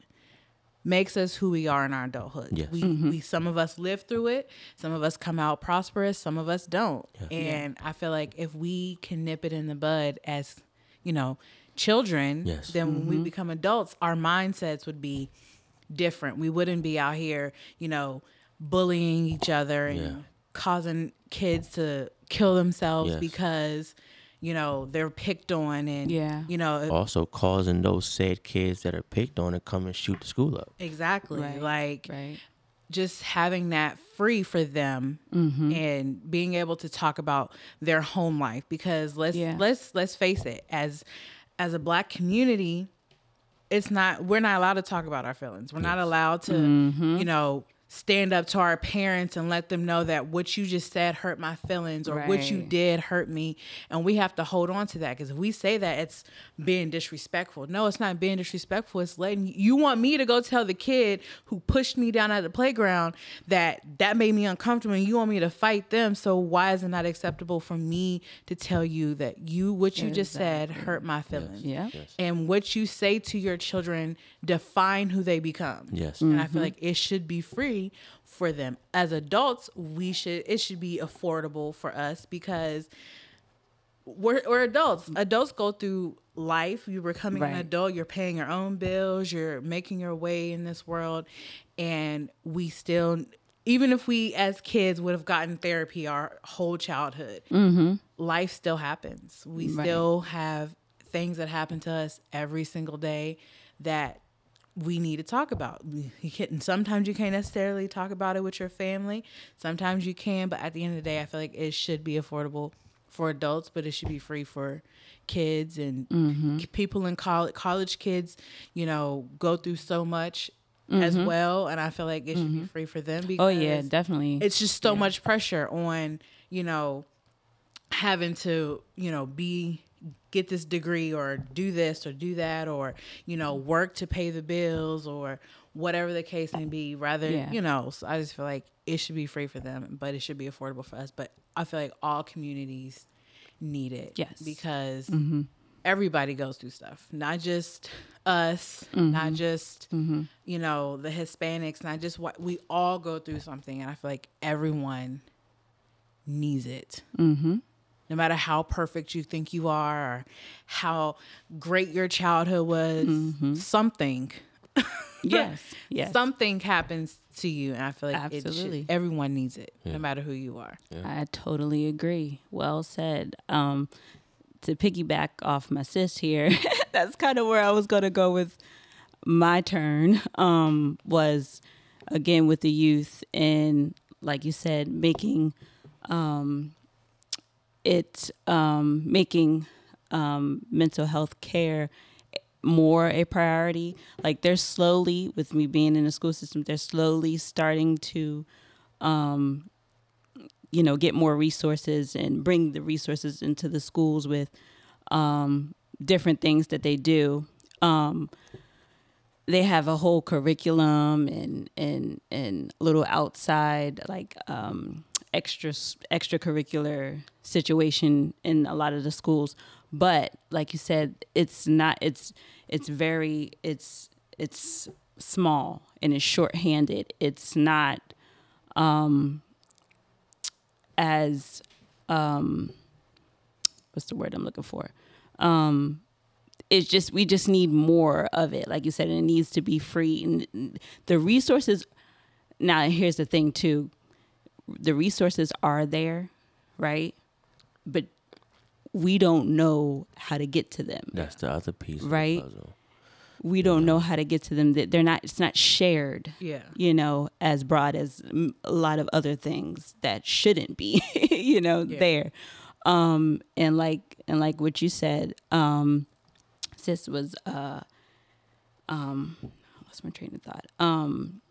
B: makes us who we are in our adulthood.
A: Yes.
B: We,
C: Mm-hmm.
B: we some of us live through it, some of us come out prosperous, some of us don't.
A: Yeah.
B: And I feel like if we can nip it in the bud as, you know, children,
A: Yes.
B: then when
C: Mm-hmm.
B: we become adults, our mindsets would be different. We wouldn't be out here, you know, bullying each other and
A: Yeah.
B: causing kids to kill themselves
A: Yes.
B: because you know they're picked on and
C: Yeah.
B: you know
A: Also causing those said kids that are picked on to come and shoot the school up.
B: exactly
C: Right.
B: like
C: Right.
B: just having that free for them
C: Mm-hmm.
B: and being able to talk about their home life because let's
C: Yeah.
B: let's let's face it as as a black community it's not we're not allowed to talk about our feelings we're not allowed to
C: Mm-hmm.
B: you know stand up to our parents and let them know that what you just said hurt my feelings or what you did hurt me. And we have to hold on to that because if we say that it's being disrespectful. No it's not being disrespectful. It's letting you want me to go tell the kid who pushed me down at the playground that that made me uncomfortable and you want me to fight them. So why is it not acceptable for me to tell you that you what you just said hurt my feelings?
C: Yeah.
B: and what you say to your children define who they become.
A: Yes.
B: And I feel mm-hmm. like it should be free for them. As adults, we should it should be affordable for us because we're, we're adults. Adults go through life. You're becoming an adult. You're paying your own bills. You're making your way in this world, and we still, even if we as kids would have gotten therapy our whole childhood, mm-hmm. life still happens. We
C: Right.
B: still have things that happen to us every single day that we need to talk about. You can, sometimes you can't necessarily talk about it with your family. Sometimes you can, but at the end of the day, I feel like it should be affordable for adults, but it should be free for kids and
C: Mm-hmm.
B: people in college. College kids, you know, go through so much as well, and I feel like it should be free for them. Because
C: Mm-hmm. Oh yeah, definitely.
B: it's just so much pressure on you know having to you know be get this degree or do this or do that or you know work to pay the bills or whatever the case may be. Rather
C: Yeah.
B: you know so i just feel like it should be free for them but it should be affordable for us. But i feel like all communities need it
C: Yes.
B: because mm-hmm. everybody goes through stuff not just us mm-hmm. not just mm-hmm. you know the hispanics not just what we all go through something and i feel like everyone needs it no matter how perfect you think you are or how great your childhood was something
C: Yes. Yes.
B: something happens to you and i feel like it
C: Absolutely.
B: should, everyone needs it no matter who you are
C: I totally agree. Well said. Um, to piggyback off my sis here, that's kind of where I was going to go with my turn. Um, was again with the youth and, like you said, making um, it um, making um, mental health care more a priority. Like they're slowly, with me being in the school system, they're slowly starting to um, you know get more resources and bring the resources into the schools with um, different things that they do um, they have a whole curriculum and and and little outside like um, extra extracurricular situation in a lot of the schools but like you said it's not it's it's very it's it's small and it's shorthanded it's not as um what's the word I'm looking for? Um it's just we just need more of it. Like you said, it needs to be free. And the resources now here's the thing too. The resources are there, right? But we don't know how to get to them.
A: That's the other piece. of the
C: Right.
A: puzzle.
C: We don't know how to get to them. That They're not it's not shared
B: yeah
C: you know, as broad as a lot of other things that shouldn't be, you know,
B: Yeah.
C: there. Um, and like and like what you said, um, sis was uh, um, I lost my train of thought. Um,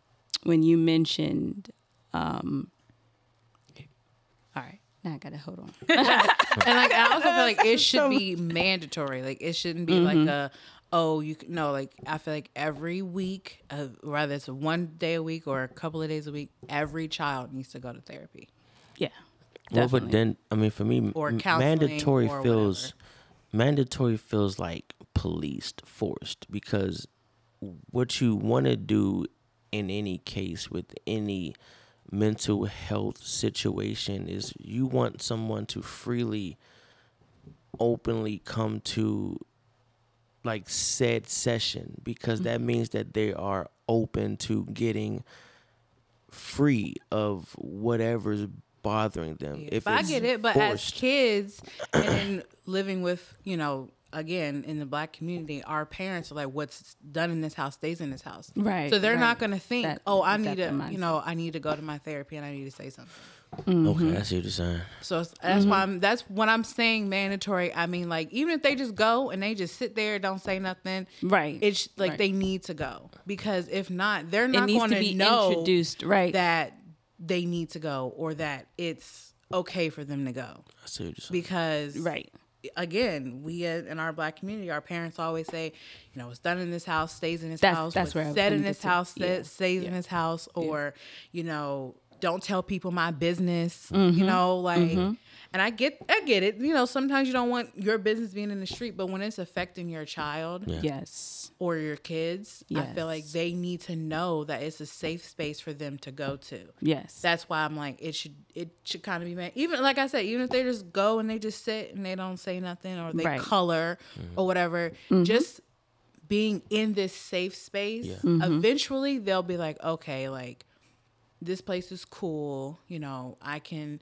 C: when you mentioned, um, all right, now I gotta hold on.
B: and like I also feel like it should be mandatory. Like it shouldn't be like a oh you c- no like I feel like every week, uh, whether it's one day a week or a couple of days a week, every child needs to go to therapy.
C: yeah,
A: Well, but then I mean, for me,
B: Or
A: mandatory
B: or
A: feels mandatory feels like policed, forced because what you want to do in any case with any mental health situation is you want someone to freely openly come to like said session because that
B: Mm-hmm.
A: means that they are open to getting free of whatever's bothering them.
B: Yeah,
A: If
B: I get it. But as kids and living with, you know, again in the black community, our parents are like, "What's done in this house stays in this house."
C: Right,
B: So they're not going to think,
C: That-
B: "Oh, I need to, you know, I need to go to my therapy and I need to say something." Mm-hmm.
A: okay, mm-hmm. I see what you're saying.
B: So it's, that's why mm-hmm. I'm. That's when I'm saying mandatory. I mean, like even if they just go and they just sit there, don't say nothing,
C: Right.
B: It's like
C: Right.
B: they need to go because if not, they're not going
C: to
B: to
C: be
B: know
C: introduced, right?
B: that they need to go or that it's okay for them to go
A: I see what you're saying.
B: because
C: right.
B: Again, we in our black community, our parents always say, you know, it's done in this house stays in this
C: That's-
B: house.
C: that's
B: what's
C: where
B: said in this
C: to.
B: house
C: Yeah.
B: stays in this house, or you know, don't tell people my business.
C: Mm-hmm.
B: You know, like, and I get, I get it. You know, sometimes you don't want your business being in the street, but when it's affecting your child
A: Yeah.
B: or your kids, I feel like they need to know that it's a safe space for them to go to.
C: Yes.
B: That's why I'm like it should it should kind of be made. Even like I said, even if they just go and they just sit and they don't say nothing or they
C: Right.
B: color mm-hmm. or whatever, mm-hmm. just being in this safe space,
A: Yeah. Mm-hmm.
B: eventually they'll be like, okay, like this place is cool. You know, I can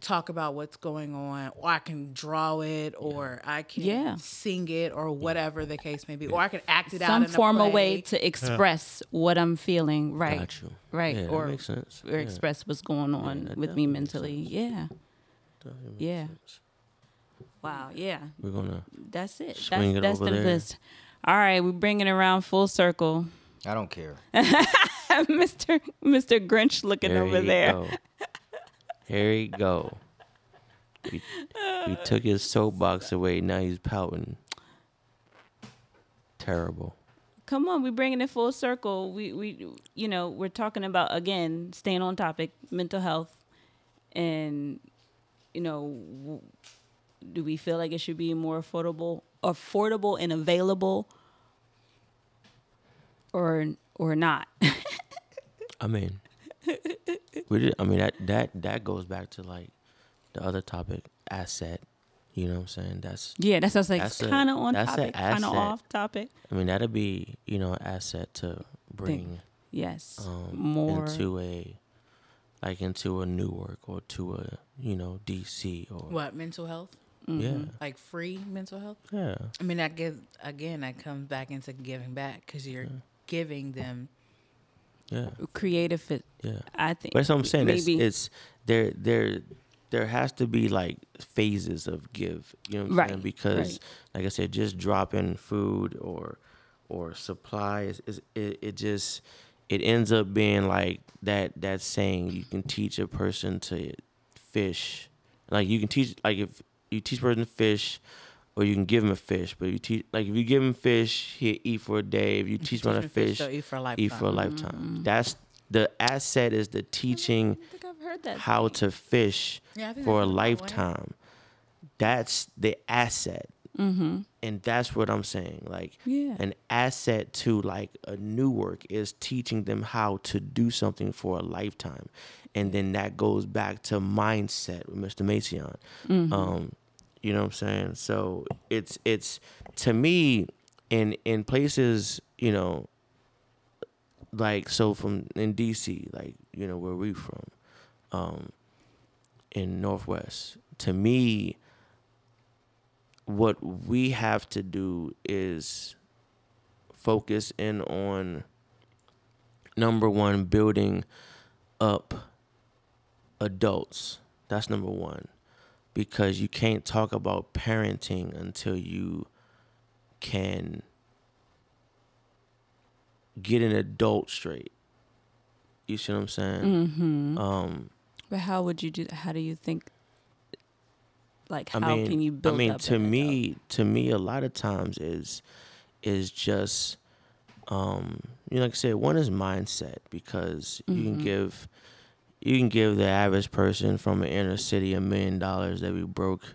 B: talk about what's going on or I can draw it or I can
C: Yeah.
B: sing it or whatever the case may be or I can act it out
C: Some
B: in a
C: form of way to express what I'm feeling, right?
A: Got you.
C: Right.
A: Yeah, that
C: or
A: makes sense.
C: or
A: Yeah.
C: express what's going on
A: that
C: with me
A: makes
C: mentally. Yeah. Yeah.
A: sense.
C: Wow. Yeah.
A: We're gonna
C: That's it.
A: Swing
C: that's
A: it
C: that's
A: over
C: the
A: there.
C: list. All right, we're bringing it around full circle.
D: I don't care.
C: Mr. Mr. Grinch looking
A: Here
C: over
A: you
C: there.
A: Here you go. we, we took his soapbox away. Now he's pouting. Terrible.
C: Come on, we're bringing it full circle. We we you know we're talking about again staying on topic, mental health, and you know, w- do we feel like it should be more affordable, affordable and available, or or not?
A: I mean, we did, I mean that that that goes back to like the other topic, asset. You know what I'm saying? That's
C: yeah, that's what I was like. Kind of on
A: that's a
C: topic, kind of off topic.
A: I mean that'd be you know an asset to bring
C: Yes,
A: um,
C: more.
A: into a like into a New Newark or to a you know DC or
B: What mental health?
C: Mm-hmm.
A: yeah
B: Like free mental health?
A: yeah
B: I mean, that gives again. That comes back into giving back because you're giving them.
A: Yeah
C: creative. Fit,
A: yeah.
C: I think.
A: But that's what I'm saying. It's,
C: Maybe.
A: it's there. There, there has to be like phases of give. You know what I'm
C: Right,
A: saying? Because,
C: right.
A: like I said, just dropping food or or supplies is it, it just it ends up being like that. That saying you can teach a person to fish. Like you can teach like if you teach a person to fish. Or you can give him a fish, but you teach like if you give him fish, he'll eat for a day. If you teach him how to
B: fish,
A: fish,
B: eat for a lifetime.
A: eat for a lifetime. That's the asset is the teaching
C: I think I've heard that.
A: how to fish
B: Yeah,
A: for a
B: that's about right.
A: lifetime. That's the asset.
C: Mm-hmm.
A: And that's what I'm saying. Like
C: Yeah.
A: an asset to like a Newark is teaching them how to do something for a lifetime. And then that goes back to mindset with Mr. Mason.
C: Mm-hmm.
A: Um, you know what I'm saying? So it's it's to me in in places, you know, like so from in DC, like, you know, where we from, um, in Northwest, to me, what we have to do is focus in on number one, building up adults. That's number one. Because you can't talk about parenting until you can get an adult straight. You see what I'm saying?
C: Mm-hmm.
A: Um,
C: But how would you do that? How do you think? Like,
A: I
C: how
A: mean,
C: can you build? That?
A: I mean, to
C: an adult?
A: me, to me, a lot of times is is just, um, you know, like I said, one is mindset because you
C: Mm-hmm.
A: can give, you can give the average person from an inner city a million dollars that we broke,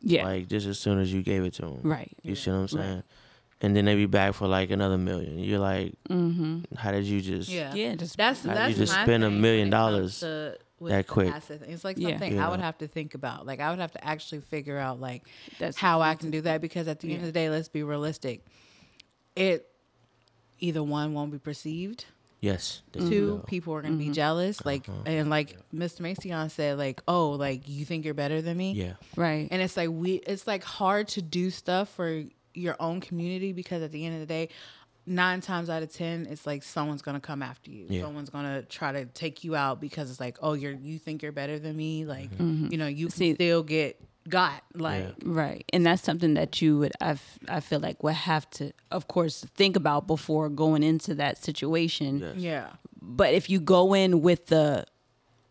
C: yeah,
A: like just as soon as you gave it to them.
C: right.
A: You see what I'm
C: Right.
A: saying? And then they be back for like another million. You're like,
C: Mm-hmm.
A: how did you just?
B: Yeah.
C: Yeah, just
B: That's
A: How do
B: that's
A: you just
B: my
A: spend a million
B: when it comes
A: dollars
B: to- with
A: that
B: the
A: quick?
B: thing. It's like something
A: You
B: I would have to think about. Like I would have to actually figure out like
C: That's
B: how I can do that because at the end of the day, let's be realistic. It either one won't be perceived.
A: Yes.
B: Two, people are gonna be
C: Mm-hmm.
B: jealous. Like
A: Uh-huh.
B: and like Mr. Mason said, like, oh, like you think you're better than me?
A: Yeah.
C: right.
B: And it's like we it's like hard to do stuff for your own community because at the end of the day, nine times out of ten, it's like someone's gonna come after you.
A: Yeah.
B: Someone's gonna try to take you out because it's like, oh, you're you think you're better than me. Like,
A: Mm-hmm.
B: you know, you can
C: See-
B: still get got. Like
A: Yeah.
C: Right. And that's something that you would I, f- I feel like would have to of course think about before going into that situation.
A: Yes.
B: yeah.
C: But if you go in with the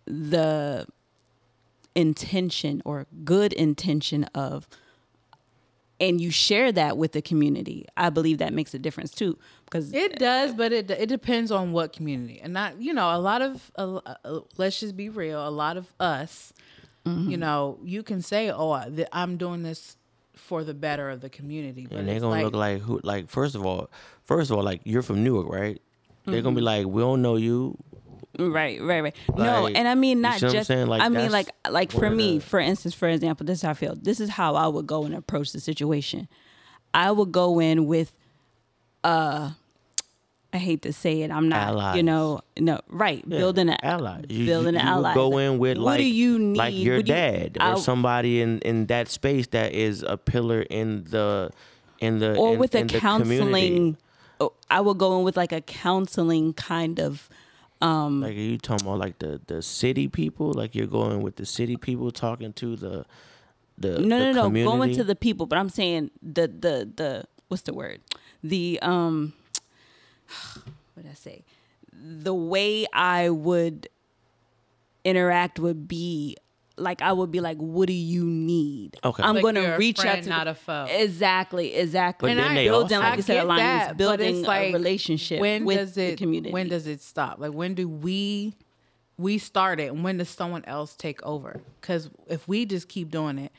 C: the intention or good intention of and you share that with the community, I believe that makes a difference too because
B: It does, but it it depends on what community, and not you know a lot of uh, uh, let's just be real. A lot of us,
C: Mm-hmm.
B: you know, you can say, "Oh, I'm doing this for the better of the community," but
A: and they're gonna
B: like,
A: look like who? Like first of all, first of all, like you're from Newark, right? They're gonna be
B: Mm-hmm.
A: like, we don't know you.
C: Right, right, right. no, and I mean not
A: see what I'm
C: just.
A: Like,
C: I mean, like, like for me, for instance, for example, this is how I feel. This is how I would go and approach the situation. I would go in with, uh, I hate to say it, I'm not, you know, no, right,
A: Yeah,
C: building an
A: ally. You,
C: building
A: you,
C: an
A: you
C: ally.
A: Go in with
C: what
A: like
C: do you need?
A: like your
C: you-
A: dad or
C: I-
A: somebody in in that space that is a pillar in the in the
C: or
A: in,
C: with a
A: in the
C: counseling. oh, I would go in with like a counseling kind of. Um,
A: Like are you talking about like the the city people? Like you're going with the city people talking to the the
C: no
A: the
C: no no going to the people but i'm saying the the the what's the word the um what did i say the way i would interact would be like I would be like, "What do you need?"
A: Okay.
C: I'm
B: Like
C: going to
B: a
C: reach out to
B: not a foe.
C: Exactly, exactly.
A: But then
B: I-
A: they
C: building,
A: also-
C: like you said,
B: get
C: alliance,
B: that,
C: building
B: it's like,
C: a relationship
B: when
C: with
B: does it,
C: the community.
B: When does it stop? Like when do we we start it and when does someone else take over? Because if we just keep doing it,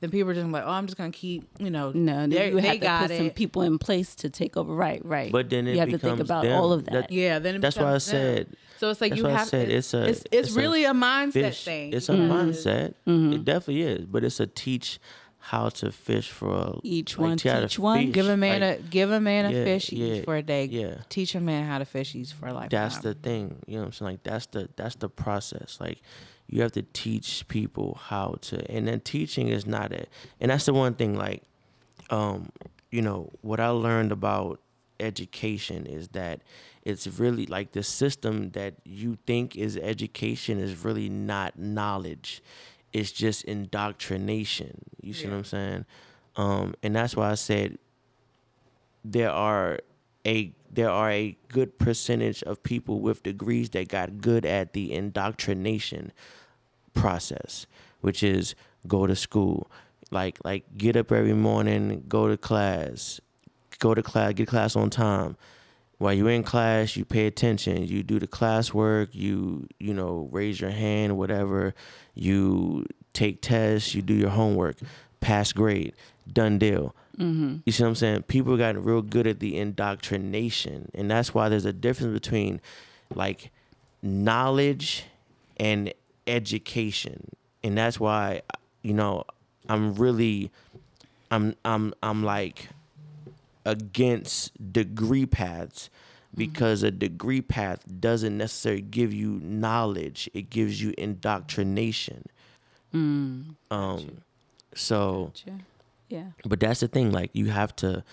B: then people are just like, oh, I'm just gonna keep, you know,
C: no,
B: they,
C: you
B: they
C: have to
B: got
C: put
B: it.
C: some people in place to take over. Right, right.
A: But then it
C: you have to think about
A: them.
C: all of that.
A: That-
B: yeah, then it
A: That's why I
B: becomes them.
A: said-
B: So it's like you
A: why I
B: have.
A: said
B: it-
A: it's a-
B: It's, it's,
A: it's
B: really a, mindset
A: fish.
B: thing.
A: It's a
C: Mm-hmm.
A: mindset. It definitely is, but it's a teach how to fish for a,
C: Each
A: like,
C: one teach one.
A: fish,
B: Give a man
A: like,
B: a give a man a
A: Yeah,
B: fish
A: yeah,
B: each for a day.
A: yeah.
B: Teach a man how to fish each for a lifetime.
A: that's the thing you know what i'm saying like that's the that's the process like you have to teach people how to and then teaching is not it and that's the one thing like um you know what i learned about education is that it's really like the system that you think is education is really not knowledge it's just indoctrination. You see what i'm saying? Um and that's why i said there are a there are a good percentage of people with degrees that got good at the indoctrination process, which is go to school, like like get up every morning, go to class, go to class, get class on time. While you're in class, you pay attention. You do the classwork. You you know raise your hand, whatever. You take tests. You do your homework. Pass grade. Done deal. Mm-hmm. You see what I'm saying? People got real good at the indoctrination, and that's why there's a difference between like knowledge and education, and that's why you know I'm really I'm I'm I'm like against degree paths because a degree path doesn't necessarily give you knowledge; it gives you indoctrination. Um, so
C: Gotcha. Yeah.
A: but that's the thing like you have to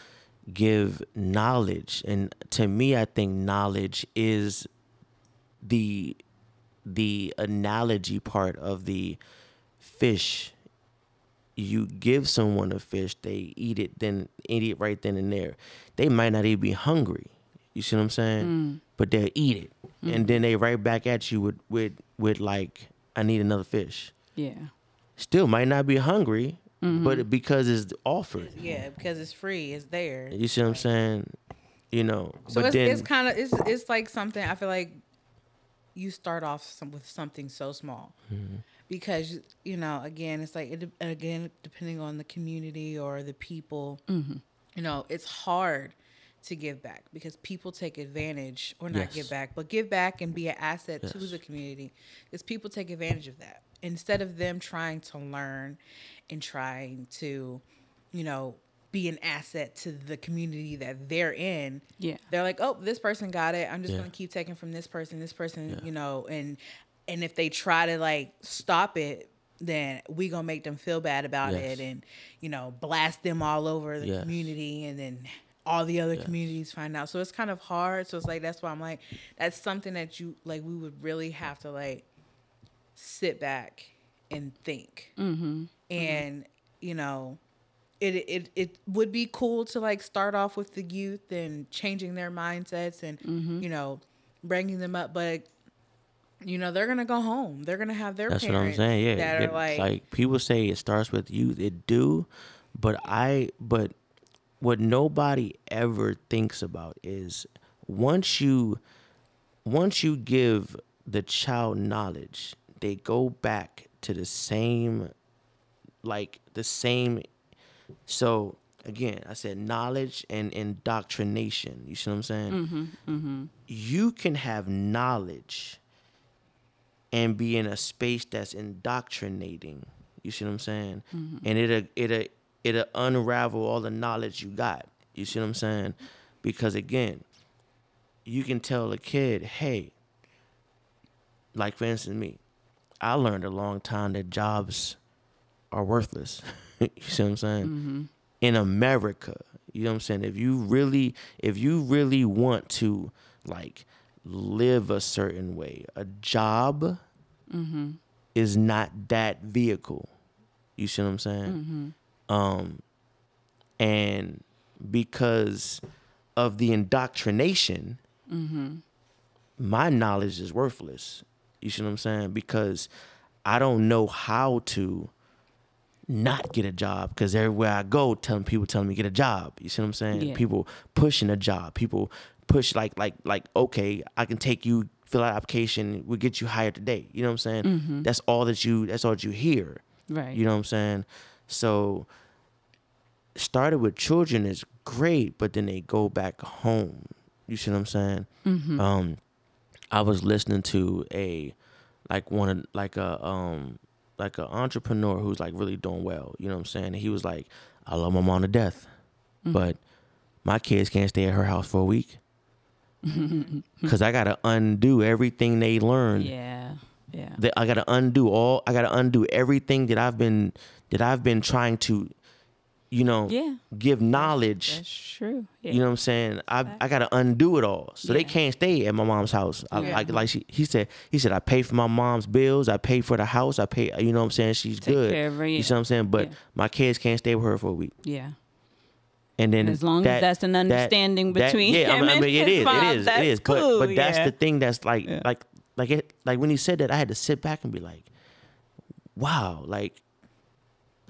A: give knowledge and to me i think knowledge is the the analogy part of the fish you give someone a fish they eat it then eat it right then and there. They might not even be hungry. You see what i'm saying? Mm. But they'll eat it. Mm. And then they right back at you with with with like i need another fish.
C: Yeah.
A: still might not be hungry mm-hmm. but because it's offered.
B: Yeah, because it's free, it's there.
A: you see what I'm saying? You know,
B: So
A: but
B: it's,
A: then
B: it's kind of it's it's like something I feel like you start off some, with something so small.
A: Mm-hmm.
B: Because you know again it's like it, again depending on the community or the people
A: Mm-hmm.
B: you know it's hard to give back because people take advantage or not
A: Yes.
B: give back but give back and be an asset to the community because people take advantage of that instead of them trying to learn and trying to you know be an asset to the community that they're in
C: Yeah.
B: they're like, oh, this person got it. I'm just
A: Yeah.
B: gonna keep taking from this person, this person, you know, and and if they try to like stop it, then we gonna make them feel bad about
A: Yes.
B: it and you know blast them all over the
A: Yes.
B: community, and then all the other communities find out. So it's kind of hard. So it's like that's why I'm like, that's something that you like. We would really have to like sit back and think,
C: Mm-hmm.
B: and you know it, it it would be cool to like start off with the youth and changing their mindsets and
A: Mm-hmm.
B: you know bringing them up but you know they're gonna go home they're gonna have their
A: that's what I'm saying. Yeah,
B: that
A: it-
B: are like,
A: like people say it starts with youth. It do, but I but what nobody ever thinks about is once you once you give the child knowledge, they go back to the same like the same so again i said knowledge and indoctrination you see what i'm saying mm-hmm, mm-hmm. you can have knowledge and be in a space that's indoctrinating you see what i'm saying mm-hmm. and it'll it'll it'll unravel all the knowledge you got you see what i'm saying because again you can tell a kid hey like for instance me i learned a long time that jobs are worthless. you see what I'm saying? Mm-hmm. In America, you know what I'm saying? If you really, if you really want to like live a certain way, a job mm-hmm. is not that vehicle. You see what I'm saying? Mm-hmm. Um, and because of the indoctrination, mm-hmm. my knowledge is worthless. You see what I'm saying? Because I don't know how to not get a job because everywhere I go, telling people telling me get a job. You see what I'm saying?
C: Yeah.
A: People pushing a job. People push like like like okay, I can take you fill out application. We'll get you hired today. You know what I'm saying? That's all that you. That's all that you hear.
C: Right.
A: You know what I'm saying? So started with children is great, but then they go back home. You see what I'm saying? Um, I was listening to a like one of like a um like an entrepreneur who's like really doing well. You know what I'm saying? And he was like, I love my mom to death, but my kids can't stay at her house for a week because I gotta undo everything they learned
C: Yeah. Yeah.
A: I gotta undo all I gotta undo everything that I've been that I've been trying to, you know,
C: Yeah.
A: give knowledge.
C: That's true. Yeah.
A: You know what I'm saying? I I gotta undo it all. So they can't stay at my mom's house. I,
B: Yeah.
A: like like she, he said he said I pay for my mom's bills, I pay for the house, I pay you know what I'm saying? She's
C: Take
A: good.
C: care of her,
A: You
C: yeah.
A: see what I'm saying? But
C: Yeah.
A: my kids can't stay with her for a week.
C: yeah.
A: And then
C: As long as that's an understanding
A: that-
C: between
A: yeah, I
C: him
A: mean, I mean,
C: and
A: it
C: his
A: is,
C: mom,
A: it is,
C: that's
A: it is.
C: cool,
A: But but that's
C: yeah.
A: the thing that's like
C: Yeah.
A: like like it like when he said that I had to sit back and be like, wow, like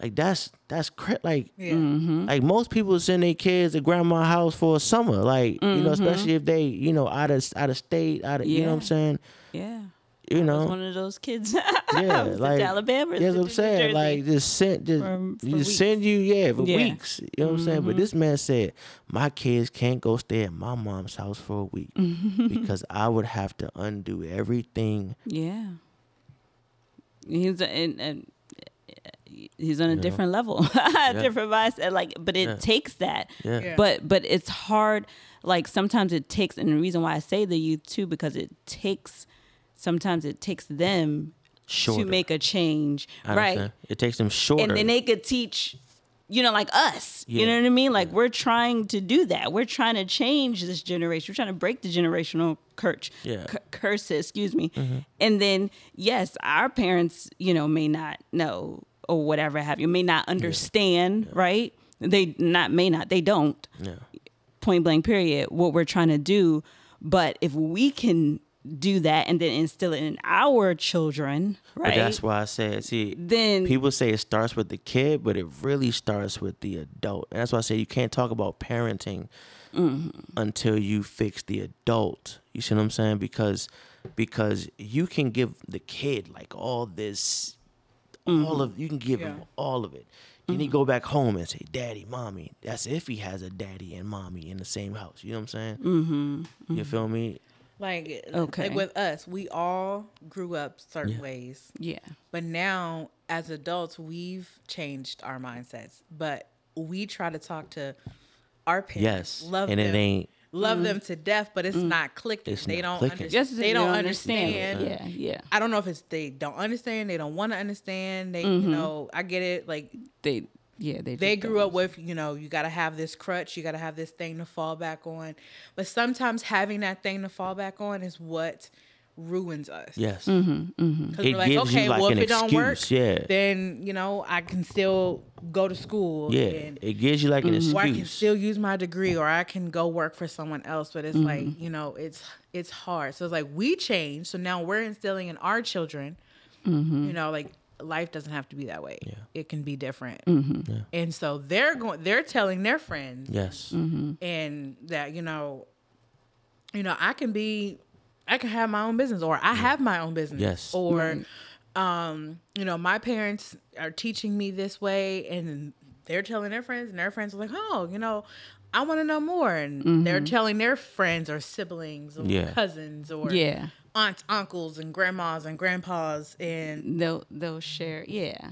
A: like that's that's cra- like
B: Yeah.
C: Mm-hmm.
A: like most people send their kids to grandma's house for a summer, like you know, especially if they you know out of out of state, out of you know what I'm
C: Mm-hmm.
A: Saying,
C: Yeah.
A: You
C: I was
A: know.
C: one of those kids.
A: Yeah, like
C: to Alabama.
A: Yeah, that's what I'm
C: to
A: saying. Like just send, just
C: For- for
A: just
C: weeks.
A: send you, yeah, for
C: Yeah. Mm-hmm.
A: weeks. You know what I'm saying? But this man said, my kids can't go stay at my mom's house for a week because I would have to undo everything.
C: Yeah. He's and, and he's on a different level, a different mindset. Like, but it
A: Yeah.
C: takes that.
A: Yeah.
B: Yeah.
C: But but it's hard. Like sometimes it takes, and the reason why I say the youth too, because it takes. Sometimes it takes them
A: Shorter.
C: to make a change,
A: I
C: right?
A: understand. It takes them shorter.
C: and then they could teach you know like us you know what i mean like we're trying to do that we're trying to change this generation we're trying to break the generational curse
A: Yeah. Mm-hmm.
C: cu- curses excuse me and then yes our parents you know may not know or whatever have you may not understand right they not may not they don't
A: yeah.
C: point blank period what we're trying to do but if we can do that and then instill it in our children right
A: But that's why I said, see,
C: Then-
A: people say it starts with the kid, but it really starts with the adult. And that's why I say you can't talk about parenting
C: Mm-hmm.
A: until you fix the adult. You see what I'm saying? Because because you can give the kid like all this,
C: Mm-hmm.
A: all of you can give him all of it. Then he go back home and say, "Daddy, mommy." That's if he has a daddy and mommy in the same house. You know what I'm saying? Mm-hmm. You feel me?
B: Like,
C: Okay.
B: like with us, we all grew up certain ways.
C: yeah
B: But now, as adults, we've changed our mindsets. But we try to talk to our parents,
A: Yes.
B: love
A: and
B: them,
A: it ain't.
B: love them to death, but it's not clicking.
A: It's
B: they
A: not
B: don't
A: clicking.
B: understand.
C: Yes,
B: they don't understand.
C: Yeah, yeah.
B: I don't know if it's they don't understand. They don't want to understand. They,
C: Mm-hmm.
B: you know, I get it. Like
C: They, yeah, they.
B: they grew up with you know you got to have this crutch you got to have this thing to fall back on but sometimes having that thing to fall back on is what ruins us
A: Yes.
C: Mm-hmm.
B: because
A: It
B: we're like
A: gives you
B: okay
A: like
B: well
A: an
B: if it don't work
A: excuse, yeah.
B: then you know i can still go to school
A: Yeah.
B: and
A: It gives you like an excuse,
B: or i can still use my degree or i can go work for someone else but it's
A: Mm-hmm.
B: like you know it's it's hard so it's like we change so now we're instilling in our children
A: Mm-hmm.
B: you know like life doesn't have to be that way. It can be different. Mm-hmm.
A: Yeah.
B: and so they're going they're telling their friends
A: Yes. Mm-hmm.
B: and that you know you know i can be i can have my own business or i have my own business
A: Yes.
B: or um you know my parents are teaching me this way and they're telling their friends and their friends are like oh you know i want to know more. And they're mm-hmm. telling their friends or siblings or
A: Yeah.
B: cousins or
C: Yeah,
B: aunts uncles and grandmas and grandpas and
C: they'll they'll share. Yeah,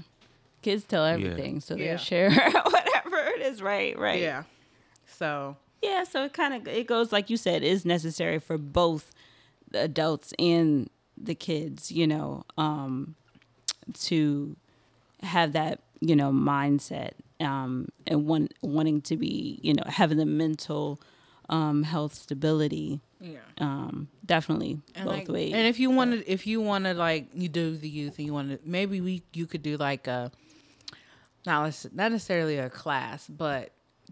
C: kids tell everything, so they'll share whatever it is. Right, right.
B: yeah so
C: yeah. So it kind of it goes like you said. It is necessary for both the adults and the kids. You know, um, to have that you know mindset um, and one wanting to be you know having the mental um, health stability.
B: Yeah
C: Um, definitely
B: And
C: both
B: like-
C: ways.
B: And if you wanted, if you want to like you do the youth and you want to, maybe we you could do like a not not necessarily a class, but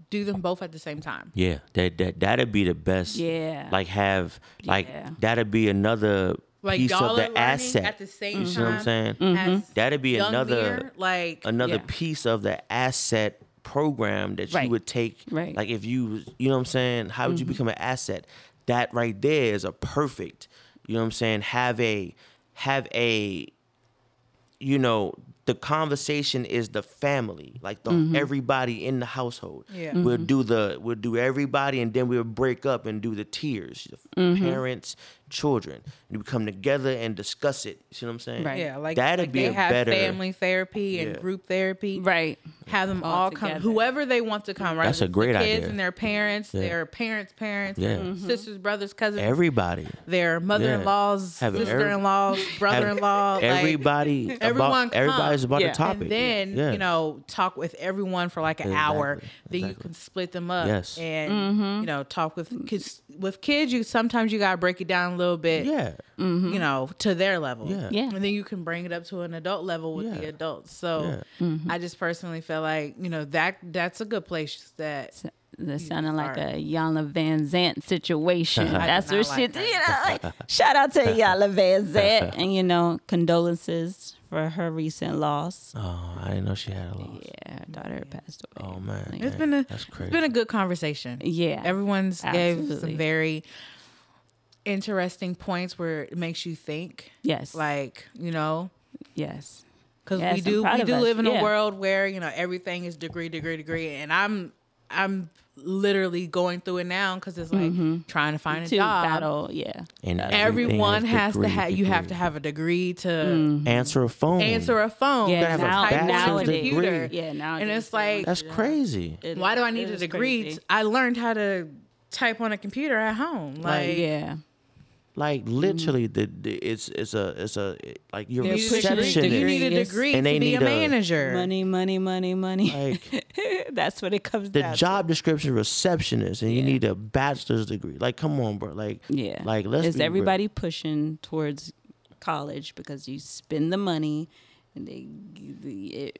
B: do them both at the same time.
A: Yeah. That that that'd be the best.
C: Yeah.
A: Like have like
C: Yeah.
A: that'd be another
B: like
A: piece of the asset.
B: at the same
A: you
B: time.
A: see what I'm saying?
B: as
A: That'd be another
B: Mir, like
A: another
C: Yeah.
A: piece of the asset program that
C: Right.
A: you would take.
C: Right.
A: Like if you, you know what I'm saying? How would you become an asset? That right there is a perfect. You know what I'm saying? Have a, have a, you know, the conversation is the family, like the mm-hmm. everybody in the household.
B: Yeah.
A: We'll mm-hmm. do the we'll do everybody, and then we'll break up and do the tears the mm-hmm. parents, children, and we come together and discuss it. You see what I'm saying?
C: Right.
B: yeah, like
A: that'd
B: like
A: be
B: they
A: a
B: have
A: better.
B: family therapy and
A: Yeah.
B: group therapy.
C: Right.
B: have them
C: All
B: all, come whoever they want to come right
A: That's a
B: It's
A: great
B: the kids
A: idea.
B: and their parents
A: Yeah.
B: their parents parents
A: Yeah.
B: their
A: Mhm.
B: sisters brothers cousins
A: Everybody.
B: their mother-in-laws
A: Have
B: sister-in-laws brother-in-law like,
A: everybody
B: everyone
A: about, everybody's about
C: Yeah.
A: the topic.
B: and then
A: Yeah.
B: you know talk with everyone for like an hour
A: Exactly.
B: then you can split them up
A: Yes.
B: and you know talk with kids with kids you sometimes you gotta break it down a little bit
A: yeah,
B: you mm-hmm. know to their level
A: Yeah.
C: Yeah.
B: and then you can bring it up to an adult level with the adults so
A: Yeah. Mm-hmm.
B: i just personally feel like you know that that's a good place that
C: That sounded like a Iyanla Vanzant situation. That's
B: not
C: what
B: like
C: she, you know, like, shout out to Iyanla Vanzant. And, you know, condolences for her recent loss.
A: Oh, I didn't know she had a loss.
C: Yeah, her daughter passed away.
A: Oh man,
B: it's been a
A: that's
B: it's
A: crazy.
B: been a good conversation
C: Yeah.
B: everyone's gave some very interesting points where it makes you think
C: Yes.
B: like you know
C: yes.
B: because
C: Yes,
B: we do we do
C: us.
B: live in
C: Yeah.
B: a world where you know everything is degree degree degree and i'm i'm literally going through it now because it's like mm-hmm. trying to find a
C: To
B: job
C: battle. Yeah.
A: And
B: everyone
A: everything
B: has to have you have to have a degree to mm-hmm.
A: answer a phone.
B: answer a phone
C: Yeah,
A: have a
C: now,
A: bachelor's
C: nowadays.
B: computer.
C: Yeah, now
B: and it's like
A: That's crazy.
B: why do i need a degree i learned how to type on a computer at home like
C: yeah.
A: Like mm-hmm. literally, the, the it's it's a it's a like your
C: They're
B: you need, a degree,
A: receptionist.
B: you need a degree
A: And
B: to
A: they
B: be a
A: need a-
B: manager
C: Money, money, money, money.
A: Like
C: That's what it comes
A: the
C: down
A: job description, receptionist, and you need a bachelor's degree. Like, come on, bro. Like.
C: Yeah.
A: like let's
C: Is
A: be real.
C: everybody pushing towards college because you spend the money and they the it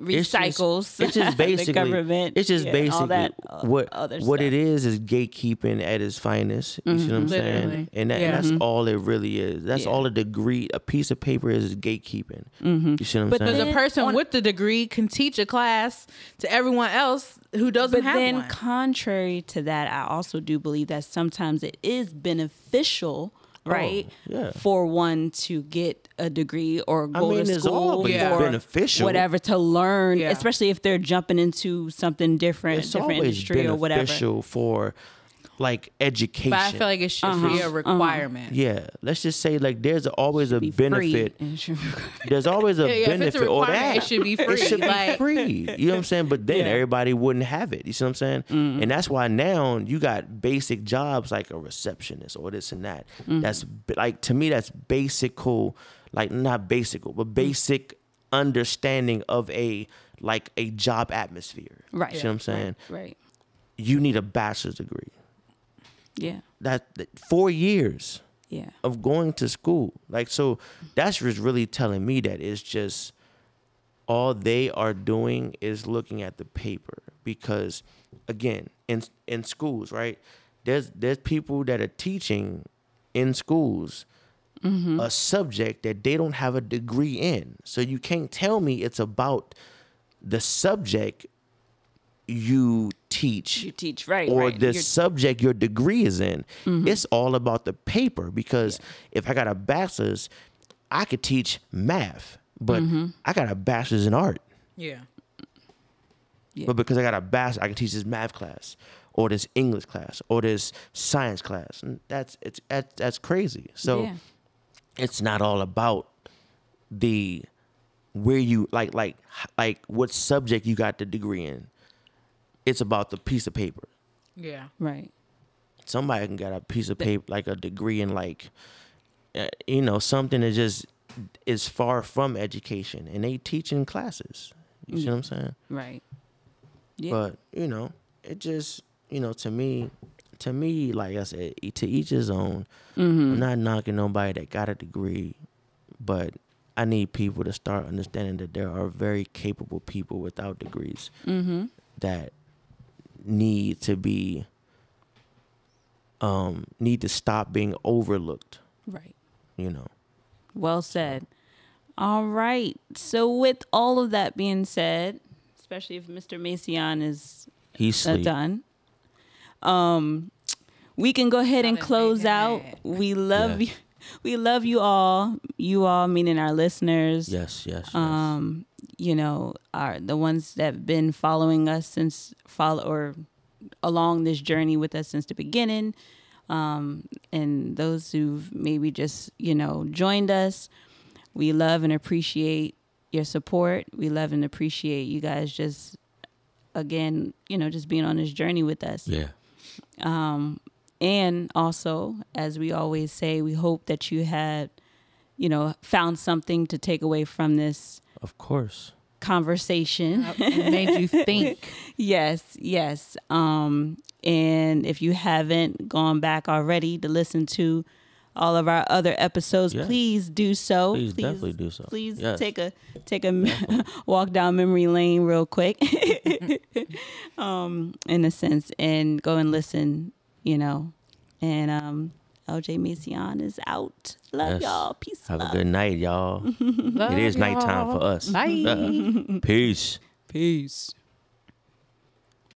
A: It's just-
C: recycles
A: It's just basically.
C: the government.
A: It's just
C: yeah, all
A: basically
C: that, uh,
A: what
C: other
A: what it
C: stuff.
A: is is gatekeeping at its finest. You see what I'm mm-hmm.
B: saying?
A: And, that,
B: Yeah.
A: and that's mm-hmm. all it really is. That's
C: Yeah.
A: all a degree, a piece of paper is, is gatekeeping. Mm-hmm. You see what I'm
B: But
A: saying?
B: the
C: Then
B: person
C: on-
B: with the degree can teach a class to everyone else who doesn't
C: But
B: have
C: then,
B: one.
C: contrary to that, I also do believe that sometimes it is beneficial, Oh, right,
A: Oh, yeah.
C: for one to get a degree or
A: I
C: go
A: mean,
C: to
A: it's
C: school
A: always
B: Yeah.
C: for
A: beneficial.
C: whatever to learn,
B: Yeah.
C: especially if they're jumping into something different,
A: It's
C: different
A: always
C: industry or whatever.
A: beneficial for like education.
B: but I feel like it should
C: Uh-huh,
B: be a requirement.
A: yeah, let's just say like there's always a
C: Be
A: benefit.
C: It should be-
A: There's always a
B: Yeah, yeah, if it's a
A: benefit or that
B: it should be free.
A: It should
B: like,
A: be free. You know what I'm saying? But then
C: Yeah.
A: everybody wouldn't have it. You see what I'm saying?
B: Mm-hmm.
A: And that's why now you got basic jobs like a receptionist or this and that.
B: Mm-hmm.
A: That's like to me that's basic cool. Like not basic, but
B: Mm-hmm.
A: basic understanding of a like a job atmosphere.
C: Right.
A: You see what I'm saying?
C: right.
A: You need a bachelor's degree.
C: Yeah.
A: That, that four years
C: Yeah.
A: of going to school. Like so that's just really telling me that it's just all they are doing is looking at the paper because again, in in schools, right? There's there's people that are teaching in schools mm-hmm. a subject that they don't have a degree in. So you can't tell me it's about the subject you teach
C: You teach right.
A: or
C: right.
A: the
C: You're-
A: subject your degree is in.
C: Mm-hmm.
A: It's all about the paper because if I got a bachelor's, I could teach math, but
C: Mm-hmm.
A: I got a bachelor's in art.
B: yeah.
C: Yeah.
A: But because I got a bachelor, I can teach this math class or this English class or this science class. And that's it's that's, that's crazy. So
C: yeah.
A: it's not all about the where you like like like what subject you got the degree in. It's about the piece of paper.
B: Yeah.
C: Right.
A: somebody can get a piece of paper like a degree in like uh, you know something that just is far from education and they teach in classes you see what i'm saying
C: Right. Yeah.
A: but you know it just you know to me to me like i said e- to each his own i'm not knocking nobody that got a degree but i need people to start understanding that there are very capable people without degrees that need to be um need to stop being overlooked
C: right.
A: you know.
C: Well said. All right. So with all of that being said, especially if Mr. Mason is
A: He's
C: uh, done, um, we can go ahead and close out. We love
A: Yeah.
C: you. We love you all. You all meaning our listeners.
A: Yes, yes, yes.
C: um you know are the ones that have been following us since follow or along this journey with us since the beginning. Um and those who've maybe just you know joined us we love and appreciate your support. We love and appreciate you guys just again you know just being on this journey with us.
A: Yeah.
C: um, and also, as we always say, we hope that you had, you know, found something to take away from this
A: Of course.
C: conversation.
B: It made you think.
C: yes, yes. Um, and if you haven't gone back already to listen to all of our other episodes,
A: Yes.
C: please do so.
A: Please definitely do so.
C: Please
A: Yes.
C: take a take a walk down memory lane real quick, um, in a sense, and go and listen. You know, and um, LJ Mason is out. Love
A: Yes.
C: y'all. Peace.
A: Have
C: love.
A: a good night, y'all. It is nighttime
B: y'all.
A: for us.
B: Bye.
A: Peace.
C: Peace.